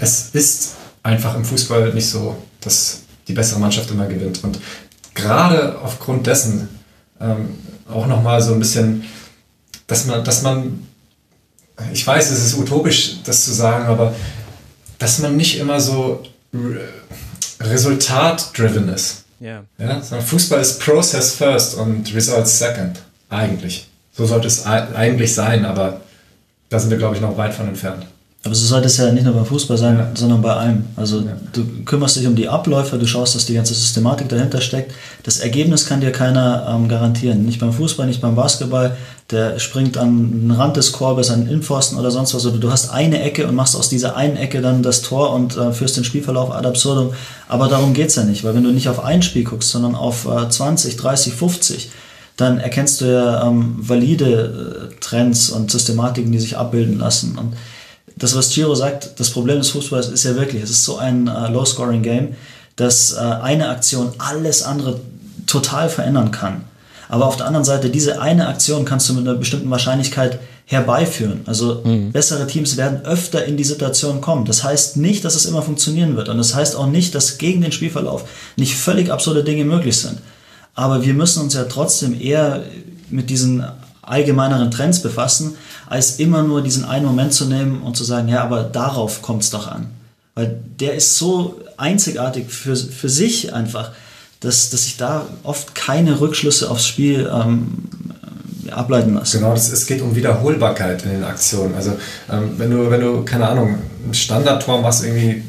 Speaker 4: es ist einfach im Fußball nicht so, dass die bessere Mannschaft immer gewinnt. Und gerade aufgrund dessen ähm, auch nochmal so ein bisschen, dass man, dass man, ich weiß, es ist utopisch, das zu sagen, aber dass man nicht immer so resultat-driven ist. Yeah. Ja, Fußball ist Process first und Results second. Eigentlich. So sollte es eigentlich sein, aber da sind wir, glaube ich, noch weit von entfernt.
Speaker 5: Aber so sollte es ja nicht nur beim Fußball sein, ja. sondern bei allem. Also ja. du kümmerst dich um die Abläufe, du schaust, dass die ganze Systematik dahinter steckt. Das Ergebnis kann dir keiner ähm, garantieren. Nicht beim Fußball, nicht beim Basketball. Der springt an den Rand des Korbes, an den Innenpfosten oder sonst was. Oder du hast eine Ecke und machst aus dieser einen Ecke dann das Tor und äh, führst den Spielverlauf ad absurdum. Aber darum geht es ja nicht, weil wenn du nicht auf ein Spiel guckst, sondern auf äh, 20, 30, 50, dann erkennst du ja ähm, valide äh, Trends und Systematiken, die sich abbilden lassen. Und das, was Giro sagt, das Problem des Fußballs ist ja wirklich, es ist so ein äh, Low-Scoring-Game, dass äh, eine Aktion alles andere total verändern kann. Aber auf der anderen Seite, diese eine Aktion kannst du mit einer bestimmten Wahrscheinlichkeit herbeiführen. Also mhm. bessere Teams werden öfter in die Situation kommen. Das heißt nicht, dass es immer funktionieren wird. Und das heißt auch nicht, dass gegen den Spielverlauf nicht völlig absurde Dinge möglich sind. Aber wir müssen uns ja trotzdem eher mit diesen allgemeineren Trends befassen, als immer nur diesen einen Moment zu nehmen und zu sagen, ja, aber darauf kommt es doch an. Weil der ist so einzigartig für, für sich einfach, dass, dass sich da oft keine Rückschlüsse aufs Spiel ähm, ableiten lassen.
Speaker 4: Genau, das, es geht um Wiederholbarkeit in den Aktionen. Also ähm, wenn du, wenn du, keine Ahnung, ein Standardtor machst irgendwie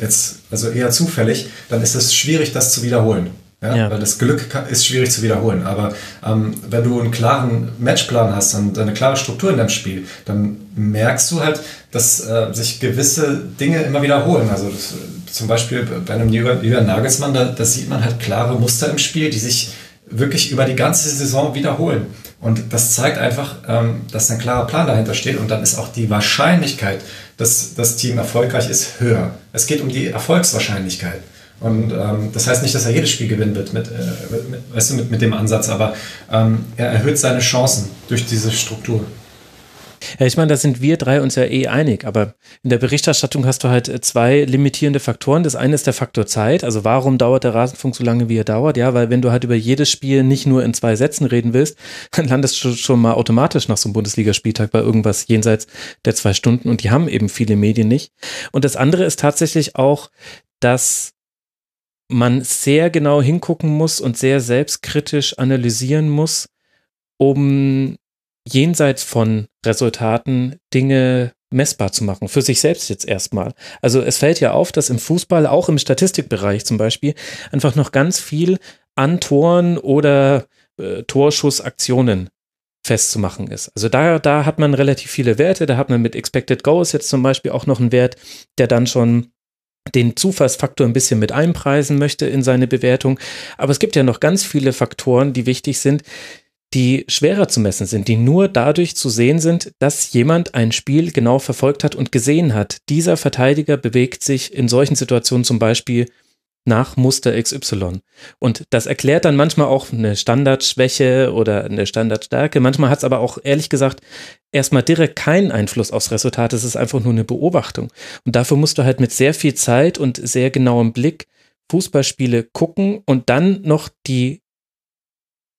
Speaker 4: jetzt, also eher zufällig, dann ist es schwierig, das zu wiederholen. Ja, ja. Weil das Glück ist schwierig zu wiederholen. Aber ähm, wenn du einen klaren Matchplan hast und eine klare Struktur in deinem Spiel, dann merkst du halt, dass äh, sich gewisse Dinge immer wiederholen. Also das, zum Beispiel bei einem Jürgen Nagelsmann, da, da sieht man halt klare Muster im Spiel, die sich wirklich über die ganze Saison wiederholen. Und das zeigt einfach, ähm, dass ein klarer Plan dahinter steht und dann ist auch die Wahrscheinlichkeit, dass das Team erfolgreich ist, höher. Es geht um die Erfolgswahrscheinlichkeit. Und ähm, das heißt nicht, dass er jedes Spiel gewinnen wird mit, äh, mit, weißt du, mit, mit dem Ansatz, aber ähm, er erhöht seine Chancen durch diese Struktur.
Speaker 3: Ja, ich meine, da sind wir drei uns ja eh einig, aber in der Berichterstattung hast du halt äh, zwei limitierende Faktoren. Das eine ist der Faktor Zeit, also warum dauert der Rasenfunk so lange, wie er dauert? Ja, weil wenn du halt über jedes Spiel nicht nur in zwei Sätzen reden willst, dann landest du schon mal automatisch nach so einem Bundesligaspieltag bei irgendwas jenseits der zwei Stunden und die haben eben viele Medien nicht. Und das andere ist tatsächlich auch, dass man sehr genau hingucken muss und sehr selbstkritisch analysieren muss, um jenseits von Resultaten Dinge messbar zu machen, für sich selbst jetzt erstmal. Also es fällt ja auf, dass im Fußball, auch im Statistikbereich zum Beispiel, einfach noch ganz viel an Toren oder äh, Torschussaktionen festzumachen ist. Also da, da hat man relativ viele Werte, da hat man mit Expected Goals jetzt zum Beispiel auch noch einen Wert, der dann schon den Zufallsfaktor ein bisschen mit einpreisen möchte in seine Bewertung. Aber es gibt ja noch ganz viele Faktoren, die wichtig sind, die schwerer zu messen sind, die nur dadurch zu sehen sind, dass jemand ein Spiel genau verfolgt hat und gesehen hat. Dieser Verteidiger bewegt sich in solchen Situationen zum Beispiel nach Muster XY. Und das erklärt dann manchmal auch eine Standardschwäche oder eine Standardstärke. Manchmal hat es aber auch ehrlich gesagt erstmal direkt keinen Einfluss aufs Resultat. Es ist einfach nur eine Beobachtung. Und dafür musst du halt mit sehr viel Zeit und sehr genauem Blick Fußballspiele gucken und dann noch die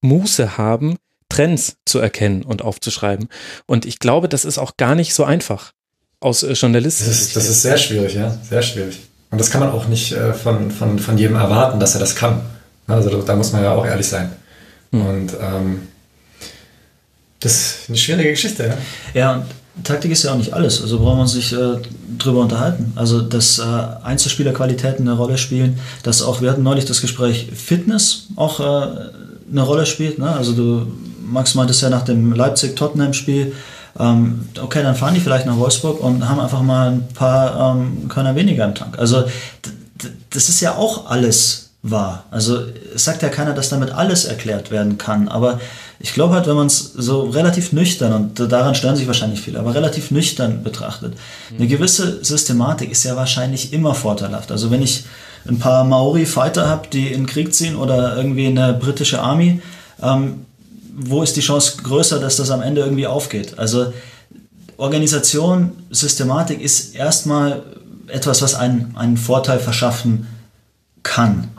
Speaker 3: Muße haben, Trends zu erkennen und aufzuschreiben. Und ich glaube, das ist auch gar nicht so einfach aus äh, Journalisten.
Speaker 4: Das ist, das ist sehr schwierig, ja, sehr schwierig. Und das kann man auch nicht äh, von, von, von jedem erwarten, dass er das kann. Also da muss man ja auch ehrlich sein. Hm. Und ähm, das ist eine schwierige Geschichte, ja.
Speaker 5: Ja, und Taktik ist ja auch nicht alles, also brauchen wir uns nicht äh, drüber unterhalten. Also, dass äh, Einzelspielerqualitäten eine Rolle spielen, dass auch, wir hatten neulich das Gespräch Fitness auch äh, eine Rolle spielt. Ne? Also du, Max meinte es ja nach dem Leipzig-Tottenham-Spiel, ähm, okay, dann fahren die vielleicht nach Wolfsburg und haben einfach mal ein paar ähm, Körner weniger im Tank. Also das ist ja auch alles wahr. Also es sagt ja keiner, dass damit alles erklärt werden kann, aber ich glaube halt, wenn man es so relativ nüchtern, und daran stören sich wahrscheinlich viele, aber relativ nüchtern betrachtet, eine gewisse Systematik ist ja wahrscheinlich immer vorteilhaft. Also wenn ich ein paar Maori-Fighter habe, die in den Krieg ziehen oder irgendwie eine britische Army, ähm, wo ist die Chance größer, dass das am Ende irgendwie aufgeht? Also Organisation, Systematik ist erstmal etwas, was einen, einen Vorteil verschaffen kann.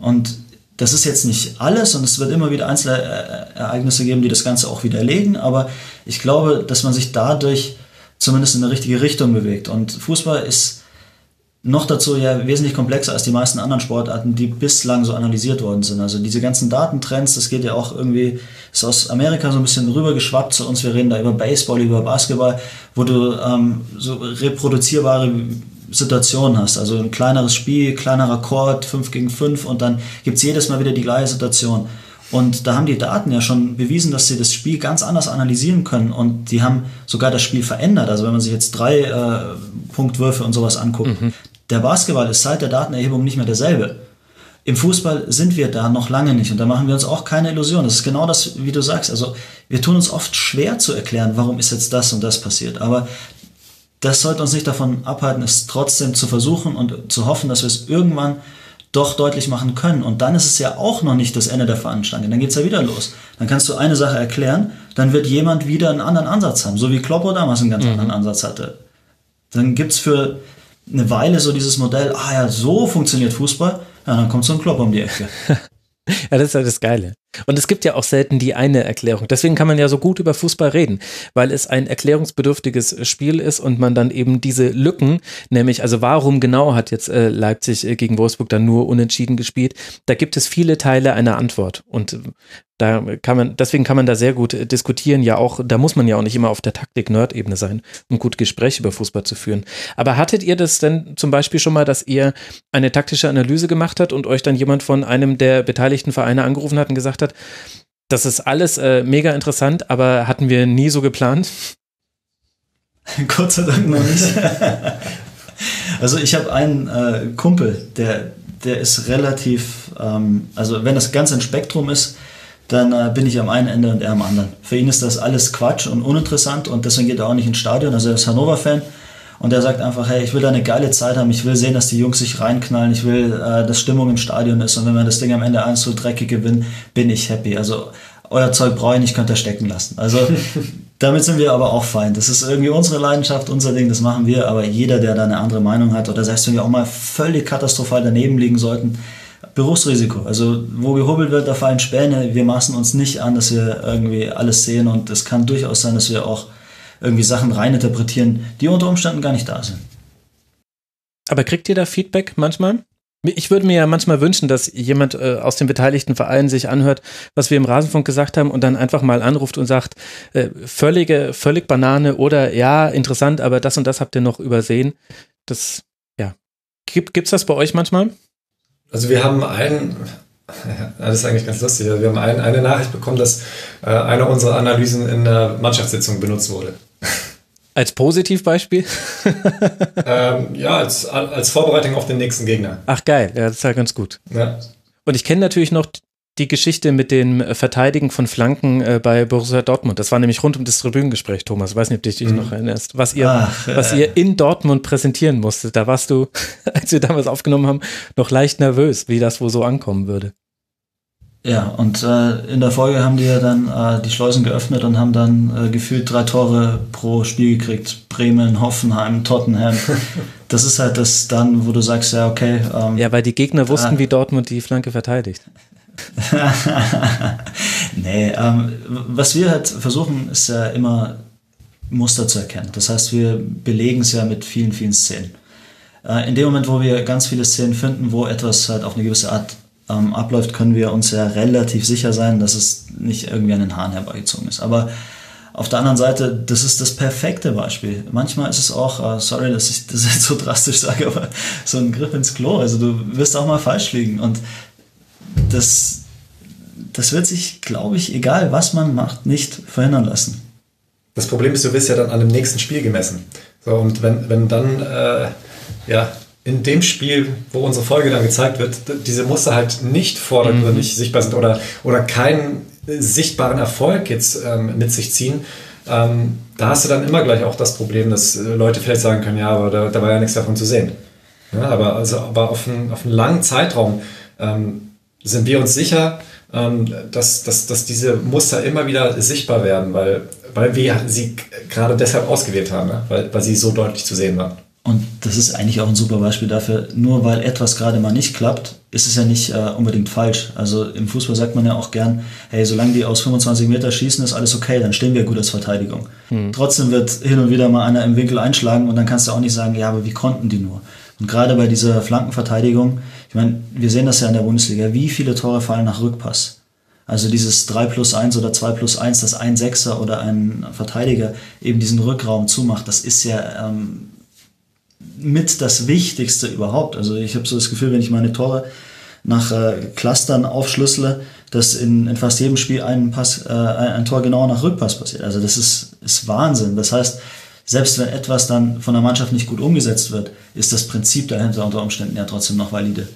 Speaker 5: Und das ist jetzt nicht alles und es wird immer wieder einzelne Ereignisse geben, die das Ganze auch widerlegen, aber ich glaube, dass man sich dadurch zumindest in eine richtige Richtung bewegt. Und Fußball ist noch dazu ja wesentlich komplexer als die meisten anderen Sportarten, die bislang so analysiert worden sind. Also diese ganzen Datentrends, das geht ja auch irgendwie, ist aus Amerika so ein bisschen rübergeschwappt zu uns. Wir reden da über Baseball, über Basketball, wo du ähm, so reproduzierbare Situationen hast. Also ein kleineres Spiel, kleinerer Chord, 5 gegen 5 und dann gibt es jedes Mal wieder die gleiche Situation. Und da haben die Daten ja schon bewiesen, dass sie das Spiel ganz anders analysieren können und die haben sogar das Spiel verändert. Also wenn man sich jetzt drei äh, Punktwürfe und sowas anguckt, mhm. Der Basketball ist seit der Datenerhebung nicht mehr derselbe. Im Fußball sind wir da noch lange nicht und da machen wir uns auch keine Illusion. Das ist genau das, wie du sagst. Also wir tun uns oft schwer zu erklären, warum ist jetzt das und das passiert. Aber das sollte uns nicht davon abhalten, es trotzdem zu versuchen und zu hoffen, dass wir es irgendwann doch deutlich machen können. Und dann ist es ja auch noch nicht das Ende der Veranstaltung. Dann geht es ja wieder los. Dann kannst du eine Sache erklären, dann wird jemand wieder einen anderen Ansatz haben, so wie Kloppo damals einen ganz mhm. anderen Ansatz hatte. Dann gibt es für eine Weile so dieses Modell, ah ja, so funktioniert Fußball, ja, dann kommt so ein Klopp um die Ecke.
Speaker 3: ja, das ist ja das Geile. Und es gibt ja auch selten die eine Erklärung. Deswegen kann man ja so gut über Fußball reden, weil es ein erklärungsbedürftiges Spiel ist und man dann eben diese Lücken, nämlich also warum genau hat jetzt äh, Leipzig äh, gegen Wolfsburg dann nur unentschieden gespielt, da gibt es viele Teile einer Antwort. Und da kann man, deswegen kann man da sehr gut äh, diskutieren. Ja, auch, da muss man ja auch nicht immer auf der Taktik-Nerd-Ebene sein, um gut Gespräche über Fußball zu führen. Aber hattet ihr das denn zum Beispiel schon mal, dass ihr eine taktische Analyse gemacht habt und euch dann jemand von einem der beteiligten Vereine angerufen hat und gesagt hat, das ist alles äh, mega interessant, aber hatten wir nie so geplant?
Speaker 5: Gott sei Dank noch nicht. also ich habe einen äh, Kumpel, der, der ist relativ, ähm, also wenn das ganz ein Spektrum ist, dann äh, bin ich am einen Ende und er am anderen. Für ihn ist das alles Quatsch und uninteressant und deswegen geht er auch nicht ins Stadion. Also er ist Hannover-Fan und er sagt einfach, hey, ich will da eine geile Zeit haben, ich will sehen, dass die Jungs sich reinknallen, ich will, äh, dass Stimmung im Stadion ist und wenn wir das Ding am Ende 1 zu dreckig gewinnen, bin ich happy. Also euer Zeug brauche ich nicht, könnt ihr stecken lassen. Also damit sind wir aber auch fein. Das ist irgendwie unsere Leidenschaft, unser Ding, das machen wir, aber jeder, der da eine andere Meinung hat oder selbst wenn wir auch mal völlig katastrophal daneben liegen sollten, Berufsrisiko. Also wo gehobelt wird, da fallen Späne. Wir maßen uns nicht an, dass wir irgendwie alles sehen und es kann durchaus sein, dass wir auch irgendwie Sachen reininterpretieren, die unter Umständen gar nicht da sind.
Speaker 3: Aber kriegt ihr da Feedback manchmal? Ich würde mir ja manchmal wünschen, dass jemand äh, aus den beteiligten Vereinen sich anhört, was wir im Rasenfunk gesagt haben und dann einfach mal anruft und sagt, äh, völlige, völlig Banane oder ja, interessant, aber das und das habt ihr noch übersehen. Das, ja. Gibt, gibt's das bei euch manchmal?
Speaker 4: Also wir haben einen, das ist eigentlich ganz lustig. Wir haben ein, eine Nachricht bekommen, dass äh, eine unserer Analysen in der Mannschaftssitzung benutzt wurde.
Speaker 3: Als Positivbeispiel?
Speaker 4: ähm, ja, als, als Vorbereitung auf den nächsten Gegner.
Speaker 3: Ach geil, ja, das ist ja ganz gut.
Speaker 4: Ja.
Speaker 3: Und ich kenne natürlich noch die Geschichte mit dem Verteidigen von Flanken äh, bei Borussia Dortmund. Das war nämlich rund um das Tribünengespräch, Thomas. Ich weiß nicht, ob du dich mhm. noch erinnerst. Was ihr, Ach, was äh. ihr in Dortmund präsentieren musstet. Da warst du, als wir damals aufgenommen haben, noch leicht nervös, wie das wohl so ankommen würde.
Speaker 5: Ja, und äh, in der Folge haben die ja dann äh, die Schleusen geöffnet und haben dann äh, gefühlt drei Tore pro Spiel gekriegt. Bremen, Hoffenheim, Tottenham. das ist halt das dann, wo du sagst, ja, okay.
Speaker 3: Ähm, ja, weil die Gegner wussten, wie Dortmund die Flanke verteidigt.
Speaker 5: nee, ähm, was wir halt versuchen, ist ja immer Muster zu erkennen. Das heißt, wir belegen es ja mit vielen, vielen Szenen. Äh, in dem Moment, wo wir ganz viele Szenen finden, wo etwas halt auf eine gewisse Art ähm, abläuft, können wir uns ja relativ sicher sein, dass es nicht irgendwie an den Haaren herbeigezogen ist. Aber auf der anderen Seite, das ist das perfekte Beispiel. Manchmal ist es auch, äh, sorry, dass ich das jetzt so drastisch sage, aber so ein Griff ins Klo. Also du wirst auch mal falsch liegen. Und das, das wird sich, glaube ich, egal was man macht, nicht verhindern lassen.
Speaker 4: Das Problem ist, du wirst ja dann an dem nächsten Spiel gemessen. So, und wenn, wenn dann äh, ja, in dem Spiel, wo unsere Folge dann gezeigt wird, diese Muster halt nicht vordergründig mhm. sichtbar sind oder, oder keinen sichtbaren Erfolg jetzt ähm, mit sich ziehen, ähm, da hast du dann immer gleich auch das Problem, dass äh, Leute vielleicht sagen können, ja, aber da, da war ja nichts davon zu sehen. Ja, aber, also, aber auf, einen, auf einen langen Zeitraum ähm, sind wir uns sicher, ähm, dass, dass, dass diese Muster immer wieder sichtbar werden, weil, weil wir sie gerade deshalb ausgewählt haben, ne? weil, weil sie so deutlich zu sehen waren.
Speaker 5: Und das ist eigentlich auch ein super Beispiel dafür, nur weil etwas gerade mal nicht klappt, ist es ja nicht äh, unbedingt falsch. Also im Fußball sagt man ja auch gern, hey, solange die aus 25 Meter schießen, ist alles okay, dann stehen wir gut als Verteidigung. Hm. Trotzdem wird hin und wieder mal einer im Winkel einschlagen und dann kannst du auch nicht sagen, ja, aber wie konnten die nur? Und gerade bei dieser Flankenverteidigung, ich meine, wir sehen das ja in der Bundesliga, wie viele Tore fallen nach Rückpass? Also dieses 3 plus 1 oder 2 plus 1, dass ein Sechser oder ein Verteidiger eben diesen Rückraum zumacht, das ist ja ähm, mit das Wichtigste überhaupt. Also ich habe so das Gefühl, wenn ich meine Tore nach äh, Clustern aufschlüssele, dass in, in fast jedem Spiel ein, Pass, äh, ein Tor genau nach Rückpass passiert. Also das ist, ist Wahnsinn. Das heißt, selbst wenn etwas dann von der Mannschaft nicht gut umgesetzt wird, ist das Prinzip dahinter unter Umständen ja trotzdem noch valide.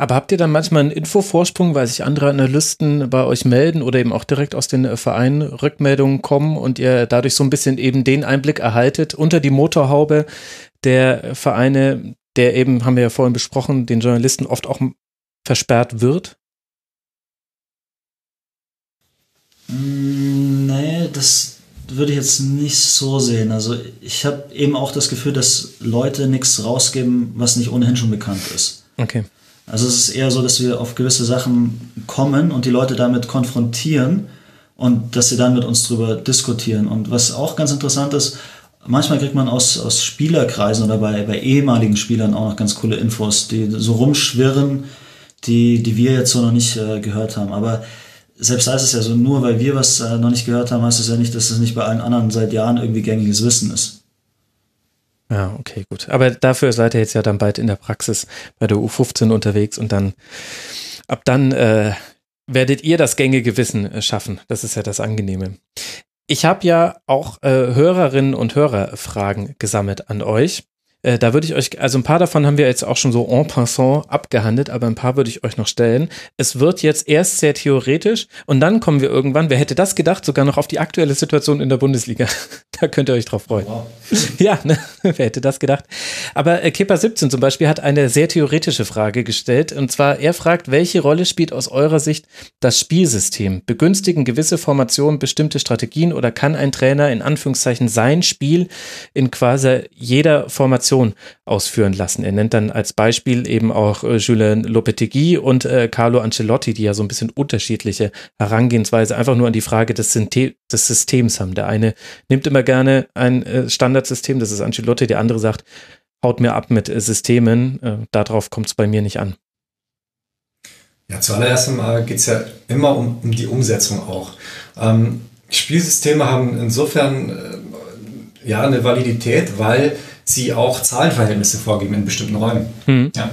Speaker 3: Aber habt ihr dann manchmal einen Infovorsprung, weil sich andere Analysten bei euch melden oder eben auch direkt aus den Vereinen Rückmeldungen kommen und ihr dadurch so ein bisschen eben den Einblick erhaltet unter die Motorhaube der Vereine, der eben, haben wir ja vorhin besprochen, den Journalisten oft auch versperrt wird?
Speaker 5: Mm, nee, das, würde ich jetzt nicht so sehen. Also ich habe eben auch das Gefühl, dass Leute nichts rausgeben, was nicht ohnehin schon bekannt ist.
Speaker 3: Okay.
Speaker 5: Also es ist eher so, dass wir auf gewisse Sachen kommen und die Leute damit konfrontieren und dass sie dann mit uns drüber diskutieren. Und was auch ganz interessant ist, manchmal kriegt man aus, aus Spielerkreisen oder bei, bei ehemaligen Spielern auch noch ganz coole Infos, die so rumschwirren, die, die wir jetzt so noch nicht äh, gehört haben. Aber selbst ist es ja so, nur weil wir was äh, noch nicht gehört haben, heißt es ja nicht, dass es nicht bei allen anderen seit Jahren irgendwie gängiges Wissen ist.
Speaker 3: Ja, okay, gut. Aber dafür seid ihr jetzt ja dann bald in der Praxis bei der U15 unterwegs und dann ab dann äh, werdet ihr das gängige Wissen äh, schaffen. Das ist ja das Angenehme. Ich habe ja auch äh, Hörerinnen und Hörerfragen gesammelt an euch. Äh, da würde ich euch, also ein paar davon haben wir jetzt auch schon so en passant abgehandelt, aber ein paar würde ich euch noch stellen. Es wird jetzt erst sehr theoretisch und dann kommen wir irgendwann, wer hätte das gedacht, sogar noch auf die aktuelle Situation in der Bundesliga. da könnt ihr euch drauf freuen. Wow. Ja, ne? wer hätte das gedacht? Aber äh, Kipper 17 zum Beispiel hat eine sehr theoretische Frage gestellt und zwar, er fragt, welche Rolle spielt aus eurer Sicht das Spielsystem? Begünstigen gewisse Formationen bestimmte Strategien oder kann ein Trainer in Anführungszeichen sein Spiel in quasi jeder Formation Präsentation ausführen lassen. Er nennt dann als Beispiel eben auch äh, Julien Lopetegui und äh, Carlo Ancelotti, die ja so ein bisschen unterschiedliche Herangehensweise einfach nur an die Frage des, des Systems haben. Der eine nimmt immer gerne ein äh, Standardsystem, das ist Ancelotti, der andere sagt, haut mir ab mit äh, Systemen, äh, darauf kommt es bei mir nicht an.
Speaker 4: Ja, zuallererst einmal geht es ja immer um, um, die Umsetzung auch. Ähm, Spielsysteme haben insofern äh, ja eine Validität, weil sie auch Zahlenverhältnisse vorgeben in bestimmten Räumen. Mhm. Ja.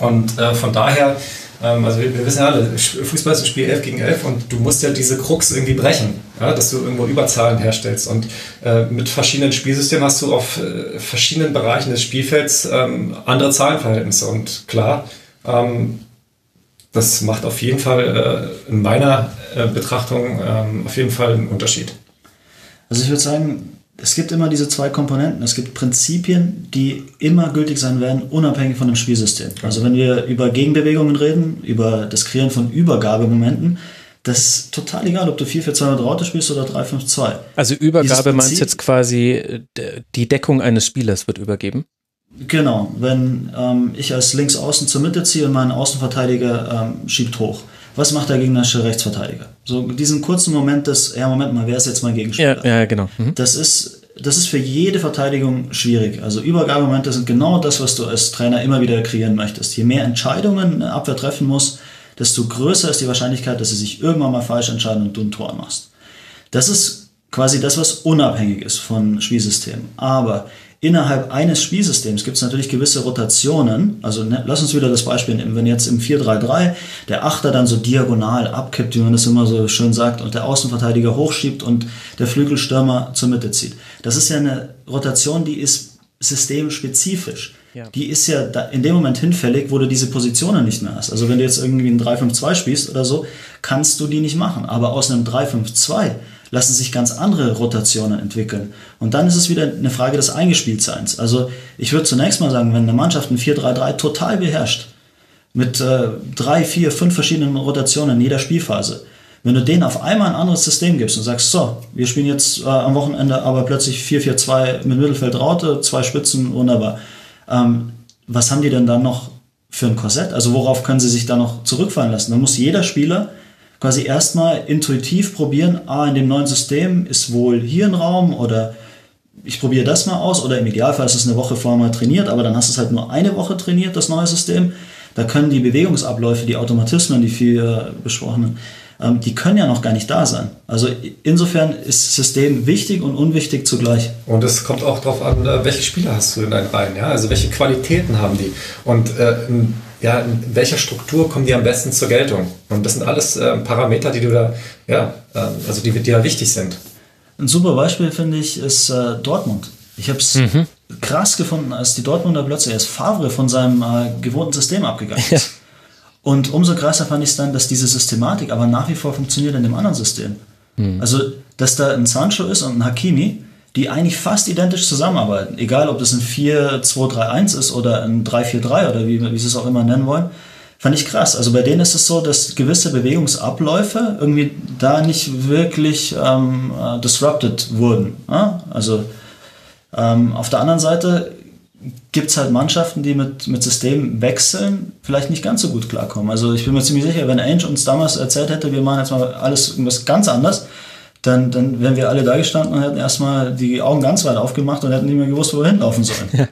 Speaker 4: Und äh, von daher Ähm, also wir, wir, wissen ja alle, Fußball ist ein Spiel 11 gegen 11 und du musst ja diese Krux irgendwie brechen, ja, dass du irgendwo Überzahlen herstellst. Und äh, mit verschiedenen Spielsystemen hast du auf äh, verschiedenen Bereichen des Spielfelds ähm, andere Zahlenverhältnisse. Und klar, ähm, das macht auf jeden Fall äh, in meiner äh, Betrachtung ähm, auf jeden Fall einen Unterschied.
Speaker 5: Also ich würde sagen, es gibt immer diese zwei Komponenten. Es gibt Prinzipien, die immer gültig sein werden, unabhängig von dem Spielsystem. Also wenn wir über Gegenbewegungen reden, über das Kreieren von Übergabemomenten, das ist total egal, ob du 4 4 2 Raute spielst oder 3 5 2.
Speaker 3: Also Übergabe meinst jetzt quasi, die Deckung eines Spielers wird übergeben?
Speaker 5: Genau, wenn ähm, ich als Linksaußen zur Mitte ziehe und mein Außenverteidiger ähm, schiebt hoch. Was macht der gegnerische Rechtsverteidiger? So diesen kurzen Moment des, ja Moment mal, wer ist jetzt mein Gegenspieler?
Speaker 3: Ja, ja genau.
Speaker 5: Mhm. Das ist das ist für jede Verteidigung schwierig. Also Übergabemomente sind genau das, was du als Trainer immer wieder kreieren möchtest. Je mehr Entscheidungen eine Abwehr treffen muss, desto größer ist die Wahrscheinlichkeit, dass sie sich irgendwann mal falsch entscheiden und du ein Tor machst. Das ist quasi das, was unabhängig ist von Spielsystemen. Aber innerhalb eines Spielsystems gibt es natürlich gewisse Rotationen. Also ne, lass uns wieder das Beispiel nehmen. Wenn jetzt im 4-3-3 der Achter dann so diagonal abkippt, wie man das immer so schön sagt, und der Außenverteidiger hochschiebt und der Flügelstürmer zur Mitte zieht. Das ist ja eine Rotation, die ist systemspezifisch. Ja. Die ist ja in dem Moment hinfällig, wo du diese Positionen nicht mehr hast. Also wenn du jetzt irgendwie ein 3-5-2 spielst oder so, kannst du die nicht machen. Aber aus einem 3-5-2 lassen sich ganz andere Rotationen entwickeln. Und dann ist es wieder eine Frage des Eingespieltseins. Also ich würde zunächst mal sagen, wenn eine Mannschaft ein 4-3-3 total beherrscht, mit äh, drei, vier, fünf verschiedenen Rotationen in jeder Spielphase, wenn du denen auf einmal ein anderes System gibst und sagst, so, wir spielen jetzt äh, am Wochenende aber plötzlich 4-4-2 mit Mittelfeld Raute, zwei Spitzen, wunderbar. Ähm, was haben die denn dann noch für ein Korsett? Also worauf können sie sich da noch zurückfallen lassen? Dann muss jeder Spieler quasi erstmal intuitiv probieren, ah, in dem neuen System ist wohl hier ein Raum oder ich probiere das mal aus oder im Idealfall ist es eine Woche vorher mal trainiert, aber dann hast du es halt nur eine Woche trainiert, das neue System. Da können die Bewegungsabläufe, die Automatismen, die viel besprochenen, ähm, die können ja noch gar nicht da sein. Also insofern ist das System wichtig und unwichtig zugleich.
Speaker 4: Und es kommt auch darauf an, äh, welche Spieler hast du in deinen Reihen, ja? Also welche Qualitäten haben die? Und äh, ja, in welcher Struktur kommen die am besten zur Geltung? Und das sind alles äh, Parameter, die du da, ja, äh, also die, die da wichtig sind.
Speaker 5: Ein super Beispiel finde ich ist äh, Dortmund. Ich habe es mhm. krass gefunden, als die Dortmunder plötzlich als Favre von seinem äh, gewohnten System abgegangen ist. Ja. Und umso krasser fand ich es dann, dass diese Systematik aber nach wie vor funktioniert in dem anderen System. Mhm. Also, dass da ein Sancho ist und ein Hakimi, die eigentlich fast identisch zusammenarbeiten. Egal, ob das ein 4-2-3-1 ist oder ein 3-4-3 oder wie, wie sie es auch immer nennen wollen. Fand ich krass. Also bei denen ist es so, dass gewisse Bewegungsabläufe irgendwie da nicht wirklich ähm, äh, disrupted wurden. Ja? Also ähm, auf der anderen Seite gibt es halt Mannschaften, die mit, mit Systemwechseln vielleicht nicht ganz so gut klarkommen. Also ich bin mir ziemlich sicher, wenn Ainge uns damals erzählt hätte, wir machen jetzt mal alles irgendwas ganz anders, dann, dann wären wir alle da gestanden und hätten erstmal die Augen ganz weit aufgemacht und hätten nicht mehr gewusst, wo wir hinlaufen sollen.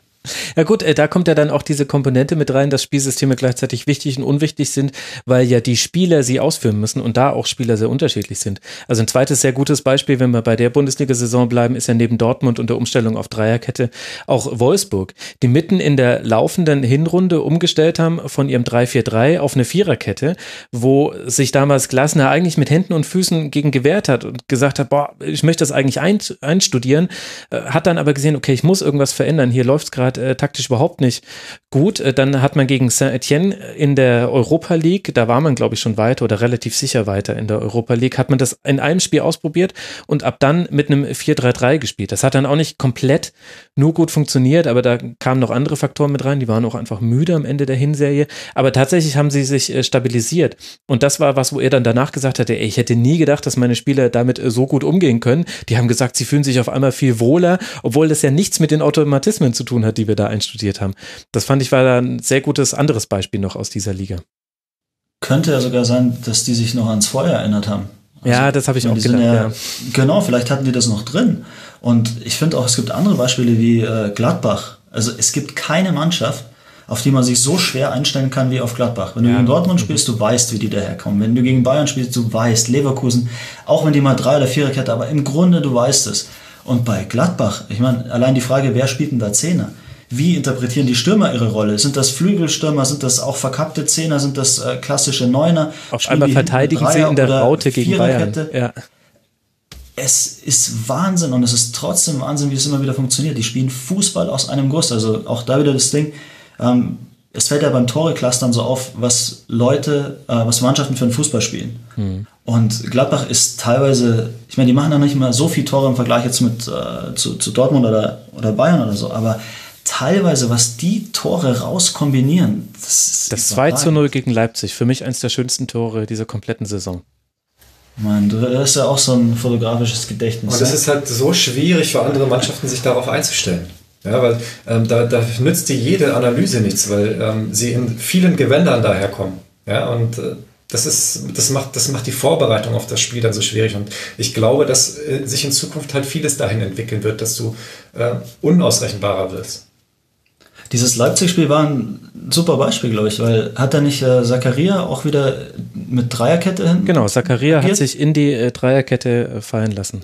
Speaker 5: Ja.
Speaker 3: Gut, äh, da kommt ja dann auch diese Komponente mit rein, dass Spielsysteme gleichzeitig wichtig und unwichtig sind, weil ja die Spieler sie ausführen müssen und da auch Spieler sehr unterschiedlich sind. Also ein zweites sehr gutes Beispiel, wenn wir bei der Bundesliga-Saison bleiben, ist ja neben Dortmund und der Umstellung auf Dreierkette auch Wolfsburg, die mitten in der laufenden Hinrunde umgestellt haben von ihrem 3-4-3 auf eine Viererkette, wo sich damals Glasner eigentlich mit Händen und Füßen gegen gewehrt hat und gesagt hat, boah, ich möchte das eigentlich einstudieren, äh, hat dann aber gesehen, okay, ich muss irgendwas verändern, hier läuft es gerade gerade äh, taktisch überhaupt nicht gut. Äh, dann hat man gegen Saint-Etienne in der Europa League, da war man glaube ich schon weiter oder relativ sicher weiter in der Europa League, hat man das in einem Spiel ausprobiert und ab dann mit einem 4-3-3 gespielt. Das hat dann auch nicht komplett nur gut funktioniert, aber da kamen noch andere Faktoren mit rein, die waren auch einfach müde am Ende der Hinserie. Aber tatsächlich haben sie sich äh, stabilisiert. Und das war was, wo er dann danach gesagt hatte, ey, ich hätte nie gedacht, dass meine Spieler damit äh, so gut umgehen können. Die haben gesagt, sie fühlen sich auf einmal viel wohler, obwohl das ja nichts mit den Automatismen zu tun hat, die wir da einstudiert haben. Das fand ich war da ein sehr gutes anderes Beispiel noch aus dieser Liga.
Speaker 5: Könnte ja sogar sein, dass die sich noch ans Feuer erinnert haben.
Speaker 3: Also, ja, das habe ich auch gedacht. Ja, ja.
Speaker 5: Genau, vielleicht hatten die das noch drin. Und ich finde auch, es gibt andere Beispiele wie äh, Gladbach. Also es gibt keine Mannschaft, auf die man sich so schwer einstellen kann wie auf Gladbach. Wenn du ja. gegen Dortmund spielst, du weißt, wie die daherkommen. Wenn du gegen Bayern spielst, du weißt, Leverkusen, auch wenn die mal drei oder vier Kette, aber im Grunde du weißt es. Und bei Gladbach, ich meine, allein die Frage, wer spielt denn da Zehner? Wie interpretieren die Stürmer ihre Rolle? Sind das Flügelstürmer? Sind das auch verkappte Zehner? Sind das äh, klassische Neuner?
Speaker 3: Auf einmal verteidigen sie in der Raute gegen Bayern. Ja.
Speaker 5: Es ist Wahnsinn und es ist trotzdem Wahnsinn, wie es immer wieder funktioniert. Die spielen Fußball aus einem Guss. Also auch da wieder das Ding. Ähm, es fällt ja beim Tore-Clustern so auf, was Leute, äh, was Mannschaften für einen Fußball spielen. Mhm. Und Gladbach ist teilweise, ich meine, die machen da nicht mal so viele Tore im Vergleich jetzt mit äh, zu, zu Dortmund oder, oder Bayern oder so, aber teilweise, was die Tore rauskombinieren.
Speaker 3: Das, das 2 zu 0 gegen Leipzig, für mich eines der schönsten Tore dieser kompletten Saison.
Speaker 5: Mann, du hast ja auch so ein fotografisches Gedächtnis.
Speaker 4: Und es ist halt so schwierig für andere Mannschaften, sich darauf einzustellen. Ja, weil ähm, da, da nützt dir jede Analyse nichts, weil ähm, sie in vielen Gewändern daherkommen. Ja, und äh, das, ist, das, macht, das macht die Vorbereitung auf das Spiel dann so schwierig. Und ich glaube, dass äh, sich in Zukunft halt vieles dahin entwickeln wird, dass du äh, unausrechenbarer wirst.
Speaker 5: Dieses Leipzig-Spiel war ein super Beispiel, glaube ich, weil hat er nicht äh, Zakaria auch wieder mit Dreierkette hin?
Speaker 3: Genau, Zakaria hat sich in die äh, Dreierkette äh, fallen lassen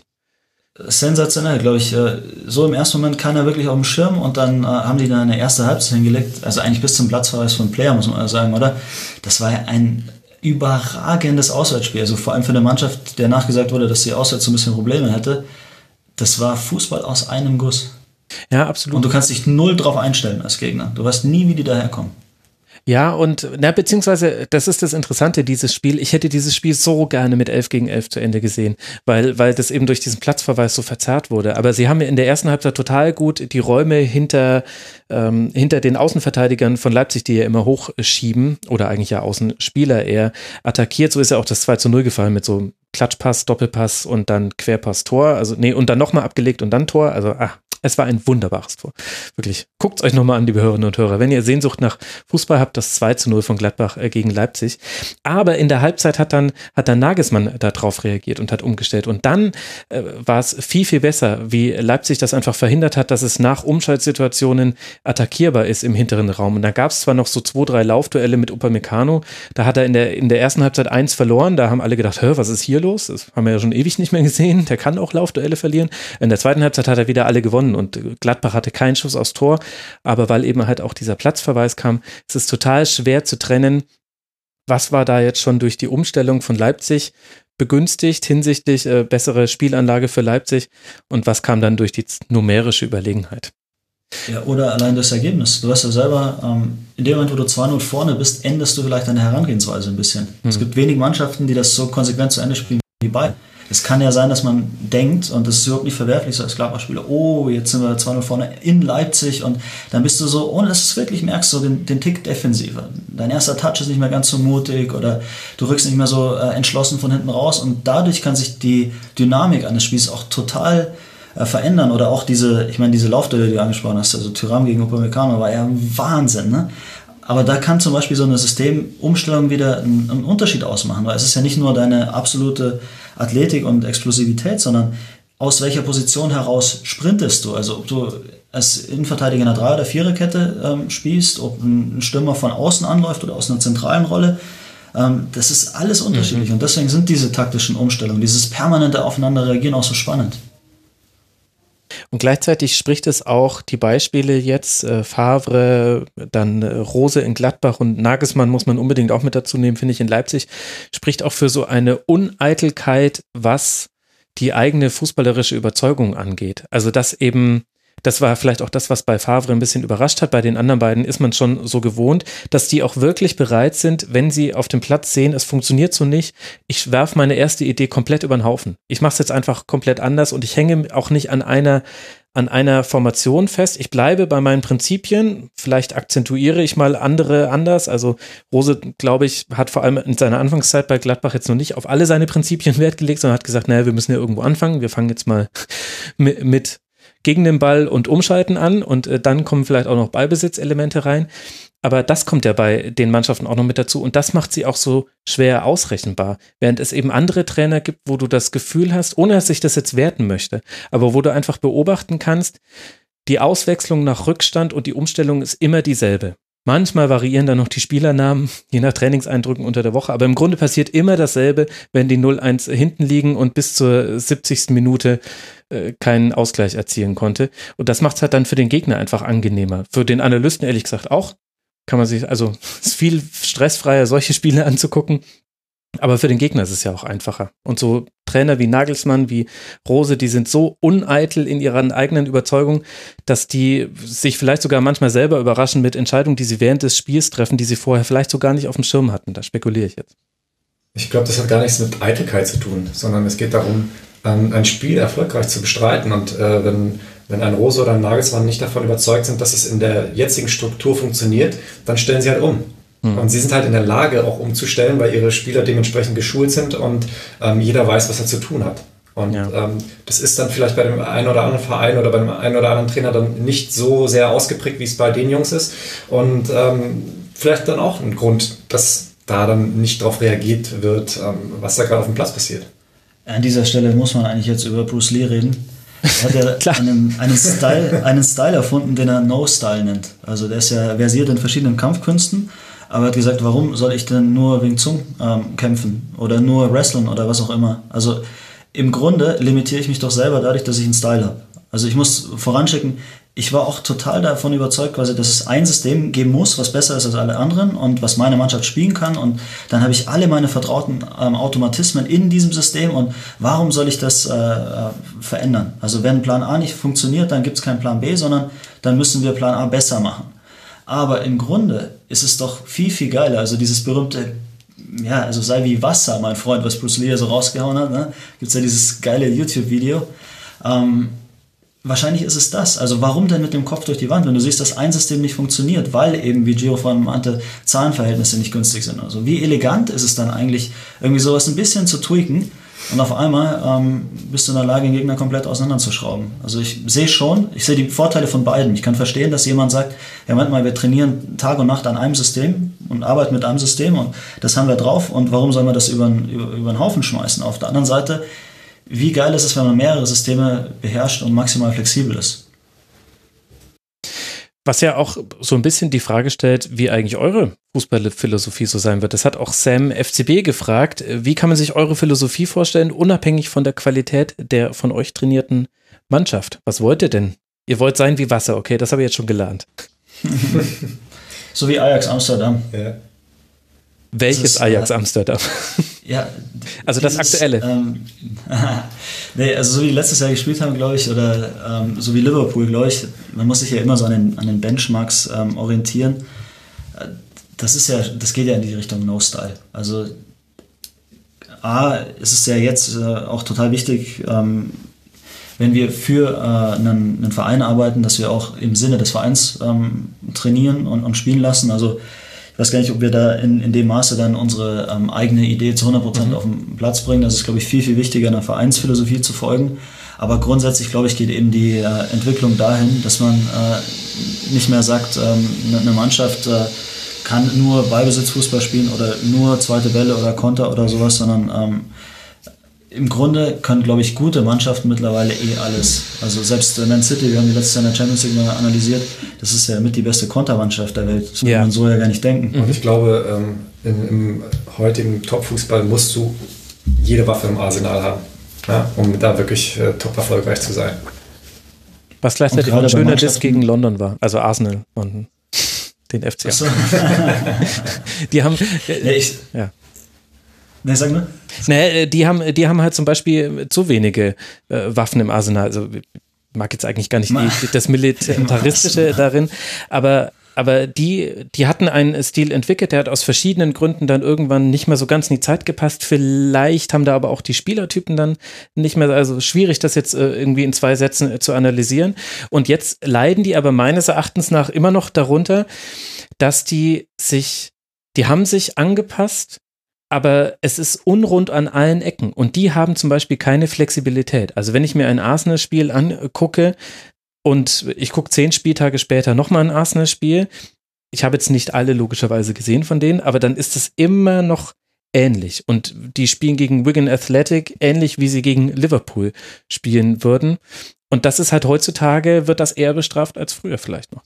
Speaker 5: sensationell, glaube ich. Äh, so im ersten Moment keiner wirklich auf dem Schirm und dann äh, haben die da eine erste Halbzeit hingelegt, also eigentlich bis zum Platzverweis von Player, muss man sagen, oder? Das war ja ein überragendes Auswärtsspiel, also vor allem für eine Mannschaft, der nachgesagt wurde, dass sie auswärts so ein bisschen Probleme hätte. Das war Fußball aus einem Guss.
Speaker 3: Ja, absolut.
Speaker 5: Und du kannst dich null drauf einstellen als Gegner. Du weißt nie, wie die daherkommen.
Speaker 3: Ja, und na, beziehungsweise, das ist das Interessante, dieses Spiel. Ich hätte dieses Spiel so gerne mit 11 gegen 11 zu Ende gesehen, weil, weil das eben durch diesen Platzverweis so verzerrt wurde. Aber sie haben in der ersten Halbzeit total gut die Räume hinter, ähm, hinter den Außenverteidigern von Leipzig, die ja immer hochschieben, oder eigentlich ja Außenspieler eher, attackiert. So ist ja auch das 2 zu 0 gefallen mit so Klatschpass, Doppelpass und dann Querpass, Tor. Also, nee, und dann nochmal abgelegt und dann Tor. Also, ach, es war ein wunderbares Tor. Wirklich. Guckt euch nochmal an, liebe Hörerinnen und Hörer. Wenn ihr Sehnsucht nach Fußball habt, das 2 zu 0 von Gladbach äh, gegen Leipzig. Aber in der Halbzeit hat dann, hat dann Nagelsmann darauf reagiert und hat umgestellt. Und dann äh, war es viel, viel besser, wie Leipzig das einfach verhindert hat, dass es nach Umschaltsituationen attackierbar ist im hinteren Raum. Und da gab es zwar noch so zwei, drei Laufduelle mit Upamecano. Da hat er in der, in der ersten Halbzeit eins verloren. Da haben alle gedacht, hör, was ist hier los? Das haben wir ja schon ewig nicht mehr gesehen. Der kann auch Laufduelle verlieren. In der zweiten Halbzeit hat er wieder alle gewonnen gewonnen und Gladbach hatte keinen Schuss aufs Tor, aber weil eben halt auch dieser Platzverweis kam, ist es total schwer zu trennen, was war da jetzt schon durch die Umstellung von Leipzig begünstigt hinsichtlich äh, bessere Spielanlage für Leipzig und was kam dann durch die numerische Überlegenheit.
Speaker 5: Ja, oder allein das Ergebnis. Du weißt ja selber, ähm, in dem Moment, wo du 2-0 vorne bist, änderst du vielleicht deine Herangehensweise ein bisschen. Mhm. Es hm. gibt wenig Mannschaften, die das so konsequent zu Ende spielen wie bei. Es kann ja sein, dass man denkt, und das ist überhaupt nicht verwerflich, so als Gladbach-Spieler, oh, jetzt sind wir 2-0 vorne in Leipzig und dann bist du so, ohne dass du es wirklich merkst, so den, den Tick defensiver. Dein erster Touch ist nicht mehr ganz so mutig oder du rückst nicht mehr so äh, entschlossen von hinten raus und dadurch kann sich die Dynamik eines Spiels auch total äh, verändern oder auch diese, ich meine, diese Laufduelle, die du angesprochen hast, also Tyram gegen Upamecano war ja Wahnsinn, ne? Aber da kann zum Beispiel so eine Systemumstellung wieder einen, einen Unterschied ausmachen, weil es ist ja nicht nur deine absolute Athletik und Explosivität, sondern aus welcher Position heraus sprintest du? Also ob du als Innenverteidiger in einer Drei- oder Viererkette ähm, spielst, ob ein Stürmer von außen anläuft oder aus einer zentralen Rolle. Ähm, das ist alles unterschiedlich mhm. und deswegen sind diese taktischen Umstellungen, dieses permanente Aufeinanderreagieren auch so spannend.
Speaker 3: Und gleichzeitig spricht es auch die Beispiele jetzt, äh, Favre, dann äh, Rose in Gladbach und Nagelsmann muss man unbedingt auch mit dazu nehmen, finde ich, in Leipzig, spricht auch für so eine Uneitelkeit, was die eigene fußballerische Überzeugung angeht. Also, dass eben das war vielleicht auch das, was bei Favre ein bisschen überrascht hat. Bei den anderen beiden ist man schon so gewohnt, dass die auch wirklich bereit sind, wenn sie auf dem Platz sehen, es funktioniert so nicht. Ich werfe meine erste Idee komplett über den Haufen. Ich mache es jetzt einfach komplett anders und ich hänge auch nicht an einer an einer Formation fest. Ich bleibe bei meinen Prinzipien. Vielleicht akzentuiere ich mal andere anders. Also Rose, glaube ich, hat vor allem in seiner Anfangszeit bei Gladbach jetzt noch nicht auf alle seine Prinzipien Wert gelegt, sondern hat gesagt, naja, wir müssen ja irgendwo anfangen. Wir fangen jetzt mal mit, mit gegen den Ball und umschalten an und äh, dann kommen vielleicht auch noch Ballbesitzelemente rein. Aber das kommt ja bei den Mannschaften auch noch mit dazu und das macht sie auch so schwer ausrechenbar. Während es eben andere Trainer gibt, wo du das Gefühl hast, ohne dass ich das jetzt werten möchte, aber wo du einfach beobachten kannst, die Auswechslung nach Rückstand und die Umstellung ist immer dieselbe. Manchmal variieren dann noch die Spielernamen, je nach Trainingseindrücken unter der Woche. Aber im Grunde passiert immer dasselbe, wenn die 0-1 hinten liegen und bis zur 70. Minute äh, keinen Ausgleich erzielen konnte. Und das macht es halt dann für den Gegner einfach angenehmer. Für den Analysten ehrlich gesagt auch. Kann man sich, also ist viel stressfreier, solche Spiele anzugucken. Aber für den Gegner ist es ja auch einfacher. Und so Trainer wie Nagelsmann, wie Rose, die sind so uneitel in ihrer eigenen Überzeugung, dass die sich vielleicht sogar manchmal selber überraschen mit Entscheidungen, die sie während des Spiels treffen, die sie vorher vielleicht so gar nicht auf dem Schirm hatten. Da spekuliere ich jetzt.
Speaker 4: Ich glaube, das hat gar nichts mit Eitelkeit zu tun, sondern es geht darum, ein Spiel erfolgreich zu bestreiten. Und äh, wenn, wenn ein Rose oder ein Nagelsmann nicht davon überzeugt sind, dass es in der jetzigen Struktur funktioniert, dann stellen sie halt um. Mhm. Und sie sind halt in der Lage, auch umzustellen, weil ihre Spieler dementsprechend geschult sind und ähm, jeder weiß, was er zu tun hat. Und ja. ähm, das ist dann vielleicht bei dem einen oder anderen Verein oder beim einen oder anderen Trainer dann nicht so sehr ausgeprägt, wie es bei den Jungs ist. Und ähm, vielleicht dann auch ein Grund, dass da dann nicht darauf reagiert wird, ähm, was da gerade auf dem Platz passiert.
Speaker 5: An dieser Stelle muss man eigentlich jetzt über Bruce Lee reden. Er hat ja einen, einen, Style, einen Style erfunden, den er No-Style nennt. Also der ist ja versiert in verschiedenen Kampfkünsten aber er hat gesagt, warum soll ich denn nur wegen Zung ähm, kämpfen oder nur wrestlen oder was auch immer? Also im Grunde limitiere ich mich doch selber dadurch, dass ich einen Style habe. Also ich muss voranschicken, ich war auch total davon überzeugt, quasi, dass es ein System geben muss, was besser ist als alle anderen und was meine Mannschaft spielen kann. Und dann habe ich alle meine vertrauten ähm, Automatismen in diesem System. Und warum soll ich das äh, äh verändern? Also wenn Plan A nicht funktioniert, dann gibt es keinen Plan B, sondern dann müssen wir Plan A besser machen. Aber im Grunde ist es doch viel, viel geiler. Also dieses berühmte, ja, also sei wie Wasser, mein Freund, was Bruce Lee so rausgehauen hat. Ne? Gibt es ja dieses geile YouTube-Video. Ähm, wahrscheinlich ist es das. Also warum denn mit dem Kopf durch die Wand, wenn du siehst, dass ein System nicht funktioniert, weil eben, wie Giro von meinte, Zahlenverhältnisse nicht günstig sind. Also wie elegant ist es dann eigentlich, irgendwie sowas ein bisschen zu tweaken und auf einmal ähm, bist du in der Lage, den Gegner komplett auseinanderzuschrauben. Also ich sehe schon, ich sehe die Vorteile von beiden. Ich kann verstehen, dass jemand sagt, ja manchmal, wir trainieren Tag und Nacht an einem System und arbeiten mit einem System und das haben wir drauf und warum sollen wir das über, über, über den Haufen schmeißen? Auf der anderen Seite, wie geil ist es, wenn man mehrere Systeme beherrscht und maximal flexibel ist?
Speaker 3: Was ja auch so ein bisschen die Frage stellt, wie eigentlich eure Fußballphilosophie so sein wird. Das hat auch Sam FCB gefragt. Wie kann man sich eure Philosophie vorstellen, unabhängig von der Qualität der von euch trainierten Mannschaft? Was wollt ihr denn? Ihr wollt sein wie Wasser, okay, das habe ich jetzt schon gelernt.
Speaker 5: so wie Ajax Amsterdam. Ja.
Speaker 3: Welches ist, Ajax äh, Amsterdam?
Speaker 5: Ja.
Speaker 3: Also das dieses, aktuelle. Ähm,
Speaker 5: nee, also so wie letztes Jahr gespielt haben, glaube ich, oder ähm, so wie Liverpool, glaube ich, man muss sich ja immer so an den, an den Benchmarks ähm, orientieren. Äh, das ist ja, das geht ja in die Richtung No-Style. Also A, ist es ja jetzt äh, auch total wichtig, ähm, wenn wir für äh, einen, einen, Verein arbeiten, dass wir auch im Sinne des Vereins ähm, trainieren und, und spielen lassen. Also ich weiß gar nicht, ob wir da in, in dem Maße dann unsere ähm, eigene Idee zu 100% mhm. auf den Platz bringen. Das ist, glaube ich, viel, viel wichtiger, einer Vereinsphilosophie zu folgen. Aber grundsätzlich, glaube ich, geht eben die äh, Entwicklung dahin, dass man äh, nicht mehr sagt, ähm, eine Mannschaft äh, kann nur Ballbesitzfußball spielen oder nur zweite Welle oder Konter oder sowas, sondern ähm, im Grunde können, glaube ich, gute Mannschaften mittlerweile eh alles. Also selbst Man City, wir haben die letztes Jahr in der Champions League mal analysiert, das ist ja mit die beste Kontermannschaft der Welt. Das ja. man so ja gar nicht denken.
Speaker 4: Und ich glaube, ähm, im, im heutigen Top-Fußball musst du jede Waffe im Arsenal haben, ja, um da wirklich äh, top erfolgreich zu sein.
Speaker 3: Was gleichzeitig ein schöner Disk gegen London war, also Arsenal und den FCA. So. die haben. Ja, ich, ja.
Speaker 5: Ne, sag nur.
Speaker 3: Nee, die haben, die haben halt zum Beispiel zu wenige äh, Waffen im Arsenal. Also ich mag jetzt eigentlich gar nicht die, das Militaristische darin, aber aber die, die hatten einen Stil entwickelt, der hat aus verschiedenen Gründen dann irgendwann nicht mehr so ganz in die Zeit gepasst. Vielleicht haben da aber auch die Spielertypen dann nicht mehr, also schwierig, das jetzt äh, irgendwie in zwei Sätzen äh, zu analysieren. Und jetzt leiden die aber meines Erachtens nach immer noch darunter, dass die sich, die haben sich angepasst aber es ist unrund an allen Ecken und die haben zum Beispiel keine Flexibilität. Also wenn ich mir ein Arsenal-Spiel angucke und ich gucke zehn Spieltage später nochmal ein Arsenal-Spiel, ich habe jetzt nicht alle logischerweise gesehen von denen, aber dann ist es immer noch ähnlich und die spielen gegen Wigan Athletic ähnlich wie sie gegen Liverpool spielen würden und das ist halt heutzutage wird das eher bestraft als früher vielleicht noch.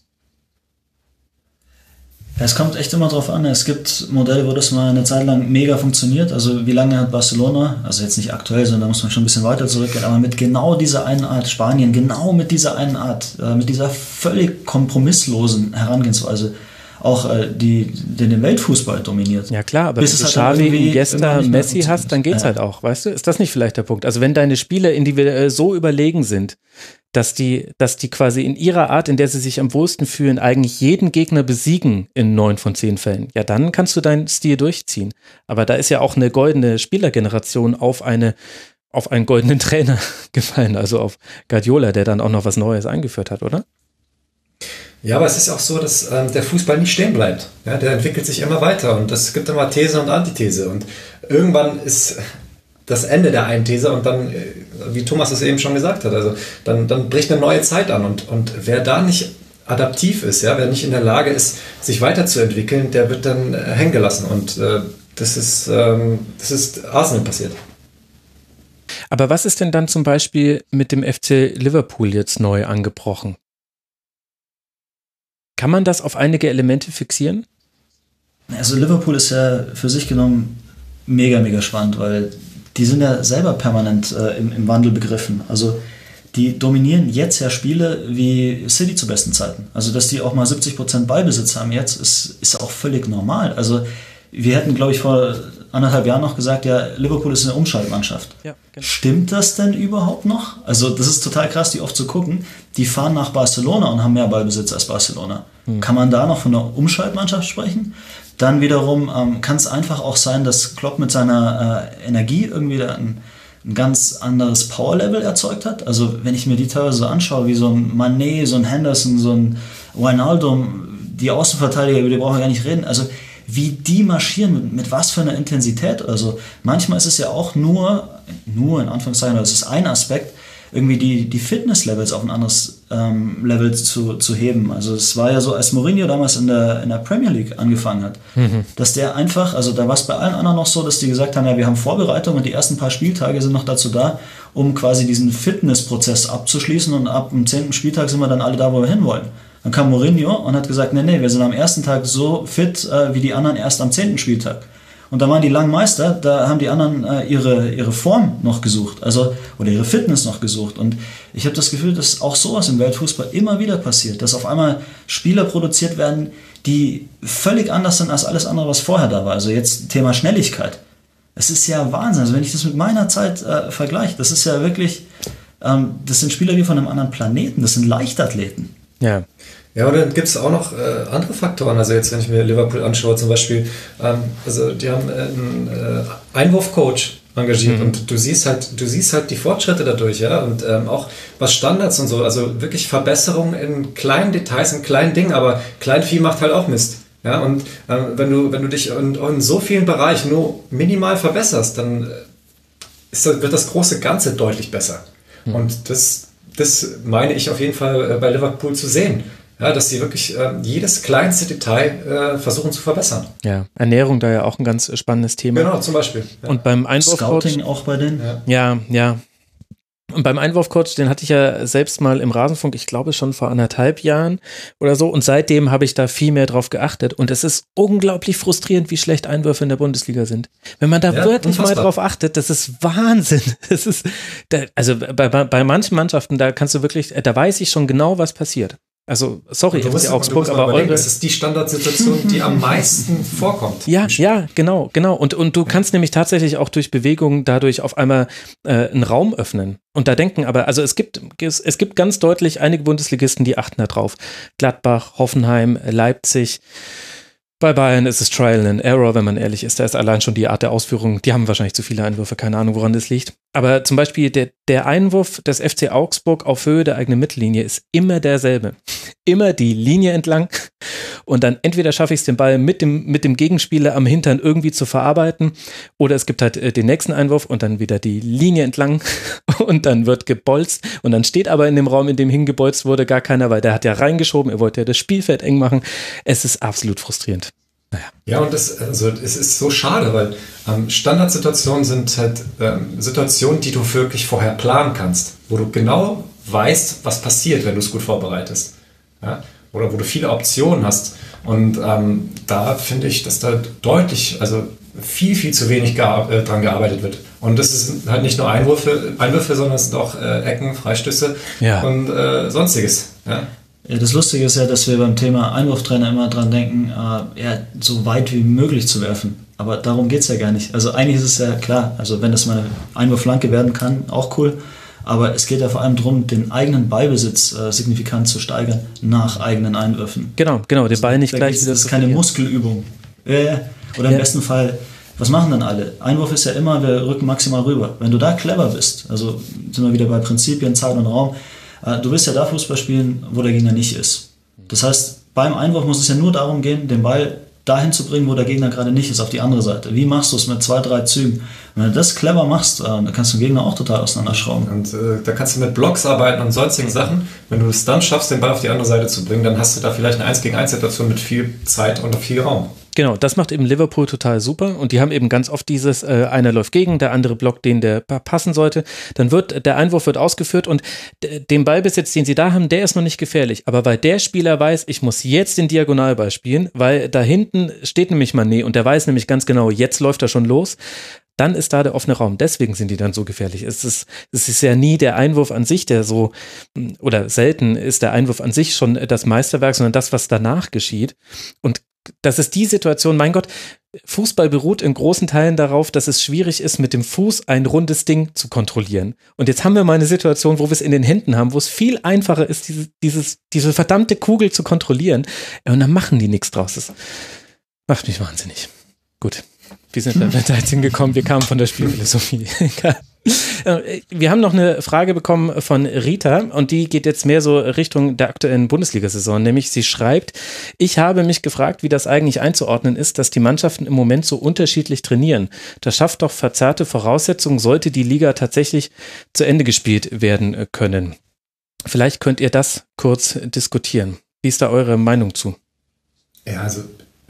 Speaker 5: Es kommt echt immer drauf an. Es gibt Modelle, wo das mal eine Zeit lang mega funktioniert. Also wie lange hat Barcelona, also jetzt nicht aktuell, sondern da muss man schon ein bisschen weiter zurückgehen, aber mit genau dieser einen Art Spanien, genau mit dieser einen Art, äh, mit dieser völlig kompromisslosen Herangehensweise auch äh, die, den, den Weltfußball dominiert.
Speaker 3: Ja klar, aber Bis wenn du halt Xavi, Iniesta, Messi hast, dann geht's ja. halt auch, weißt du? Ist das nicht vielleicht der Punkt? Also wenn deine Spieler individuell so überlegen sind, dass die, dass die quasi in ihrer Art, in der sie sich am wohlsten fühlen, eigentlich jeden Gegner besiegen in neun von zehn Fällen. Ja, dann kannst du deinen Stil durchziehen. Aber da ist ja auch eine goldene Spielergeneration auf eine, auf einen goldenen Trainer gefallen, also auf Guardiola, der dann auch noch was Neues eingeführt hat, oder?
Speaker 4: Ja, aber es ist auch so, dass ähm, der Fußball nicht stehen bleibt. Ja, der entwickelt sich immer weiter und es gibt immer These und Antithese. Und irgendwann ist das Ende der einen These und dann, äh, wie Thomas es eben schon gesagt hat, also dann, dann bricht eine neue Zeit an und, und wer da nicht adaptiv ist, ja, wer nicht in der Lage ist, sich weiterzuentwickeln, der wird dann äh, hängen gelassen und äh, das ist, ähm, das ist Arsenal passiert.
Speaker 3: Aber was ist denn dann zum Beispiel mit dem FC Liverpool jetzt neu angebrochen? Kann man das auf einige Elemente fixieren?
Speaker 5: Also Liverpool ist ja für sich genommen mega, mega spannend, weil die sind ja selber permanent äh, im, im Wandel begriffen. Also die dominieren jetzt ja Spiele wie City zu besten Zeiten. Also dass die auch mal 70% Ballbesitz haben jetzt, ist, ist auch völlig normal. Also wir hätten, glaube ich, vor anderthalb Jahren noch gesagt, ja, Liverpool ist eine Umschaltmannschaft. Ja, genau. Stimmt das denn überhaupt noch? Also das ist total krass, die oft zu gucken. Die fahren nach Barcelona und haben mehr Ballbesitz als Barcelona. Hm. Kann man da noch von einer Umschaltmannschaft sprechen? Dann wiederum ähm, kann es einfach auch sein, dass Klopp mit seiner äh, Energie irgendwie da ein, ein ganz anderes Power-Level erzeugt hat. Also wenn ich mir die teilweise so anschaue, wie so ein Manet, so ein Henderson, so ein Wijnaldum, die Außenverteidiger, über die brauchen wir gar nicht reden. Also wie die marschieren, mit, mit, was für einer Intensität. Also manchmal ist es ja auch nur, nur in Anführungszeichen, das ist ein Aspekt, irgendwie die, die Fitness-Levels auf ein anderes ähm, Level zu, zu heben. Also es war ja so, als Mourinho damals in der, in der Premier League angefangen hat, mhm. dass der einfach, also da war es bei allen anderen noch so, dass die gesagt haben, ja, wir haben Vorbereitung und die ersten paar Spieltage sind noch dazu da, um quasi diesen Fitness-Prozess abzuschließen und ab dem zehnten Spieltag sind wir dann alle da, wo wir hinwollen. Dann kam Mourinho und hat gesagt, nee, nee, wir sind am ersten Tag so fit äh, wie die anderen erst am zehnten Spieltag. Und da waren die langen Meister, da haben die anderen äh, ihre, ihre Form noch gesucht, also oder ihre Fitness noch gesucht. Und ich habe das Gefühl, dass auch sowas im Weltfußball immer wieder passiert, dass auf einmal Spieler produziert werden, die völlig anders sind als alles andere, was vorher da war. Also jetzt Thema Schnelligkeit. Es ist ja Wahnsinn. Also wenn ich das mit meiner Zeit äh, vergleiche, das ist ja wirklich, ähm, das sind Spieler wie von einem anderen Planeten, das sind Leichtathleten.
Speaker 3: Ja.
Speaker 4: Ja, und dann gibt es auch noch äh, andere Faktoren. Also jetzt, wenn ich mir Liverpool anschaue zum Beispiel, ähm, also die haben äh, einen äh, Einwurfcoach engagiert mhm. und du siehst halt, du siehst halt die Fortschritte dadurch, ja, und ähm, auch was Standards und so, also wirklich Verbesserungen in kleinen Details, in kleinen Dingen, aber Kleinvieh macht halt auch Mist. Ja, und ähm, wenn du, wenn du dich in, in, so vielen Bereichen nur minimal verbesserst, dann äh, ist, wird das große Ganze deutlich besser. Mhm. Und das, das meine ich auf jeden Fall äh, bei Liverpool zu sehen ja, dass sie wirklich äh, jedes kleinste Detail äh, versuchen zu verbessern.
Speaker 3: Ja, Ernährung da ja auch ein ganz spannendes Thema.
Speaker 4: Genau, zum Beispiel.
Speaker 3: Ja. Und beim Einwurfcoach.
Speaker 5: Scouting auch bei denen?
Speaker 3: Ja, ja. ja. Und beim Einwurfcoach, den hatte ich ja selbst mal im Rasenfunk, ich glaube schon vor anderthalb Jahren oder so. Und seitdem habe ich da viel mehr drauf geachtet. Und es ist unglaublich frustrierend, wie schlecht Einwürfe in der Bundesliga sind. Wenn man da ja, wirklich unfassbar. mal drauf achtet, das ist Wahnsinn. Das ist, also bei, bei manchen Mannschaften, da kannst du wirklich, da weiß ich schon genau, was passiert. Also, sorry,
Speaker 4: FC Augsburg, aber eure. Das ist die Standardsituation, die am meisten vorkommt.
Speaker 3: Ja, ja, genau, genau. Und, und du kannst nämlich tatsächlich auch durch Bewegung dadurch auf einmal äh, einen Raum öffnen. Und da denken aber, also es gibt, es, es gibt ganz deutlich einige Bundesligisten, die achten da drauf. Gladbach, Hoffenheim, Leipzig. Bei Bayern ist es Trial and Error, wenn man ehrlich ist. Da ist allein schon die Art der Ausführung, die haben wahrscheinlich zu viele Einwürfe, keine Ahnung, woran das liegt. Aber zum Beispiel der, der Einwurf des FC Augsburg auf Höhe der eigenen Mittellinie ist immer derselbe. Immer die Linie entlang und dann entweder schaffe ich es, den Ball mit dem, mit dem Gegenspieler am Hintern irgendwie zu verarbeiten oder es gibt halt äh, den nächsten Einwurf und dann wieder die Linie entlang und dann wird gebolzt und dann steht aber in dem Raum, in dem hingebolzt wurde, gar keiner, weil der hat ja reingeschoben, er wollte ja das Spielfeld eng machen. Es ist absolut frustrierend.
Speaker 4: Naja. Ja, und das, also, es ist so schade, weil ähm, Standardsituationen sind halt ähm, Situationen, die du wirklich vorher planen kannst, wo du genau weißt, was passiert, wenn du es gut vorbereitest. Ja? oder wo du viele Optionen hast. Und ähm, da finde ich, dass da deutlich, also viel, viel zu wenig gear äh, dran gearbeitet wird. Und das ist halt nicht nur Einwürfe, Einwürfe sondern es sind auch äh, Ecken, Freistöße ja. und äh, sonstiges. Ja.
Speaker 5: Ja, das Lustige ist ja, dass wir beim Thema Einwurftrainer immer dran denken, äh, ja, so weit wie möglich zu werfen. Aber darum geht es ja gar nicht. Also eigentlich ist es ja klar, also wenn das mal eine Einwurflanke werden kann, auch cool. Aber es geht ja vor allem darum, den eigenen Ballbesitz äh, signifikant zu steigern nach eigenen Einwürfen.
Speaker 3: Genau, genau, den Ball nicht
Speaker 5: also,
Speaker 3: gleich
Speaker 5: wieder. Das ist keine Muskelübung. Äh, oder im ja. besten Fall, was machen dann alle? Einwurf ist ja immer, wir rücken maximal rüber. Wenn du da clever bist, also sind wir wieder bei Prinzipien, Zeit und Raum, du willst ja da Fußball spielen, wo der Gegner nicht ist. Das heißt, beim Einwurf muss es ja nur darum gehen, den Ball dahin zu bringen, wo der Gegner gerade nicht ist, auf die andere Seite. Wie machst du es mit zwei, drei Zügen? Wenn du das clever machst, äh, dann kannst du den Gegner auch total auseinanderschrauben.
Speaker 4: Und äh, da kannst du mit Blocks arbeiten und sonstigen Sachen. Wenn du es dann schaffst, den Ball auf die andere Seite zu bringen, dann hast du da vielleicht eine 1 gegen 1 Situation mit viel Zeit und viel Raum.
Speaker 3: Genau, das macht eben Liverpool total super und die haben eben ganz oft dieses, äh, einer läuft gegen, der andere blockt den, der passen sollte. Dann wird, der Einwurf wird ausgeführt und den Ballbesitz, den sie da haben, der ist noch nicht gefährlich. Aber weil der Spieler weiß, ich muss jetzt den Diagonalball spielen, weil da hinten steht nämlich Mané und der weiß nämlich ganz genau, jetzt läuft er schon los, dann ist da der offene Raum. Deswegen sind die dann so gefährlich. Es ist, es ist ja nie der Einwurf an sich, der so, oder selten ist der Einwurf an sich schon das Meisterwerk, sondern das, was danach geschieht. Und das ist die Situation, mein Gott, Fußball beruht in großen Teilen darauf, dass es schwierig ist, mit dem Fuß ein rundes Ding zu kontrollieren. Und jetzt haben wir mal eine Situation, wo wir es in den Händen haben, wo es viel einfacher ist, diese, dieses, diese verdammte Kugel zu kontrollieren. Und dann machen die nichts draus. Das macht mich wahnsinnig. Gut. Wir sind da jetzt hingekommen, wir kamen von der Spielphilosophie. Äh, wir haben noch eine Frage bekommen von Rita und die geht jetzt mehr so Richtung der aktuellen Bundesliga-Saison, nämlich sie schreibt, ich habe mich gefragt, wie das eigentlich einzuordnen ist, dass die Mannschaften im Moment so unterschiedlich trainieren. Das schafft doch verzerrte Voraussetzungen, sollte die Liga tatsächlich zu Ende gespielt werden können. Vielleicht könnt ihr das kurz diskutieren. Wie ist da eure Meinung zu?
Speaker 4: Ja, also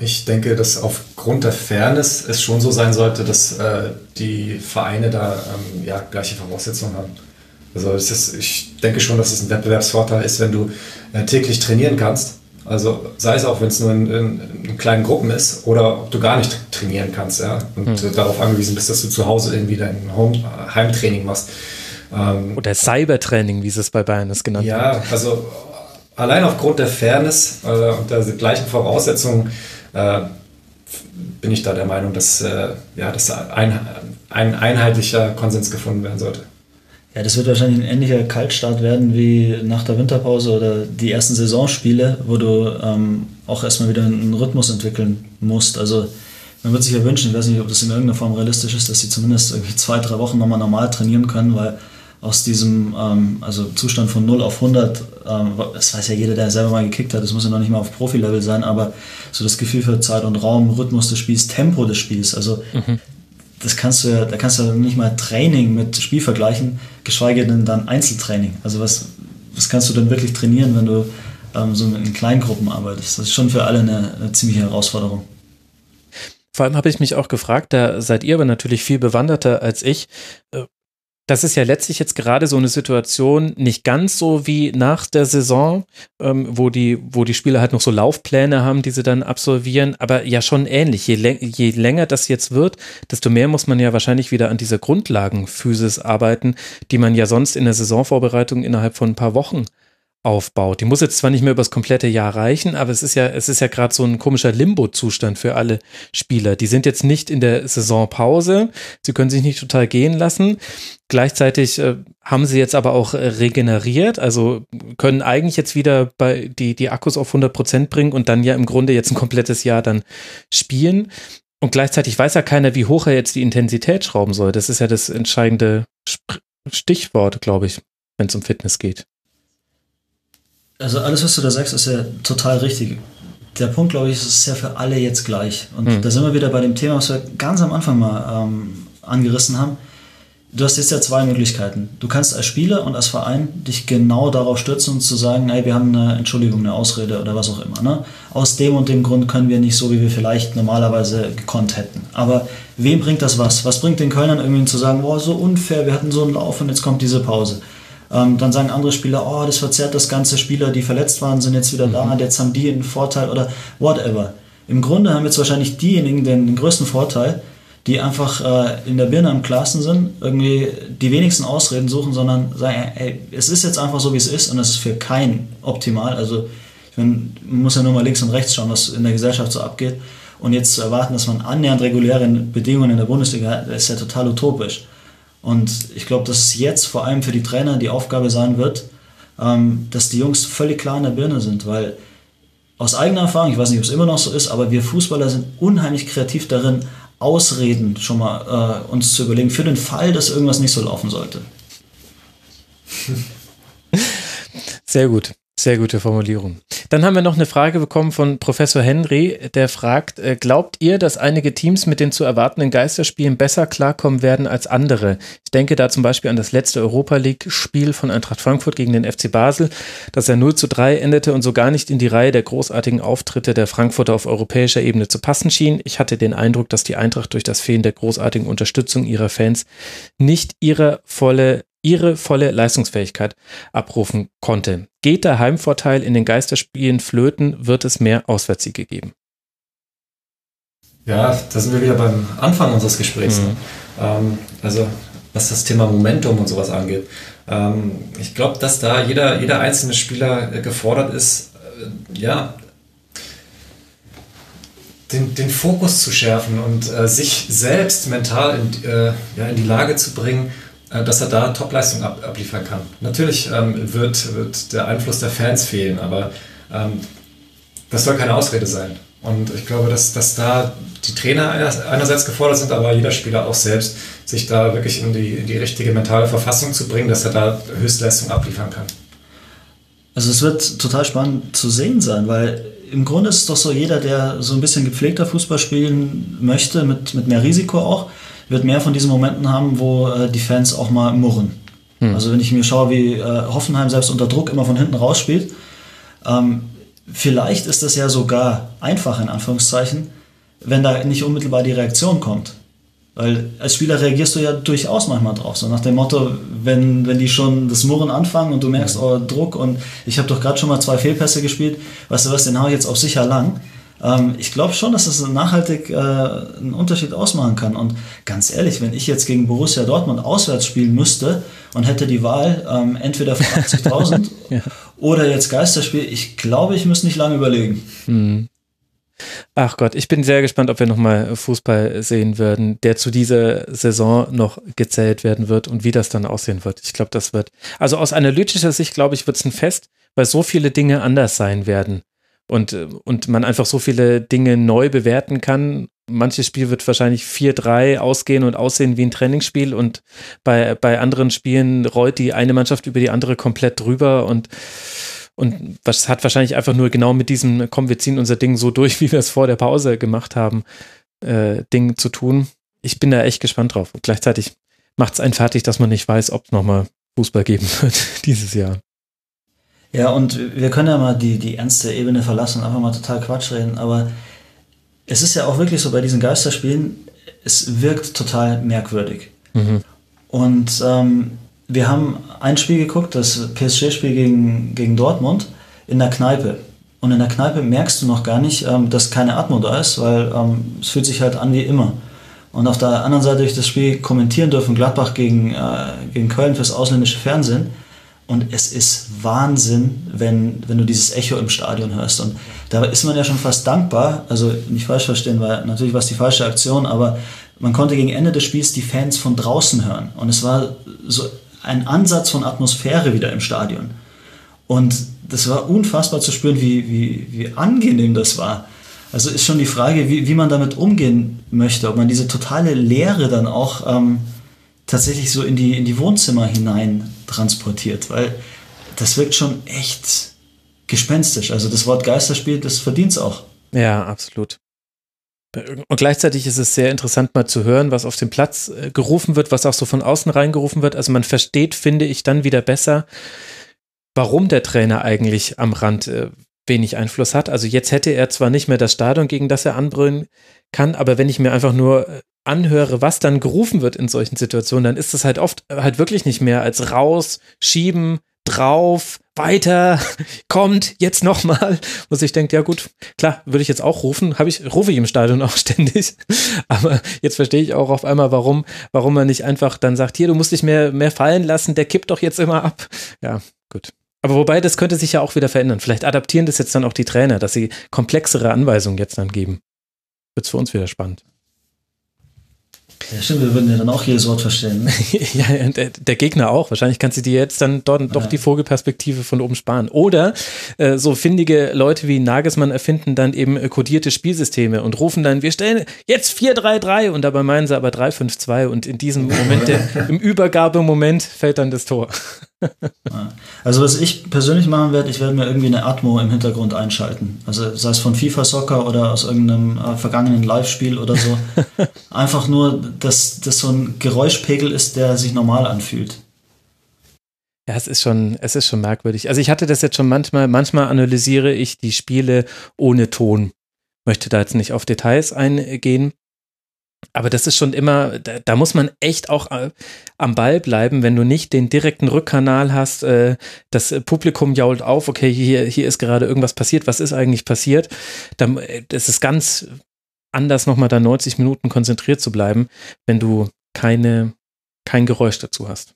Speaker 4: ich denke, dass aufgrund der Fairness es schon so sein sollte, dass äh, die Vereine da ähm, ja, gleiche Voraussetzungen haben. Also ist, ich denke schon, dass es ein Wettbewerbsvorteil ist, wenn du äh, täglich trainieren kannst. Also sei es auch, wenn es nur in, in, in, kleinen Gruppen ist oder ob du gar nicht trainieren kannst, ja. Und mhm. darauf angewiesen bist, dass du zu Hause irgendwie dein Home, äh, Heimtraining machst.
Speaker 3: Ähm, oder Cybertraining, wie es bei Bayern ist genannt
Speaker 4: Ja, also allein aufgrund der Fairness äh, und der gleichen Voraussetzungen bin ich da der Meinung, dass, äh, ja, dass ein, ein einheitlicher Konsens gefunden werden sollte.
Speaker 5: Ja, das wird wahrscheinlich ein ähnlicher Kaltstart werden wie nach der Winterpause oder die ersten Saisonspiele, wo du ähm, auch erstmal wieder einen Rhythmus entwickeln musst. Also man würde sich ja wünschen, ich weiß nicht, ob das in irgendeiner Form realistisch ist, dass sie zumindest irgendwie zwei, drei Wochen nochmal normal trainieren können, weil aus diesem ähm, also Zustand von 0 auf 100, ähm, das weiß ja jeder, der selber mal gekickt hat, das muss ja noch nicht mal auf Profi-Level sein, aber so das Gefühl für Zeit und Raum, Rhythmus des Spiels, Tempo des Spiels, also mhm. das kannst du ja, da kannst du nicht mal Training mit Spiel vergleichen, geschweige denn dann Einzeltraining. Also was, was kannst du denn wirklich trainieren, wenn du ähm, so in Kleingruppen arbeitest? Das ist schon für alle eine, eine ziemliche Herausforderung.
Speaker 3: Vor allem habe ich mich auch gefragt, da seid ihr aber natürlich viel bewanderter als ich. Das ist ja letztlich jetzt gerade so eine Situation, nicht ganz so wie nach der Saison, ähm, wo, die, wo die Spieler halt noch so Laufpläne haben, die sie dann absolvieren, aber ja schon ähnlich. Je, je länger das jetzt wird, desto mehr muss man ja wahrscheinlich wieder an dieser Grundlagenphysis arbeiten, die man ja sonst in der Saisonvorbereitung innerhalb von ein paar Wochen aufbaut. Die muss jetzt zwar nicht mehr über das komplette Jahr reichen, aber es ist ja, es ist ja gerade so ein komischer Limbo-Zustand für alle Spieler. Die sind jetzt nicht in der Saisonpause, sie können sich nicht total gehen lassen. Gleichzeitig äh, haben sie jetzt aber auch äh, regeneriert, also können eigentlich jetzt wieder bei die, die Akkus auf 100 Prozent bringen und dann ja im Grunde jetzt ein komplettes Jahr dann spielen. Und gleichzeitig weiß ja keiner, wie hoch er jetzt die Intensität schrauben soll. Das ist ja das entscheidende Stichwort, glaube ich, wenn es um Fitness geht.
Speaker 5: Also alles, was du da sagst, ist ja total richtig. Der Punkt, glaube ich, ist, ja für alle jetzt gleich. Und mhm. da sind wir wieder bei dem Thema, was wir ganz am Anfang mal ähm, angerissen haben. Du hast jetzt ja zwei Möglichkeiten. Du kannst als Spieler und als Verein dich genau darauf stürzen und zu sagen, hey, wir haben eine Entschuldigung, eine Ausrede oder was auch immer. Ne? Aus dem und dem Grund können wir nicht so, wie wir vielleicht normalerweise gekonnt hätten. Aber wem bringt das was? Was bringt den Kölnern irgendwie zu sagen, boah, so unfair, wir hatten so einen Lauf und jetzt kommt diese Pause? Ähm, dann sagen andere Spieler, oh, das verzerrt das ganze. Spieler, die verletzt waren, sind jetzt wieder mhm. da, jetzt haben die einen Vorteil oder whatever. Im Grunde haben jetzt wahrscheinlich diejenigen den, den größten Vorteil, die einfach äh, in der Birne am klarsten sind, irgendwie die wenigsten Ausreden suchen, sondern sagen, ey, es ist jetzt einfach so, wie es ist und es ist für keinen optimal. Also ich meine, man muss ja nur mal links und rechts schauen, was in der Gesellschaft so abgeht. Und jetzt zu erwarten, dass man annähernd reguläre Bedingungen in der Bundesliga hat, ist ja total utopisch. Und ich glaube, dass jetzt vor allem für die Trainer die Aufgabe sein wird, ähm, dass die Jungs völlig klar in der Birne sind, weil aus eigener Erfahrung, ich weiß nicht, ob es immer noch so ist, aber wir Fußballer sind unheimlich kreativ darin, Ausreden schon mal äh, uns zu überlegen, für den Fall, dass irgendwas nicht so laufen sollte.
Speaker 3: Sehr gut. Sehr gute Formulierung. Dann haben wir noch eine Frage bekommen von Professor Henry, der fragt, äh, glaubt ihr, dass einige Teams mit den zu erwartenden Geisterspielen besser klarkommen werden als andere? Ich denke da zum Beispiel an das letzte Europa League-Spiel von Eintracht Frankfurt gegen den FC Basel, das ja 0 zu 3 endete und so gar nicht in die Reihe der großartigen Auftritte der Frankfurter auf europäischer Ebene zu passen schien. Ich hatte den Eindruck, dass die Eintracht durch das Fehlen der großartigen Unterstützung ihrer Fans nicht ihre volle ihre volle Leistungsfähigkeit abrufen konnte. Geht der Heimvorteil in den Geisterspielen flöten, wird es mehr Auswärtssiege geben.
Speaker 4: Ja, da sind wir wieder beim Anfang unseres Gesprächs. Mhm. Ähm, also was das Thema Momentum und sowas angeht. Ähm, ich glaube, dass da jeder, jeder einzelne Spieler äh, gefordert ist, äh, ja, den, den Fokus zu schärfen und äh, sich selbst mental in, äh, ja, in die Lage zu bringen, dass er da Topleistung ab, abliefern kann. Natürlich ähm, wird, wird der Einfluss der Fans fehlen, aber ähm, das soll keine Ausrede sein. Und ich glaube, dass, dass da die Trainer einerseits gefordert sind, aber jeder Spieler auch selbst, sich da wirklich in die, in die richtige mentale Verfassung zu bringen, dass er da Höchstleistung abliefern kann.
Speaker 5: Also es wird total spannend zu sehen sein, weil im Grunde ist es doch so, jeder, der so ein bisschen gepflegter Fußball spielen möchte, mit, mit mehr Risiko auch, wird mehr von diesen Momenten haben, wo äh, die Fans auch mal murren. Hm. Also wenn ich mir schaue, wie äh, Hoffenheim selbst unter Druck immer von hinten rausspielt, ähm, vielleicht ist das ja sogar einfach in Anführungszeichen, wenn da nicht unmittelbar die Reaktion kommt. Weil als Spieler reagierst du ja durchaus manchmal drauf. So nach dem Motto, wenn, wenn die schon das Murren anfangen und du merkst, oh, Druck und ich habe doch gerade schon mal zwei Fehlpässe gespielt, weißt du was, den hau ich jetzt auf sicher lang. Ähm, ich glaube schon, dass es nachhaltig äh, einen Unterschied ausmachen kann. Und ganz ehrlich, wenn ich jetzt gegen Borussia Dortmund auswärts spielen müsste und hätte die Wahl, ähm, entweder für 80.000 ja. oder jetzt Geisterspiel, ich glaube, ich müsste nicht lange überlegen. Mhm.
Speaker 3: Ach Gott, ich bin sehr gespannt, ob wir nochmal Fußball sehen werden, der zu dieser Saison noch gezählt werden wird und wie das dann aussehen wird. Ich glaube, das wird, also aus analytischer Sicht, glaube ich, wird es ein Fest, weil so viele Dinge anders sein werden und, und man einfach so viele Dinge neu bewerten kann. Manches Spiel wird wahrscheinlich 4-3 ausgehen und aussehen wie ein Trainingsspiel und bei, bei anderen Spielen rollt die eine Mannschaft über die andere komplett drüber und und was hat wahrscheinlich einfach nur genau mit diesem, komm, wir ziehen unser Ding so durch, wie wir es vor der Pause gemacht haben, äh, Ding zu tun. Ich bin da echt gespannt drauf. Und gleichzeitig macht es einen fertig, dass man nicht weiß, ob es nochmal Fußball geben wird dieses Jahr.
Speaker 5: Ja, und wir können ja mal die, die ernste Ebene verlassen und einfach mal total Quatsch reden, aber es ist ja auch wirklich so bei diesen Geisterspielen, es wirkt total merkwürdig. Mhm. Und ähm, wir haben ein Spiel geguckt, das PSG-Spiel gegen, gegen Dortmund, in der Kneipe. Und in der Kneipe merkst du noch gar nicht, ähm, dass keine Atmo da ist, weil ähm, es fühlt sich halt an wie immer. Und auf der anderen Seite durch das Spiel kommentieren dürfen Gladbach gegen, äh, gegen Köln fürs ausländische Fernsehen. Und es ist Wahnsinn, wenn, wenn du dieses Echo im Stadion hörst. Und da ist man ja schon fast dankbar, also nicht falsch verstehen, weil natürlich war es die falsche Aktion, aber man konnte gegen Ende des Spiels die Fans von draußen hören. Und es war so ein Ansatz von Atmosphäre wieder im Stadion. Und das war unfassbar zu spüren, wie, wie, wie angenehm das war. Also ist schon die Frage, wie, wie man damit umgehen möchte, ob man diese totale Leere dann auch ähm, tatsächlich so in die, in die Wohnzimmer hinein transportiert, weil das wirkt schon echt gespenstisch. Also das Wort Geisterspiel, das verdient es auch.
Speaker 3: Ja, absolut. Und gleichzeitig ist es sehr interessant mal zu hören, was auf dem Platz äh, gerufen wird, was auch so von außen reingerufen wird. Also man versteht, finde ich, dann wieder besser, warum der Trainer eigentlich am Rand äh, wenig Einfluss hat. Also jetzt hätte er zwar nicht mehr das Stadion, gegen das er anbrüllen kann, aber wenn ich mir einfach nur äh, anhöre, was dann gerufen wird in solchen Situationen, dann ist das halt oft halt wirklich nicht mehr als raus, schieben, drauf, weiter, kommt, jetzt nochmal. Wo ich denke, ja gut, klar, würde ich jetzt auch rufen, habe ich, rufe ich im Stadion auch ständig. Aber jetzt verstehe ich auch auf einmal, warum, warum man nicht einfach dann sagt, hier, du musst dich mehr, mehr fallen lassen, der kippt doch jetzt immer ab. Ja, gut. Aber wobei, das könnte sich ja auch wieder verändern. Vielleicht adaptieren das jetzt dann auch die Trainer, dass sie komplexere Anweisungen jetzt dann geben. Wird es für uns wieder spannend.
Speaker 5: Ja, stimmt, wir würden ja dann auch jedes Wort verstehen.
Speaker 3: Ja, der, der, Gegner auch. Wahrscheinlich kannst du dir jetzt dann dort doch ja. die Vogelperspektive von oben sparen. Oder äh, so findige Leute wie Nagelsmann erfinden dann eben äh, kodierte Spielsysteme und rufen dann, wir stellen jetzt 4-3-3 und dabei meinen sie aber 3-5-2 und in diesem Moment, der, im Übergabemoment fällt dann das Tor.
Speaker 5: Also was ich persönlich machen werde, ich werde mir irgendwie eine Atmo im Hintergrund einschalten. Also sei es von FIFA Soccer oder aus irgendeinem äh, vergangenen Live-Spiel oder so. Einfach nur, dass das so ein Geräuschpegel ist, der sich normal anfühlt.
Speaker 3: Ja, es ist schon, es ist schon merkwürdig. Also ich hatte das jetzt schon manchmal, manchmal analysiere ich die Spiele ohne Ton. Möchte da jetzt nicht auf Details eingehen. Aber das ist schon immer, da, da muss man echt auch äh, am Ball bleiben, wenn du nicht den direkten Rückkanal hast. Äh, das Publikum jault auf, okay, hier, hier ist gerade irgendwas passiert, was ist eigentlich passiert? Dann, äh, ist ganz anders, nochmal da 90 Minuten konzentriert zu bleiben, wenn du keine, kein Geräusch dazu hast.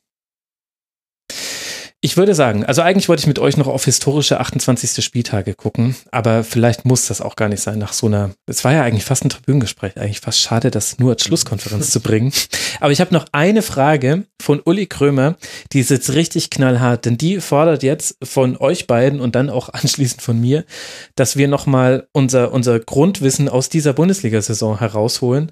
Speaker 3: Ich würde sagen, also eigentlich wollte ich mit euch noch auf historische 28. Spieltage gucken, aber vielleicht muss das auch gar nicht sein nach so einer, es war ja eigentlich fast ein Tribünengespräch, eigentlich fast schade, das nur als Schlusskonferenz zu bringen. Aber ich habe noch eine Frage von Uli Krömer, die ist jetzt richtig knallhart, denn die fordert jetzt von euch beiden und dann auch anschließend von mir, dass wir nochmal unser, unser Grundwissen aus dieser Bundesliga-Saison herausholen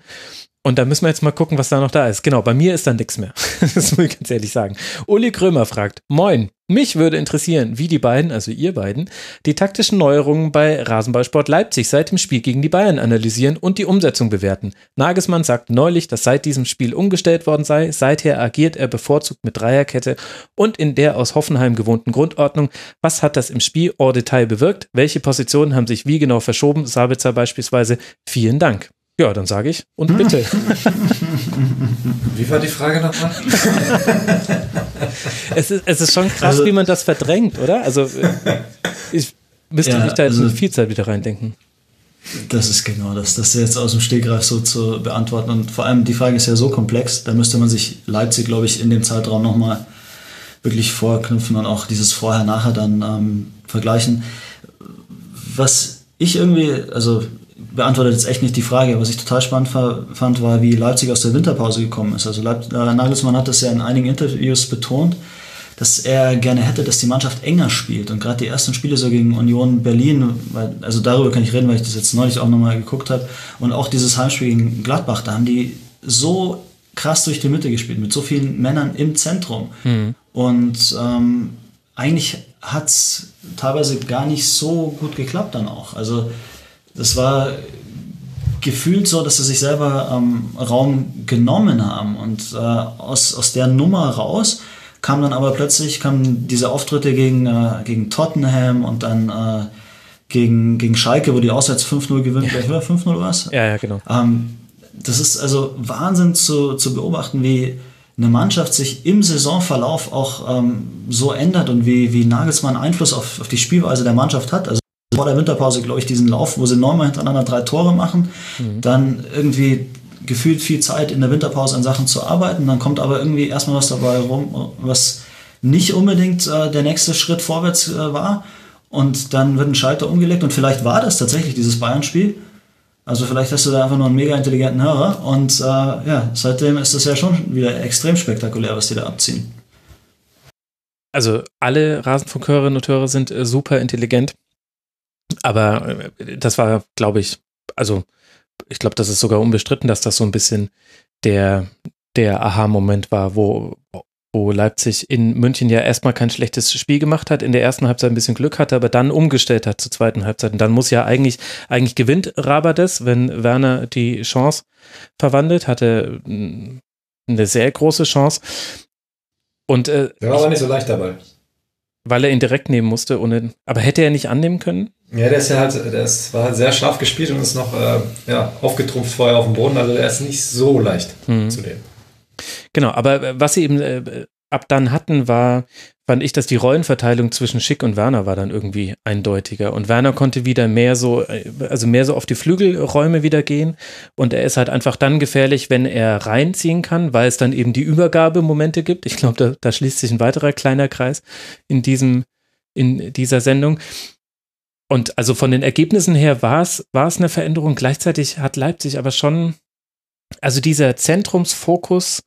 Speaker 3: und da müssen wir jetzt mal gucken, was da noch da ist. Genau, bei mir ist da nichts mehr. das muss ich ganz ehrlich sagen. Uli Krömer fragt, moin, mich würde interessieren, wie die beiden, also ihr beiden, die taktischen Neuerungen bei Rasenballsport Leipzig seit dem Spiel gegen die Bayern analysieren und die Umsetzung bewerten. Nagelsmann sagt neulich, dass seit diesem Spiel umgestellt worden sei. Seither agiert er bevorzugt mit Dreierkette und in der aus Hoffenheim gewohnten Grundordnung. Was hat das im Spiel en Detail bewirkt? Welche Positionen haben sich wie genau verschoben? Sabitzer beispielsweise. Vielen Dank. Ja, dann sage ich und bitte.
Speaker 4: Wie war die Frage nochmal?
Speaker 3: es, ist, es ist schon krass, also, wie man das verdrängt, oder? Also ich müsste ja, mich da jetzt also, viel Zeit wieder reindenken.
Speaker 5: Das ist genau das, das jetzt aus dem Stegreif so zu beantworten. Und vor allem die Frage ist ja so komplex, da müsste man sich Leipzig, glaube ich, in dem Zeitraum nochmal wirklich vorknüpfen und auch dieses Vorher-Nachher dann ähm, vergleichen. Was ich irgendwie, also beantwortet jetzt echt nicht die Frage. Was ich total spannend fand, war, wie Leipzig aus der Winterpause gekommen ist. Also Leip äh, Nagelsmann hat das ja in einigen Interviews betont, dass er gerne hätte, dass die Mannschaft enger spielt. Und gerade die ersten Spiele so gegen Union Berlin, weil, also darüber kann ich reden, weil ich das jetzt neulich auch nochmal geguckt habe. Und auch dieses Heimspiel gegen Gladbach, da haben die so krass durch die Mitte gespielt, mit so vielen Männern im Zentrum. Mhm. Und ähm, eigentlich hat es teilweise gar nicht so gut geklappt dann auch. Also das war gefühlt so, dass sie sich selber ähm, Raum genommen haben und äh, aus, aus der Nummer raus kam dann aber plötzlich kamen diese Auftritte gegen, äh, gegen Tottenham und dann äh, gegen, gegen Schalke, wo die auswärts 5-0 gewinnt. Ja. Oder 5-0 was?
Speaker 3: Ja, ja, genau.
Speaker 5: Ähm, das ist also Wahnsinn zu, zu beobachten, wie eine Mannschaft sich im Saisonverlauf auch ähm, so ändert und wie, wie Nagelsmann Einfluss auf, auf die Spielweise der Mannschaft hat. Also vor der Winterpause, glaube ich, diesen Lauf, wo sie neunmal hintereinander drei Tore machen, mhm. dann irgendwie gefühlt viel Zeit in der Winterpause an Sachen zu arbeiten, dann kommt aber irgendwie erstmal was dabei rum, was nicht unbedingt äh, der nächste Schritt vorwärts äh, war und dann wird ein Schalter umgelegt und vielleicht war das tatsächlich dieses Bayern-Spiel. Also vielleicht hast du da einfach nur einen mega intelligenten Hörer und äh, ja, seitdem ist das ja schon wieder extrem spektakulär, was die da abziehen.
Speaker 3: Also alle Rasenfunkhörerinnen und Hörer sind äh, super intelligent. Aber äh, das war, glaube ich, also ich glaube, das ist sogar unbestritten, dass das so ein bisschen der, der Aha-Moment war, wo, wo Leipzig in München ja erstmal kein schlechtes Spiel gemacht hat, in der ersten Halbzeit ein bisschen Glück hatte, aber dann umgestellt hat zur zweiten Halbzeit. Und dann muss ja eigentlich, eigentlich gewinnt Rabades, wenn Werner die Chance verwandelt, hatte eine sehr große Chance. Und, äh,
Speaker 4: der war aber nicht so leicht dabei.
Speaker 3: Weil er ihn direkt nehmen musste. Ohne, aber hätte er nicht annehmen können?
Speaker 4: Ja, der ist ja halt, der ist, war halt sehr scharf gespielt und ist noch äh, ja, aufgetrumpft vorher auf dem Boden. Also der ist nicht so leicht mhm. zu nehmen.
Speaker 3: Genau, aber äh, was sie eben äh, ab dann hatten, war, fand ich, dass die Rollenverteilung zwischen Schick und Werner war dann irgendwie eindeutiger. Und Werner konnte wieder mehr so, äh, also mehr so auf die Flügelräume wieder gehen. Und er ist halt einfach dann gefährlich, wenn er reinziehen kann, weil es dann eben die Übergabemomente gibt. Ich glaube, da, da schließt sich ein weiterer kleiner Kreis in diesem, in dieser Sendung. Und also von den Ergebnissen her war es, war es eine Veränderung. Gleichzeitig hat Leipzig aber schon, also dieser Zentrumsfokus,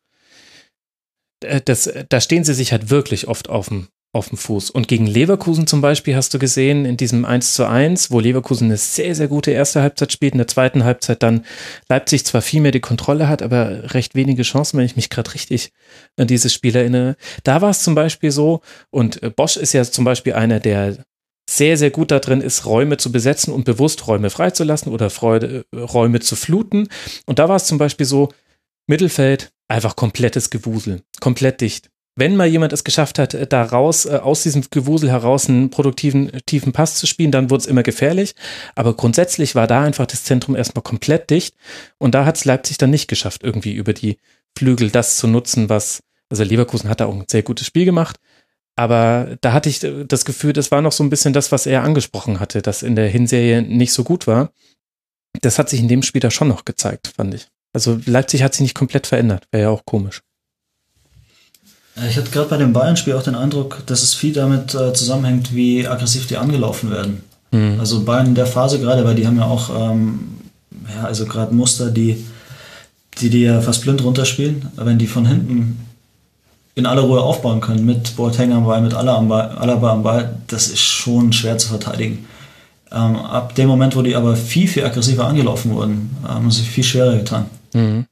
Speaker 3: das, da stehen sie sich halt wirklich oft auf dem, auf dem Fuß. Und gegen Leverkusen zum Beispiel hast du gesehen, in diesem 1 zu 1, wo Leverkusen eine sehr, sehr gute erste Halbzeit spielt, in der zweiten Halbzeit dann Leipzig zwar viel mehr die Kontrolle hat, aber recht wenige Chancen, wenn ich mich gerade richtig an dieses Spiel erinnere. Da war es zum Beispiel so, und äh, Bosch ist ja zum Beispiel einer, der sehr, sehr gut darin ist, Räume zu besetzen und bewusst Räume freizulassen oder Freude, äh, Räume zu fluten. Und da war es zum Beispiel so, Mittelfeld, einfach komplettes Gewusel, komplett dicht. Wenn mal jemand es geschafft hat, äh, da raus, äh, aus diesem Gewusel heraus einen produktiven, tiefen Pass zu spielen, dann wurde es immer gefährlich. Aber grundsätzlich war da einfach das Zentrum erstmal komplett dicht. Und da hat es Leipzig dann nicht geschafft, irgendwie über die Flügel das zu nutzen, was, also Leverkusen hat da auch ein sehr gutes Spiel gemacht. Aber da hatte ich das Gefühl, das war noch so ein bisschen das, was er angesprochen hatte, das in der Hinserie nicht so gut war. Das hat sich in dem Spiel da schon noch gezeigt, fand ich. Also Leipzig hat sich nicht komplett verändert, wäre ja auch komisch.
Speaker 5: Ich hatte gerade bei dem Bayern-Spiel auch den Eindruck, dass es viel damit äh, zusammenhängt, wie aggressiv die angelaufen werden. Mhm. Also Bayern in der Phase gerade, weil die haben ja auch, ähm, ja, also gerade Muster, die, die die ja fast blind runterspielen. Wenn die von hinten in aller Ruhe aufbauen können, mit Boateng am Ball, mit Alaba am Ball, das ist schon schwer zu verteidigen. Ähm, ab dem Moment, wo die aber viel, viel aggressiver angelaufen wurden, haben sie viel schwerer getan. Mhm.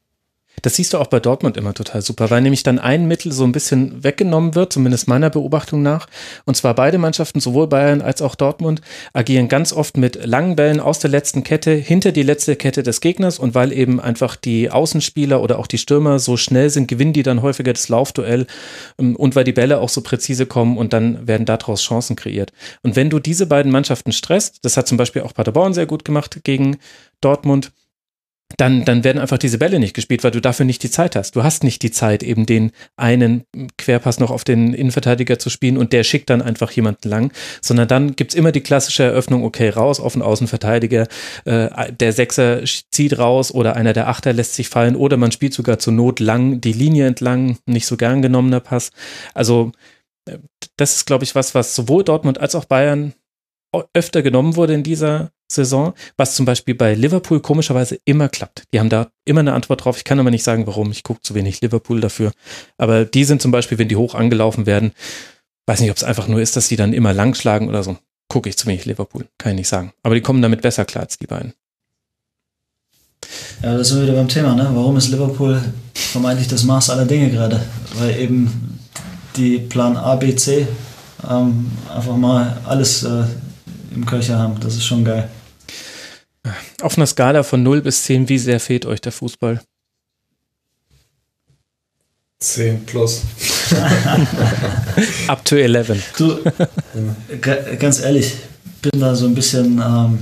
Speaker 3: Das siehst du auch bei Dortmund immer total super, weil nämlich dann ein Mittel so ein bisschen weggenommen wird, zumindest meiner Beobachtung nach. Und zwar beide Mannschaften, sowohl Bayern als auch Dortmund, agieren ganz oft mit langen Bällen aus der letzten Kette hinter die letzte Kette des Gegners. Und weil eben einfach die Außenspieler oder auch die Stürmer so schnell sind, gewinnen die dann häufiger das Laufduell. Ähm, und weil die Bälle auch so präzise kommen und dann werden daraus Chancen kreiert. Und wenn du diese beiden Mannschaften stresst, das hat zum Beispiel auch Paderborn sehr gut gemacht gegen Dortmund, dann, dann werden einfach diese Bälle nicht gespielt, weil du dafür nicht die Zeit hast. Du hast nicht die Zeit, eben den einen Querpass noch auf den Innenverteidiger zu spielen und der schickt dann einfach jemanden lang, sondern dann gibt's immer die klassische Eröffnung, okay, raus auf den Außenverteidiger, äh, der Sechser zieht raus oder einer der Achter lässt sich fallen oder man spielt sogar zur Not lang die Linie entlang, nicht so gern genommener Pass. Also äh, das ist, glaube ich, was, was sowohl Dortmund als auch Bayern öfter genommen wurde in dieser Saison, was zum Beispiel bei Liverpool komischerweise immer klappt. Die haben da immer eine Antwort drauf. Ich kann aber nicht sagen, warum. Ich gucke zu wenig Liverpool dafür. Aber die sind zum Beispiel, wenn die hoch angelaufen werden, weiß nicht, ob es einfach nur ist, dass die dann immer lang schlagen oder so. Gucke ich zu wenig Liverpool. Kann ich nicht sagen. Aber die kommen damit besser klar als die beiden.
Speaker 5: Ja, das sind wir wieder beim Thema, ne? Warum ist Liverpool vermeintlich das Maß aller Dinge gerade? Weil eben die Plan A, B, C ähm, einfach mal alles äh, im Köcher haben. Das ist schon geil.
Speaker 3: Auf einer Skala von 0 bis 10, wie sehr fehlt euch der Fußball?
Speaker 4: 10 plus.
Speaker 3: Up to 11. Du,
Speaker 5: ganz ehrlich, bin da so ein bisschen ähm,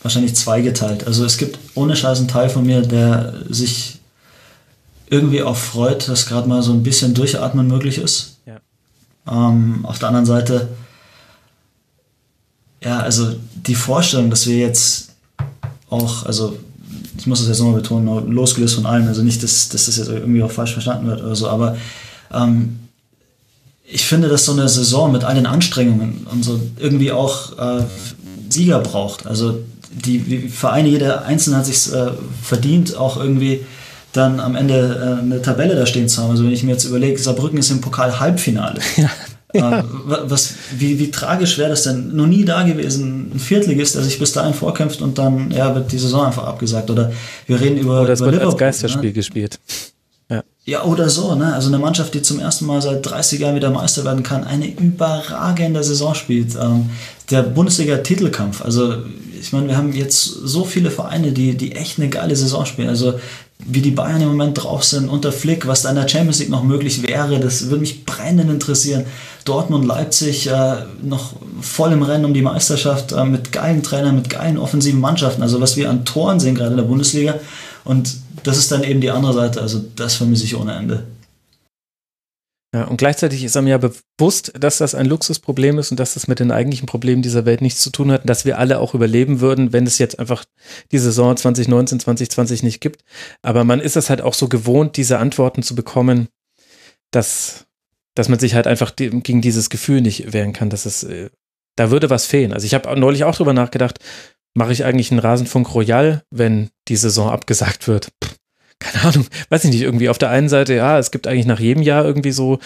Speaker 5: wahrscheinlich zweigeteilt. Also es gibt ohne Scheiß einen Teil von mir, der sich irgendwie auch freut, dass gerade mal so ein bisschen Durchatmen möglich ist. Ja. Ähm, auf der anderen Seite ja, also die Vorstellung, dass wir jetzt auch, also ich muss das jetzt nochmal betonen, losgelöst von allem, also nicht, dass, dass das jetzt irgendwie auch falsch verstanden wird oder so, aber ähm, ich finde, dass so eine Saison mit all den Anstrengungen und so irgendwie auch äh, Sieger braucht. Also die Vereine, jeder Einzelne hat sich äh, verdient, auch irgendwie dann am Ende äh, eine Tabelle da stehen zu haben. Also wenn ich mir jetzt überlege, Saarbrücken ist im Pokal Halbfinale. Ja. Ja. Äh, was, wie, wie tragisch wäre das denn? Noch nie da gewesen, ein Viertligist, der sich bis dahin vorkämpft und dann ja, wird die Saison einfach abgesagt. Oder wir reden über.
Speaker 3: Oder es
Speaker 5: über
Speaker 3: wird als Geisterspiel ne? gespielt.
Speaker 5: Ja. Ja, oder so, ne? Also eine Mannschaft, die zum ersten Mal seit 30 Jahren wieder Meister werden kann, eine überragende Saison spielt. Ähm, der Bundesliga-Titelkampf, also ich meine, wir haben jetzt so viele Vereine, die, die echt eine geile Saison spielen. Also wie die Bayern im Moment drauf sind, unter Flick, was da in der Champions League noch möglich wäre, das würde mich brennend interessieren. Dortmund, Leipzig äh, noch voll im Rennen um die Meisterschaft äh, mit geilen Trainern, mit geilen offensiven Mannschaften. Also was wir an Toren sehen gerade in der Bundesliga. Und das ist dann eben die andere Seite. Also das vermisse ich ohne Ende.
Speaker 3: Ja, und gleichzeitig ist einem ja bewusst, dass das ein Luxusproblem ist und dass das mit den eigentlichen Problemen dieser Welt nichts zu tun hat, dass wir alle auch überleben würden, wenn es jetzt einfach die Saison 2019, 2020 nicht gibt. Aber man ist es halt auch so gewohnt, diese Antworten zu bekommen, dass, dass man sich halt einfach gegen dieses Gefühl nicht wehren kann, dass es, äh, da würde was fehlen. Also ich habe neulich auch drüber nachgedacht, mache ich eigentlich einen Rasenfunk Royal, wenn die Saison abgesagt wird? Pff, keine Ahnung, weiß ich nicht, irgendwie auf der einen Seite, ja, es gibt eigentlich nach jedem Jahr irgendwie so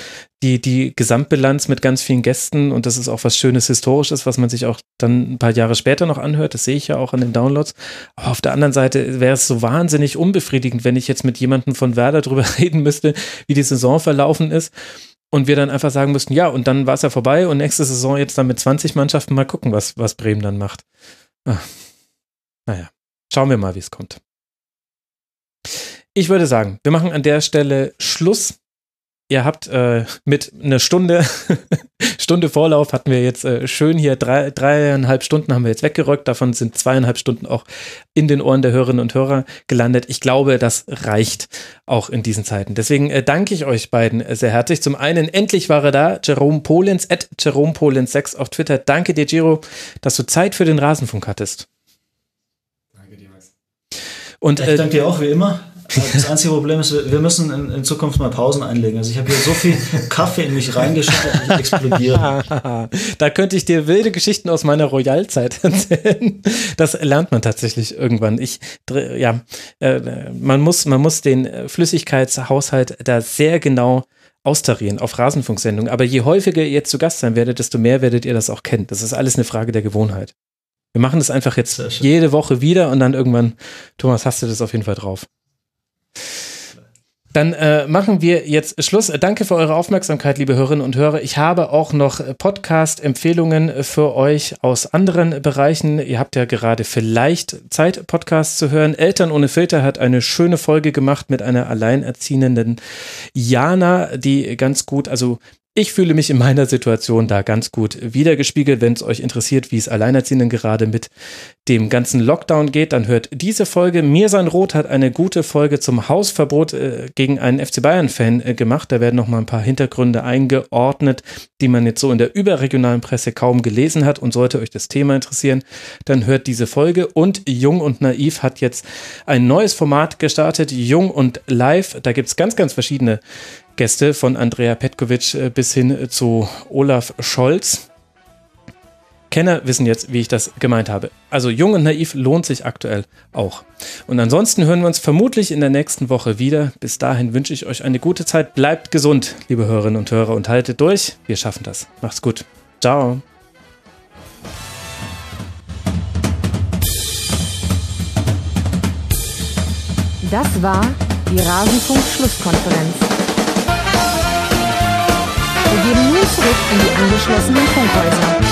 Speaker 3: die, die Gesamtbilanz mit ganz vielen Gästen und das ist auch was Schönes Historisches, was man sich auch dann ein paar Jahre später noch anhört. Das sehe ich ja auch an den Downloads. Aber auf der anderen Seite wäre es so wahnsinnig unbefriedigend, wenn ich jetzt mit jemandem von Werder drüber reden müsste, wie die Saison verlaufen ist. Und wir dann einfach sagen müssten, ja, und dann war es ja vorbei und nächste Saison jetzt dann mit 20 Mannschaften mal gucken, was, was Bremen dann macht. Ah. Naja, schauen wir mal, wie es kommt. Ich würde sagen, wir machen an der Stelle Schluss. Ihr habt äh, mit einer Stunde, Stunde Vorlauf hatten wir jetzt äh, schön hier drei, dreieinhalb Stunden haben wir jetzt weggerückt. Davon sind zweieinhalb Stunden auch in den Ohren der Hörerinnen und Hörer gelandet. Ich glaube, das reicht auch in diesen Zeiten. Deswegen äh, danke ich euch beiden sehr herzlich. Zum einen, endlich war er da, Jerome Polens, at Jerome Polens 6 auf Twitter. Danke dir, Giro, dass du Zeit für den Rasenfunk hattest.
Speaker 4: Danke dir, Max.
Speaker 5: Und, ich danke dir auch, wie immer. Das einzige Problem ist, wir müssen in, in, Zukunft mal Pausen einlegen. Also ich habe hier so viel Kaffee in mich reingeschüttet, ich explodiere.
Speaker 3: da könnte ich dir wilde Geschichten aus meiner Royalzeit erzählen. Das lernt man tatsächlich irgendwann. Ich, ja, äh, man muss, man muss den Flüssigkeitshaushalt da sehr genau austarieren auf Rasenfunksendungen. Aber je häufiger ihr jetzt zu Gast sein werdet, desto mehr werdet ihr das auch kennen. Das ist alles eine Frage der Gewohnheit. Wir machen das einfach jetzt jede Woche wieder und dann irgendwann, Thomas, hast du das auf jeden Fall drauf. Dann äh, machen wir jetzt Schluss. Danke für eure Aufmerksamkeit, liebe Hörerinnen und Hörer. Ich habe auch noch Podcast-Empfehlungen für euch aus anderen Bereichen. Ihr habt ja gerade vielleicht Zeit, Podcasts zu hören. Eltern ohne Filter hat eine schöne Folge gemacht mit einer alleinerziehenden Jana, die ganz gut, also ich fühle mich in meiner Situation da ganz gut wiedergespiegelt. Wenn es euch interessiert, wie es Alleinerziehenden gerade mit dem ganzen Lockdown geht, dann hört diese Folge. Mirsan Roth hat eine gute Folge zum Hausverbot äh, gegen einen FC Bayern-Fan äh, gemacht. Da werden noch mal ein paar Hintergründe eingeordnet, die man jetzt so in der überregionalen Presse kaum gelesen hat. Und sollte euch das Thema interessieren, dann hört diese Folge. Und Jung und Naiv hat jetzt ein neues Format gestartet, Jung und Live. Da gibt es ganz, ganz verschiedene Gäste von Andrea Petkovic äh, bis hin zu Olaf Scholz. Kenner wissen jetzt, wie ich das gemeint habe. Also Jung und Naiv lohnt sich aktuell auch. Und ansonsten hören wir uns vermutlich in der nächsten Woche wieder. Bis dahin wünsche ich euch eine gute Zeit. Bleibt gesund, liebe Hörerinnen und Hörer, und haltet durch. Wir schaffen das. Macht's gut. Ciao.
Speaker 1: Das war die Rasenfunk-Schlusskonferenz. Wir geben nun zurück in die angeschlossenen Funkhäuser.